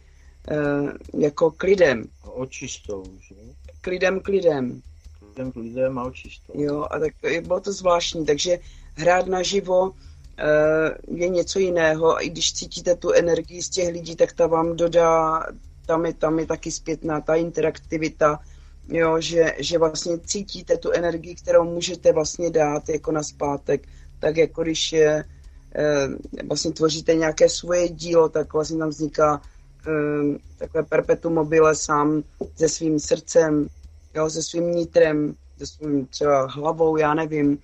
jako klidem. A očistou, že? Klidem, klidem. Klidem, klidem a očistou. Jo, a tak bylo to zvláštní, takže hrát naživo eh, je něco jiného. I když cítíte tu energii z těch lidí, tak ta vám dodá, tam je, tam je taky zpětná ta interaktivita, jo, že, že vlastně cítíte tu energii, kterou můžete vlastně dát jako na zpátek, tak jako když je, eh, vlastně tvoříte nějaké svoje dílo, tak vlastně tam vzniká eh, takové perpetuum mobile sám se svým srdcem, jo, se svým nitrem, se svým třeba hlavou, já nevím,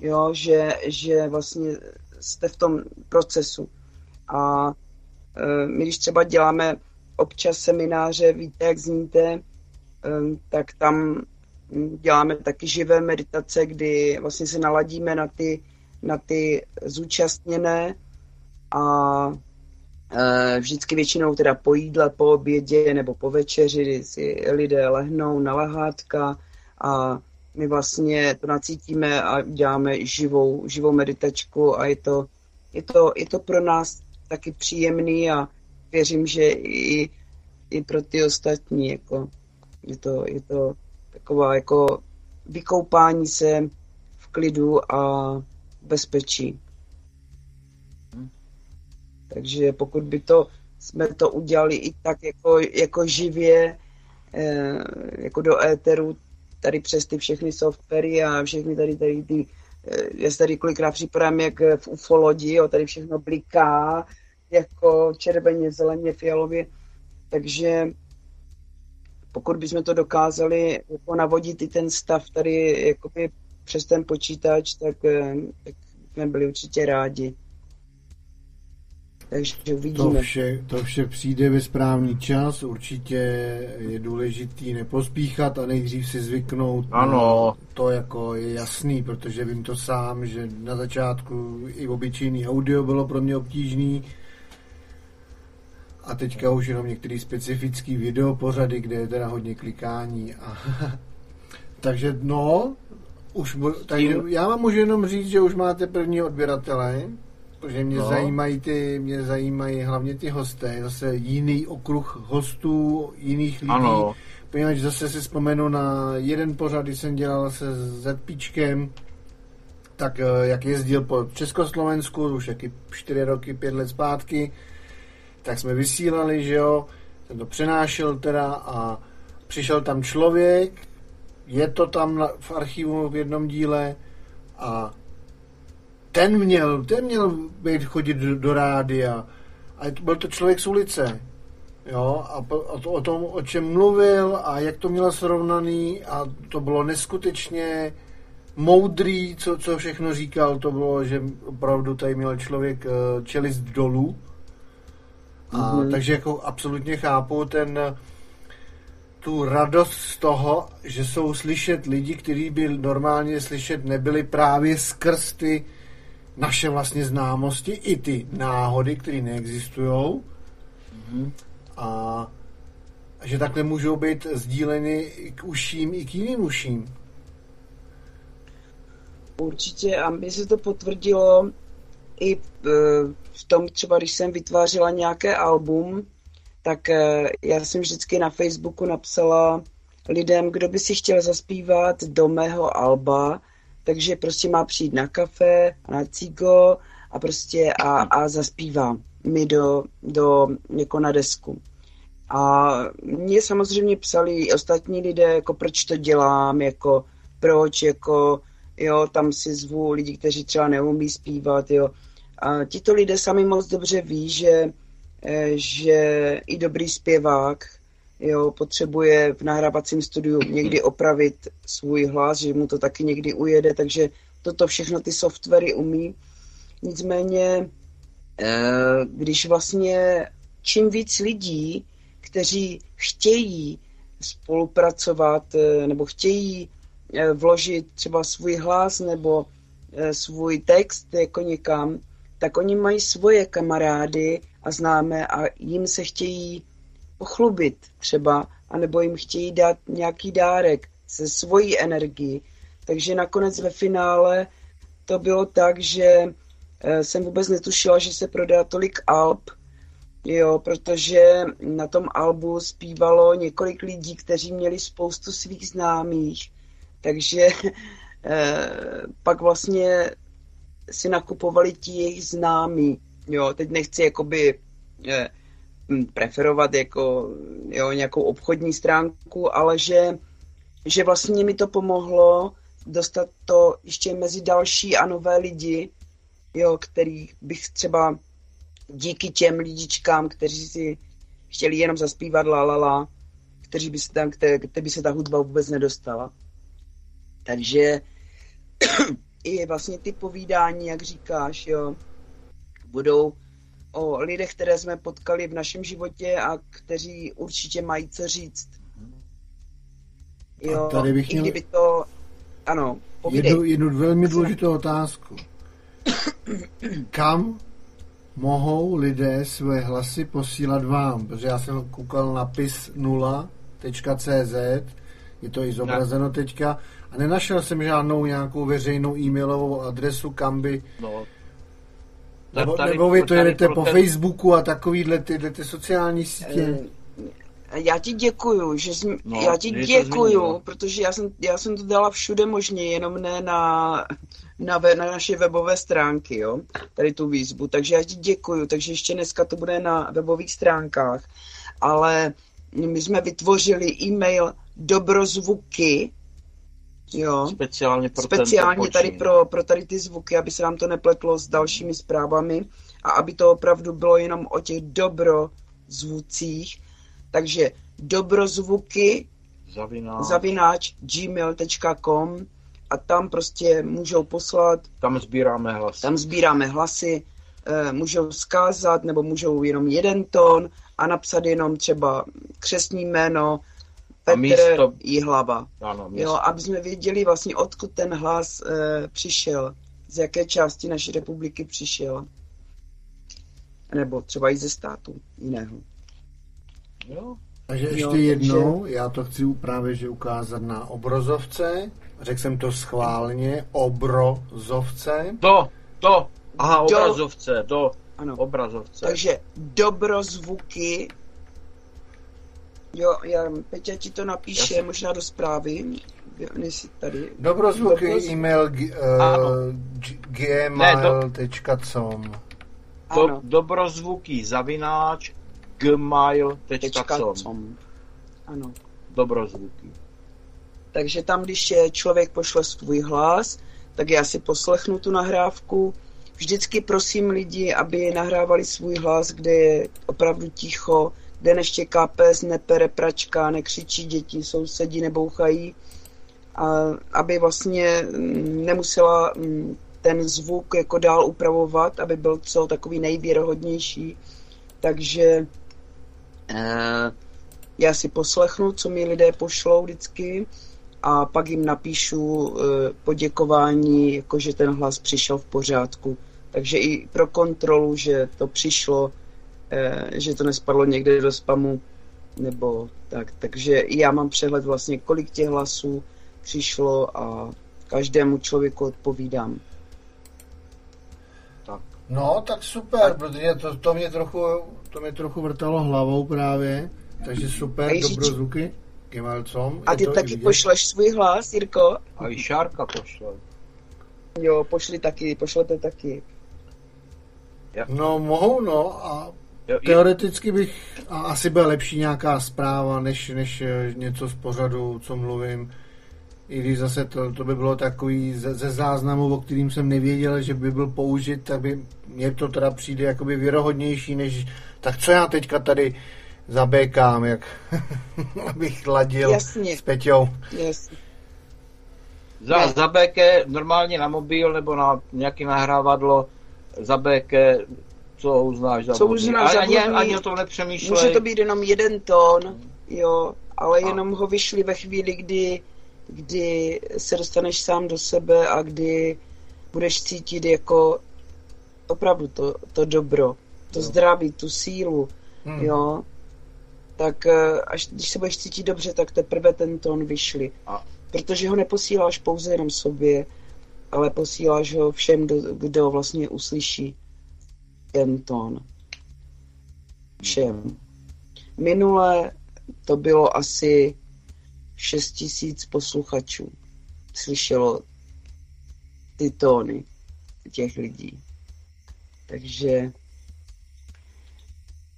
jo, že, že vlastně jste v tom procesu. A e, my, když třeba děláme občas semináře, víte, jak zníte, e, tak tam děláme taky živé meditace, kdy vlastně se naladíme na ty, na ty zúčastněné a e, vždycky většinou teda po jídle, po obědě nebo po večeři, si lidé lehnou na lehátka a my vlastně to nacítíme a děláme živou, živou meditačku a je to, je to, je to pro nás taky příjemný a věřím, že i, i pro ty ostatní jako, je, to, je to taková jako vykoupání se v klidu a bezpečí. Takže pokud by to, jsme to udělali i tak jako, jako živě, eh, jako do éteru, tady přes ty všechny softwary a všechny tady, tady ty, eh, já se tady kolikrát připadám jak v ufolodi, jo, tady všechno bliká, jako červeně, zeleně, fialově, takže pokud bychom to dokázali jako navodit i ten stav tady jakoby přes ten počítač, tak, eh, tak jsme byli určitě rádi. Takže uvidíme. To vše, to vše přijde ve správný čas, určitě je důležitý nepospíchat a nejdřív si zvyknout. Ano. To jako je jasný, protože vím to sám, že na začátku i obyčejný audio bylo pro mě obtížný, a teďka už jenom některý specifický video pořady, kde je teda hodně klikání. A takže no, už tady, já vám můžu jenom říct, že už máte první odběratele, protože mě no. zajímají ty, mě zajímají hlavně ty hosté, zase jiný okruh hostů, jiných lidí. Ano. Poněvadž zase si vzpomenu na jeden pořad, když jsem dělal se Zpíčkem, tak eh, jak jezdil po Československu, už jaký čtyři roky, pět let zpátky, tak jsme vysílali, že jo, ten to přenášel teda a přišel tam člověk, je to tam na, v archivu v jednom díle a ten měl, ten měl být chodit do, do rádia a byl to člověk z ulice, jo, a, a to, o tom, o čem mluvil a jak to mělo srovnaný a to bylo neskutečně moudrý, co, co všechno říkal, to bylo, že opravdu tady měl člověk uh, čelist dolů, a, mm-hmm. Takže jako absolutně chápu ten tu radost z toho, že jsou slyšet lidi, kteří by normálně slyšet nebyli právě skrz ty naše vlastně známosti, i ty náhody, které neexistují. Mm-hmm. A že takhle můžou být sdíleny k uším i k jiným uším. Určitě, a mi se to potvrdilo i e, v tom třeba, když jsem vytvářela nějaké album, tak e, já jsem vždycky na Facebooku napsala lidem, kdo by si chtěl zaspívat do mého alba, takže prostě má přijít na kafe na cigo a prostě a, a zaspívá mi do, do, jako na desku. A mě samozřejmě psali i ostatní lidé, jako proč to dělám, jako proč, jako jo, tam si zvu lidi, kteří třeba neumí zpívat, jo. A tito lidé sami moc dobře ví, že, eh, že i dobrý zpěvák jo, potřebuje v nahrávacím studiu někdy opravit svůj hlas, že mu to taky někdy ujede, takže toto všechno ty softwary umí. Nicméně, eh, když vlastně čím víc lidí, kteří chtějí spolupracovat eh, nebo chtějí vložit třeba svůj hlas nebo svůj text jako někam, tak oni mají svoje kamarády a známé a jim se chtějí pochlubit třeba, anebo jim chtějí dát nějaký dárek se svojí energií. Takže nakonec ve finále to bylo tak, že eh, jsem vůbec netušila, že se prodá tolik alb, jo, protože na tom albu zpívalo několik lidí, kteří měli spoustu svých známých. Takže eh, pak vlastně si nakupovali ti jejich známí. Jo, teď nechci jakoby je, hm, preferovat jako jo, nějakou obchodní stránku, ale že, že vlastně mi to pomohlo dostat to ještě mezi další a nové lidi, jo, který bych třeba díky těm lidičkám, kteří si chtěli jenom zaspívat la la la, kteří by se tam, které, které by se ta hudba vůbec nedostala. Takže i vlastně ty povídání, jak říkáš, jo, budou o lidech, které jsme potkali v našem životě a kteří určitě mají co říct. Jo, a tady bych měl... kdyby to... Ano, jednu, jednu velmi důležitou otázku. Kam mohou lidé své hlasy posílat vám? Protože já jsem koukal na pis0.cz, je to i zobrazeno teďka, a nenašel jsem žádnou nějakou veřejnou e-mailovou adresu, kam by... No. Nebo, tady, nebo vy to jedete po ten... Facebooku a takovýhle tyhle ty sociální sítě? Já ti děkuju, že jsi, No, já ti děkuju, zmínila. protože já jsem, já jsem to dala všude možně, jenom ne na, na, we, na naše webové stránky, jo, tady tu výzvu, takže já ti děkuju, takže ještě dneska to bude na webových stránkách, ale my jsme vytvořili e-mail dobrozvuky, jo, Speciálně pro speciálně tady pro, pro tady ty zvuky, aby se nám to nepletlo s dalšími zprávami a aby to opravdu bylo jenom o těch dobrozvucích. Takže dobrozvuky Zavináč. zavináč gmail.com a tam prostě můžou poslat, Tam sbíráme hlasy. tam sbíráme hlasy, eh, můžou zkázat nebo můžou jenom jeden tón a napsat jenom třeba křesní jméno Petr místo- Jihlava. Ano, město. Jo, aby jsme věděli vlastně, odkud ten hlas e, přišel, z jaké části naší republiky přišel. Nebo třeba i ze státu jiného. Jo. Takže Jo, ještě takže- jednou, já to chci právě že ukázat na obrazovce. Řekl jsem to schválně, obrozovce. Do, do, aha, obrazovce, do Ano. obrazovce. Takže dobrozvuky. Jo, já, Peťa ti to napíše Jasně. možná do zprávy, než jsi tady. Dobrozvuky, Dobroz- e-mail uh, g- gmail.com do, dobrozvuky zavináč gmail.com com. Ano. Dobrozvuky. Takže tam, když je člověk pošle svůj hlas, tak já si poslechnu tu nahrávku. Vždycky prosím lidi, aby nahrávali svůj hlas, kde je opravdu ticho, kde neštěká pes, nepere pračka, nekřičí děti, sousedi nebouchají. A aby vlastně mm, nemusela mm, ten zvuk jako dál upravovat, aby byl co takový nejvěrohodnější. Takže eh, já si poslechnu, co mi lidé pošlou vždycky a pak jim napíšu eh, poděkování, jako že ten hlas přišel v pořádku. Takže i pro kontrolu, že to přišlo, že to nespadlo někde do spamu, nebo tak. Takže i já mám přehled vlastně, kolik těch hlasů přišlo a každému člověku odpovídám. No, tak super, protože to, to, mě trochu, to mě trochu vrtalo hlavou právě. Takže super, A dobrozvuky. Gmail.com. A ty taky vidět. pošleš svůj hlas, Jirko? A i Šárka pošle. Jo, pošli taky, pošlete taky. No, mohou, no. A Jo, teoreticky bych, a asi byla lepší nějaká zpráva, než, než eh, něco z pořadu, co mluvím. I když zase to, to by bylo takový ze, ze záznamu, o kterým jsem nevěděl, že by byl použit, tak by mně to teda přijde jakoby věrohodnější, než tak co já teďka tady zabékám, jak abych ladil Jasně. s Peťou. Yes. Za, Ne. za BK normálně na mobil nebo na nějaký nahrávadlo za BK, co uznáš za Co vhodný. uznáš za ani, ani o tom nepřemýšlej. Může to být jenom jeden tón, jo, ale A- jenom ho vyšli ve chvíli, kdy, kdy se dostaneš sám do sebe a kdy budeš cítit jako opravdu to, to dobro, to Jo. zdraví, tu sílu, Hmm. jo. Tak eh, až když se budeš cítit dobře, tak teprve ten tón vyšli. A- Protože ho neposíláš pouze jenom sobě, ale posíláš ho všem, kdo, kdo vlastně uslyší ten tón. Všem. Minule to bylo asi 6 tisíc posluchačů. Slyšelo ty tóny těch lidí. Takže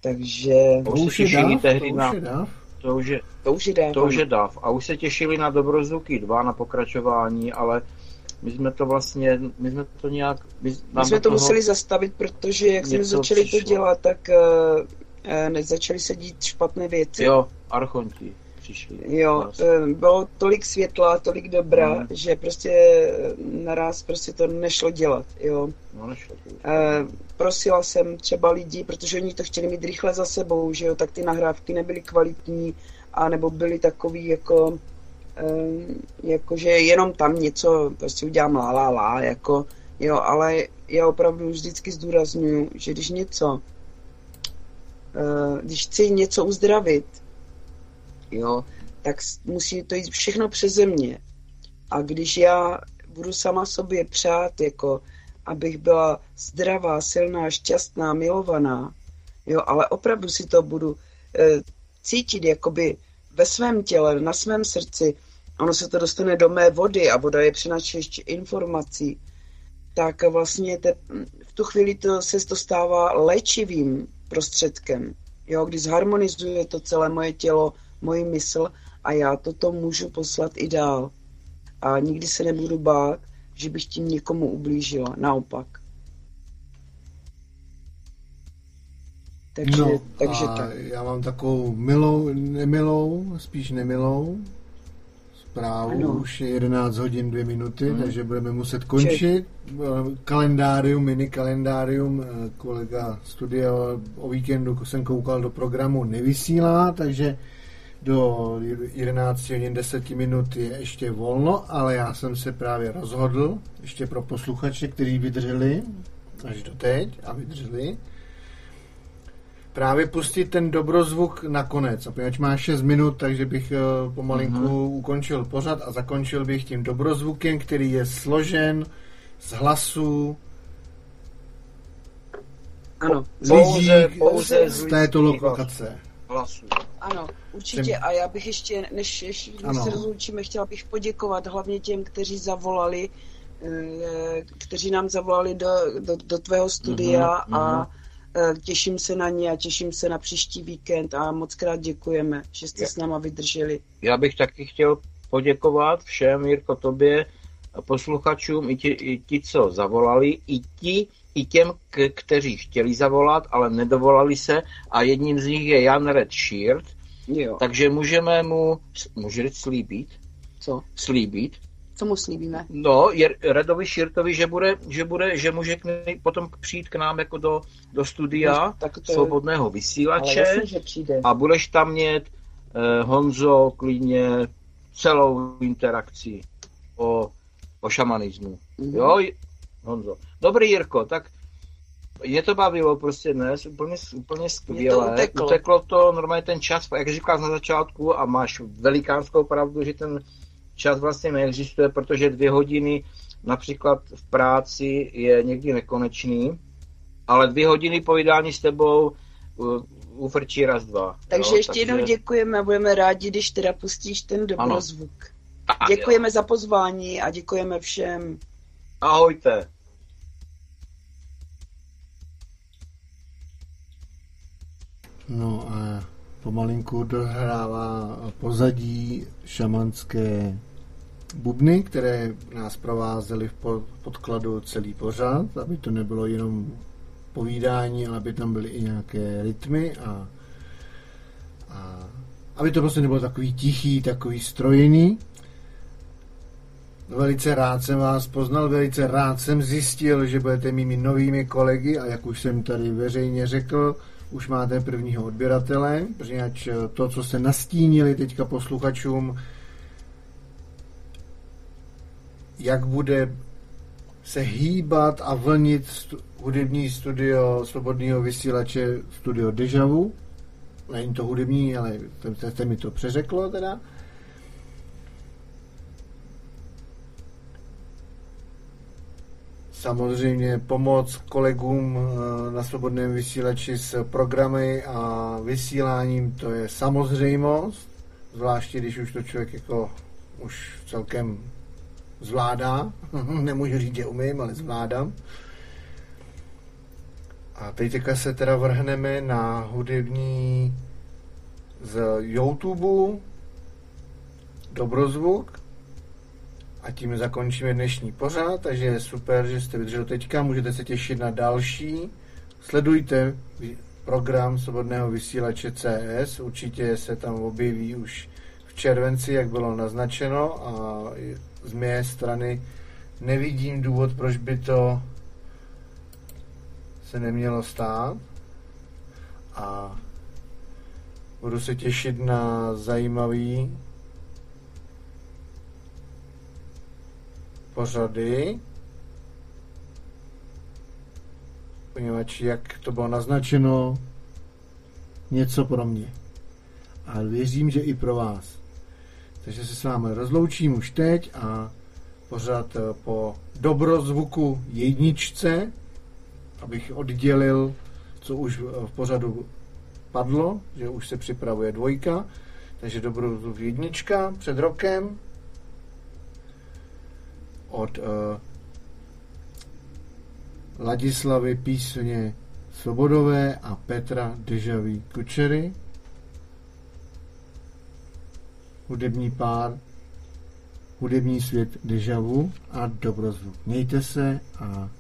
takže To už je dáv, tehdy to na... už je dáv. To už je, to už je dávno. to už je dav. A už se těšili na Dobrozvuky 2, na pokračování, ale my jsme to vlastně, my jsme to nějak... My, My jsme to museli zastavit, protože jak jsme začali přišlo. to dělat, tak uh, začaly se dít špatné věci. Jo, archonti přišli. Jo, Vlastně. bylo tolik světla, tolik dobra, Hmm. že prostě naraz prostě to nešlo dělat, jo. No, nešlo to. Eh, prosila jsem třeba lidi, protože oni to chtěli mít rychle za sebou, že jo, tak ty nahrávky nebyly kvalitní, a nebo byly takový jako, eh, jako že jenom tam něco prostě udělám la la la, jako, jo, ale já opravdu vždycky zdůraznuju, že když něco, eh, když chci něco uzdravit, jo, tak musí to jít všechno přeze mě. A když já budu sama sobě přát, jako abych byla zdravá, silná, šťastná, milovaná, jo, ale opravdu si to budu e, cítit jakoby ve svém těle, na svém srdci, ono se to dostane do mé vody a voda je ještě informací, tak vlastně te, v tu chvíli to, se to stává léčivým prostředkem. Jo, když zharmonizuje to celé moje tělo, moji mysl a já toto můžu poslat i dál. A nikdy se nebudu bát, že bych tím někomu ublížila. Naopak. Takže, no, takže tak. Já mám takovou milou, nemilou, spíš nemilou zprávu. Ano. Už je 11 hodin 2 minuty, hmm. takže budeme muset končit. Kalendárium, mini kalendárium, eh, kolega studia o víkendu jsem koukal do programu, nevysílá, takže do 11 hodin 10 minut je ještě volno, ale já jsem se právě rozhodl, ještě pro posluchače, kteří vydrželi až do teď a vydrželi, právě pustit ten dobrozvuk nakonec. A poněvadž má 6 minut, takže bych uh, pomalinku uh-huh. ukončil pořad a zakončil bych tím dobrozvukem, který je složen z hlasů ano, z pouze, pouze z této lokace. Hlasů. Ano, určitě. A já bych ještě, než, než se rozloučíme, chtěla bych poděkovat hlavně těm, kteří zavolali, eh, kteří nám zavolali do, do, do tvého studia uh-huh, a Eh, těším se na ně a těším se na příští víkend a moc krát děkujeme, že jste s náma vydrželi. Já bych taky chtěl poděkovat všem, Jirko, tobě, posluchačům, i ti, i ti co zavolali, i ti, i těm, k- kteří chtěli zavolat, ale nedovolali se a jedním z nich je Jan Red Sheard, jo. takže můžeme mu, může slíbit, co? Slíbit, co mu slíbíme? No, je Radovi Širtovi, že bude, že bude, že může k nej, potom přijít k nám jako do, do studia no, tak to svobodného vysílače že přijde. a budeš tam mít eh, Honzo klidně celou interakci o, o šamanismu. Mm-hmm. Jo, Honzo. Dobrý Jirko, tak mě to bavilo prostě dnes, úplně, úplně skvěle. To uteklo. uteklo to normálně ten čas, jak říkal na začátku a máš velikánskou pravdu, že ten čas vlastně neexistuje, protože dvě hodiny například v práci je někdy nekonečný, ale dvě hodiny povídání s tebou ufrčí raz, dva. Takže jo, ještě takže... jednou děkujeme a budeme rádi, když teda pustíš ten dobrozvuk. Ano. Děkujeme jo. za pozvání a děkujeme všem. Ahojte. No a pomalinku dohrává pozadí šamanské bubny, které nás provázely v podkladu celý pořad, aby to nebylo jenom povídání, ale aby tam byly i nějaké rytmy a, a aby to prostě nebylo takový tichý, takový strojený. Velice rád jsem vás poznal, velice rád jsem zjistil, že budete mými novými kolegy a jak už jsem tady veřejně řekl, už máte prvního odběratele, protože to, co se nastínili teďka posluchačům, jak bude se hýbat a vlnit stu, hudební studio svobodného vysílače studio Dejavu. Není to hudební, ale jste mi to přeřeklo teda. Samozřejmě pomoc kolegům eh, na svobodném vysílači s programy a vysíláním, to je samozřejmost, zvláště když už to člověk jako už celkem zvládá. Nemůžu říct, že umím, ale zvládám. A teď teďka se teda vrhneme na hudební z YouTube Dobrozvuk a tím zakončíme dnešní pořád, takže je super, že jste vydrželi teďka, můžete se těšit na další. Sledujte program svobodného vysílače CS, určitě se tam objeví už v červenci, jak bylo naznačeno a z mé strany nevidím důvod, proč by to se nemělo stát a budu se těšit na zajímavý pořady, poněvadž jak to bylo naznačeno, něco pro mě. Ale věřím, že i pro vás. Takže se s vámi rozloučím už teď a pořád eh, po dobrozvuku jedničce, abych oddělil, co už v pořadu padlo, že už se připravuje dvojka, takže dobrodruh jednička před rokem od uh, Ladislavy písně Svobodové a Petra Dežavý Kučery. Hudební pár Hudební svět Dežavu a Dobrozvuk. Mějte se a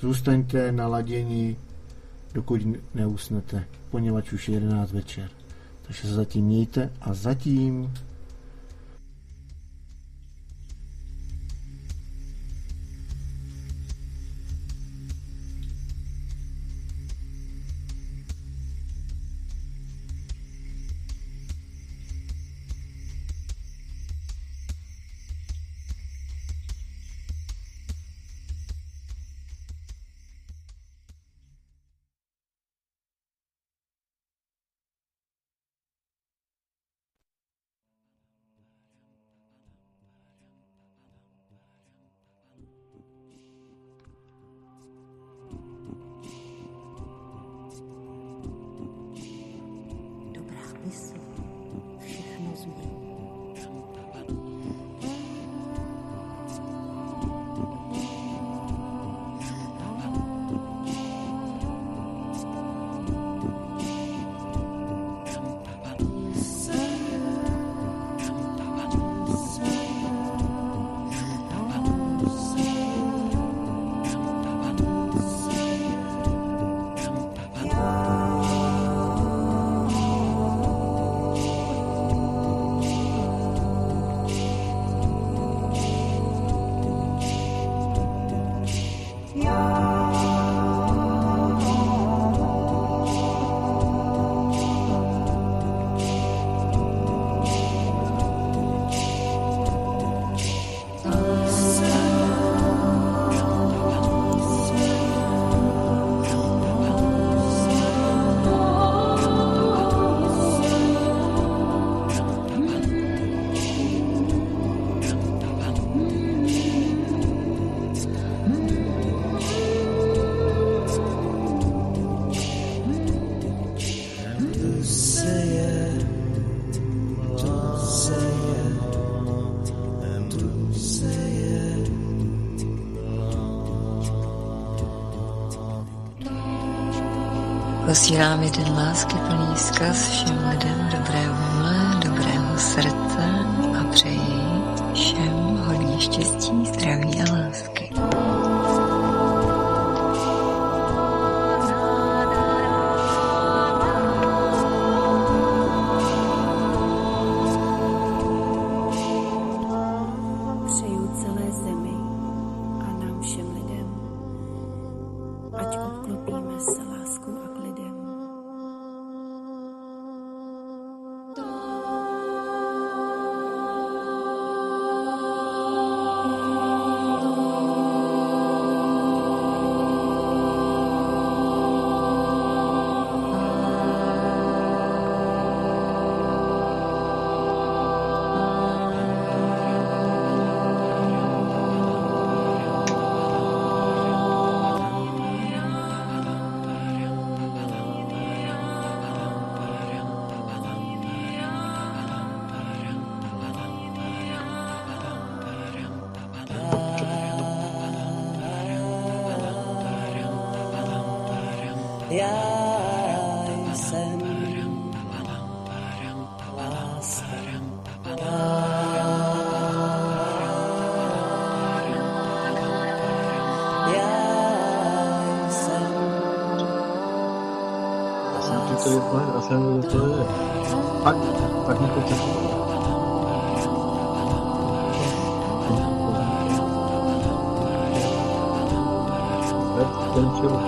zůstaňte naladěni, dokud neusnete, poněvadž už je 11 večer. Takže se zatím mějte a zatím Posílám jeden lásky plný zkaz všem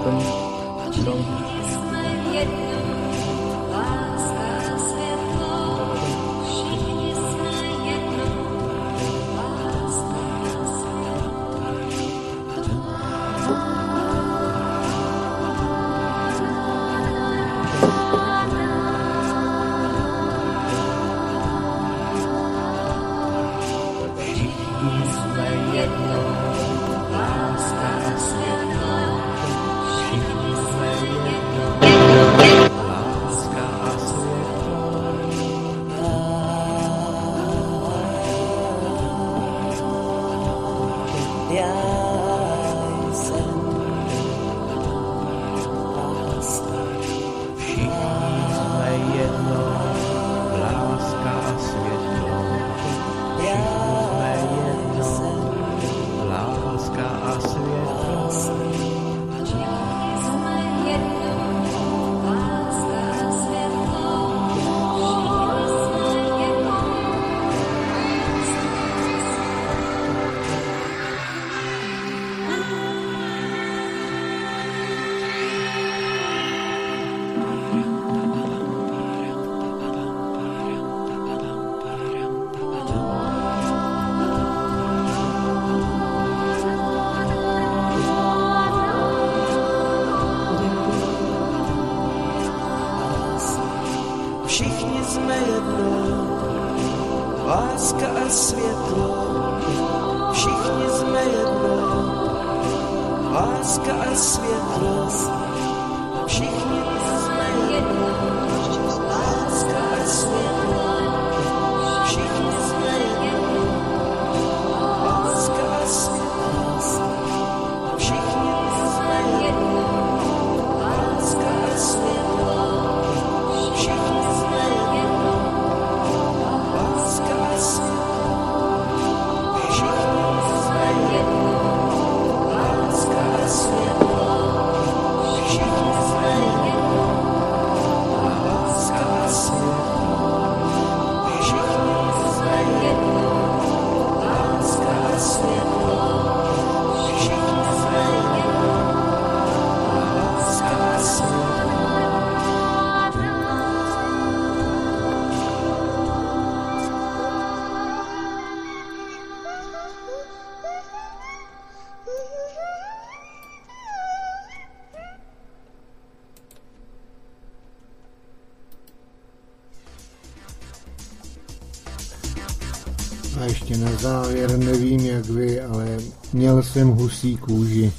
Ten čil, závěr, nevím jak vy, ale měl jsem husí kůži.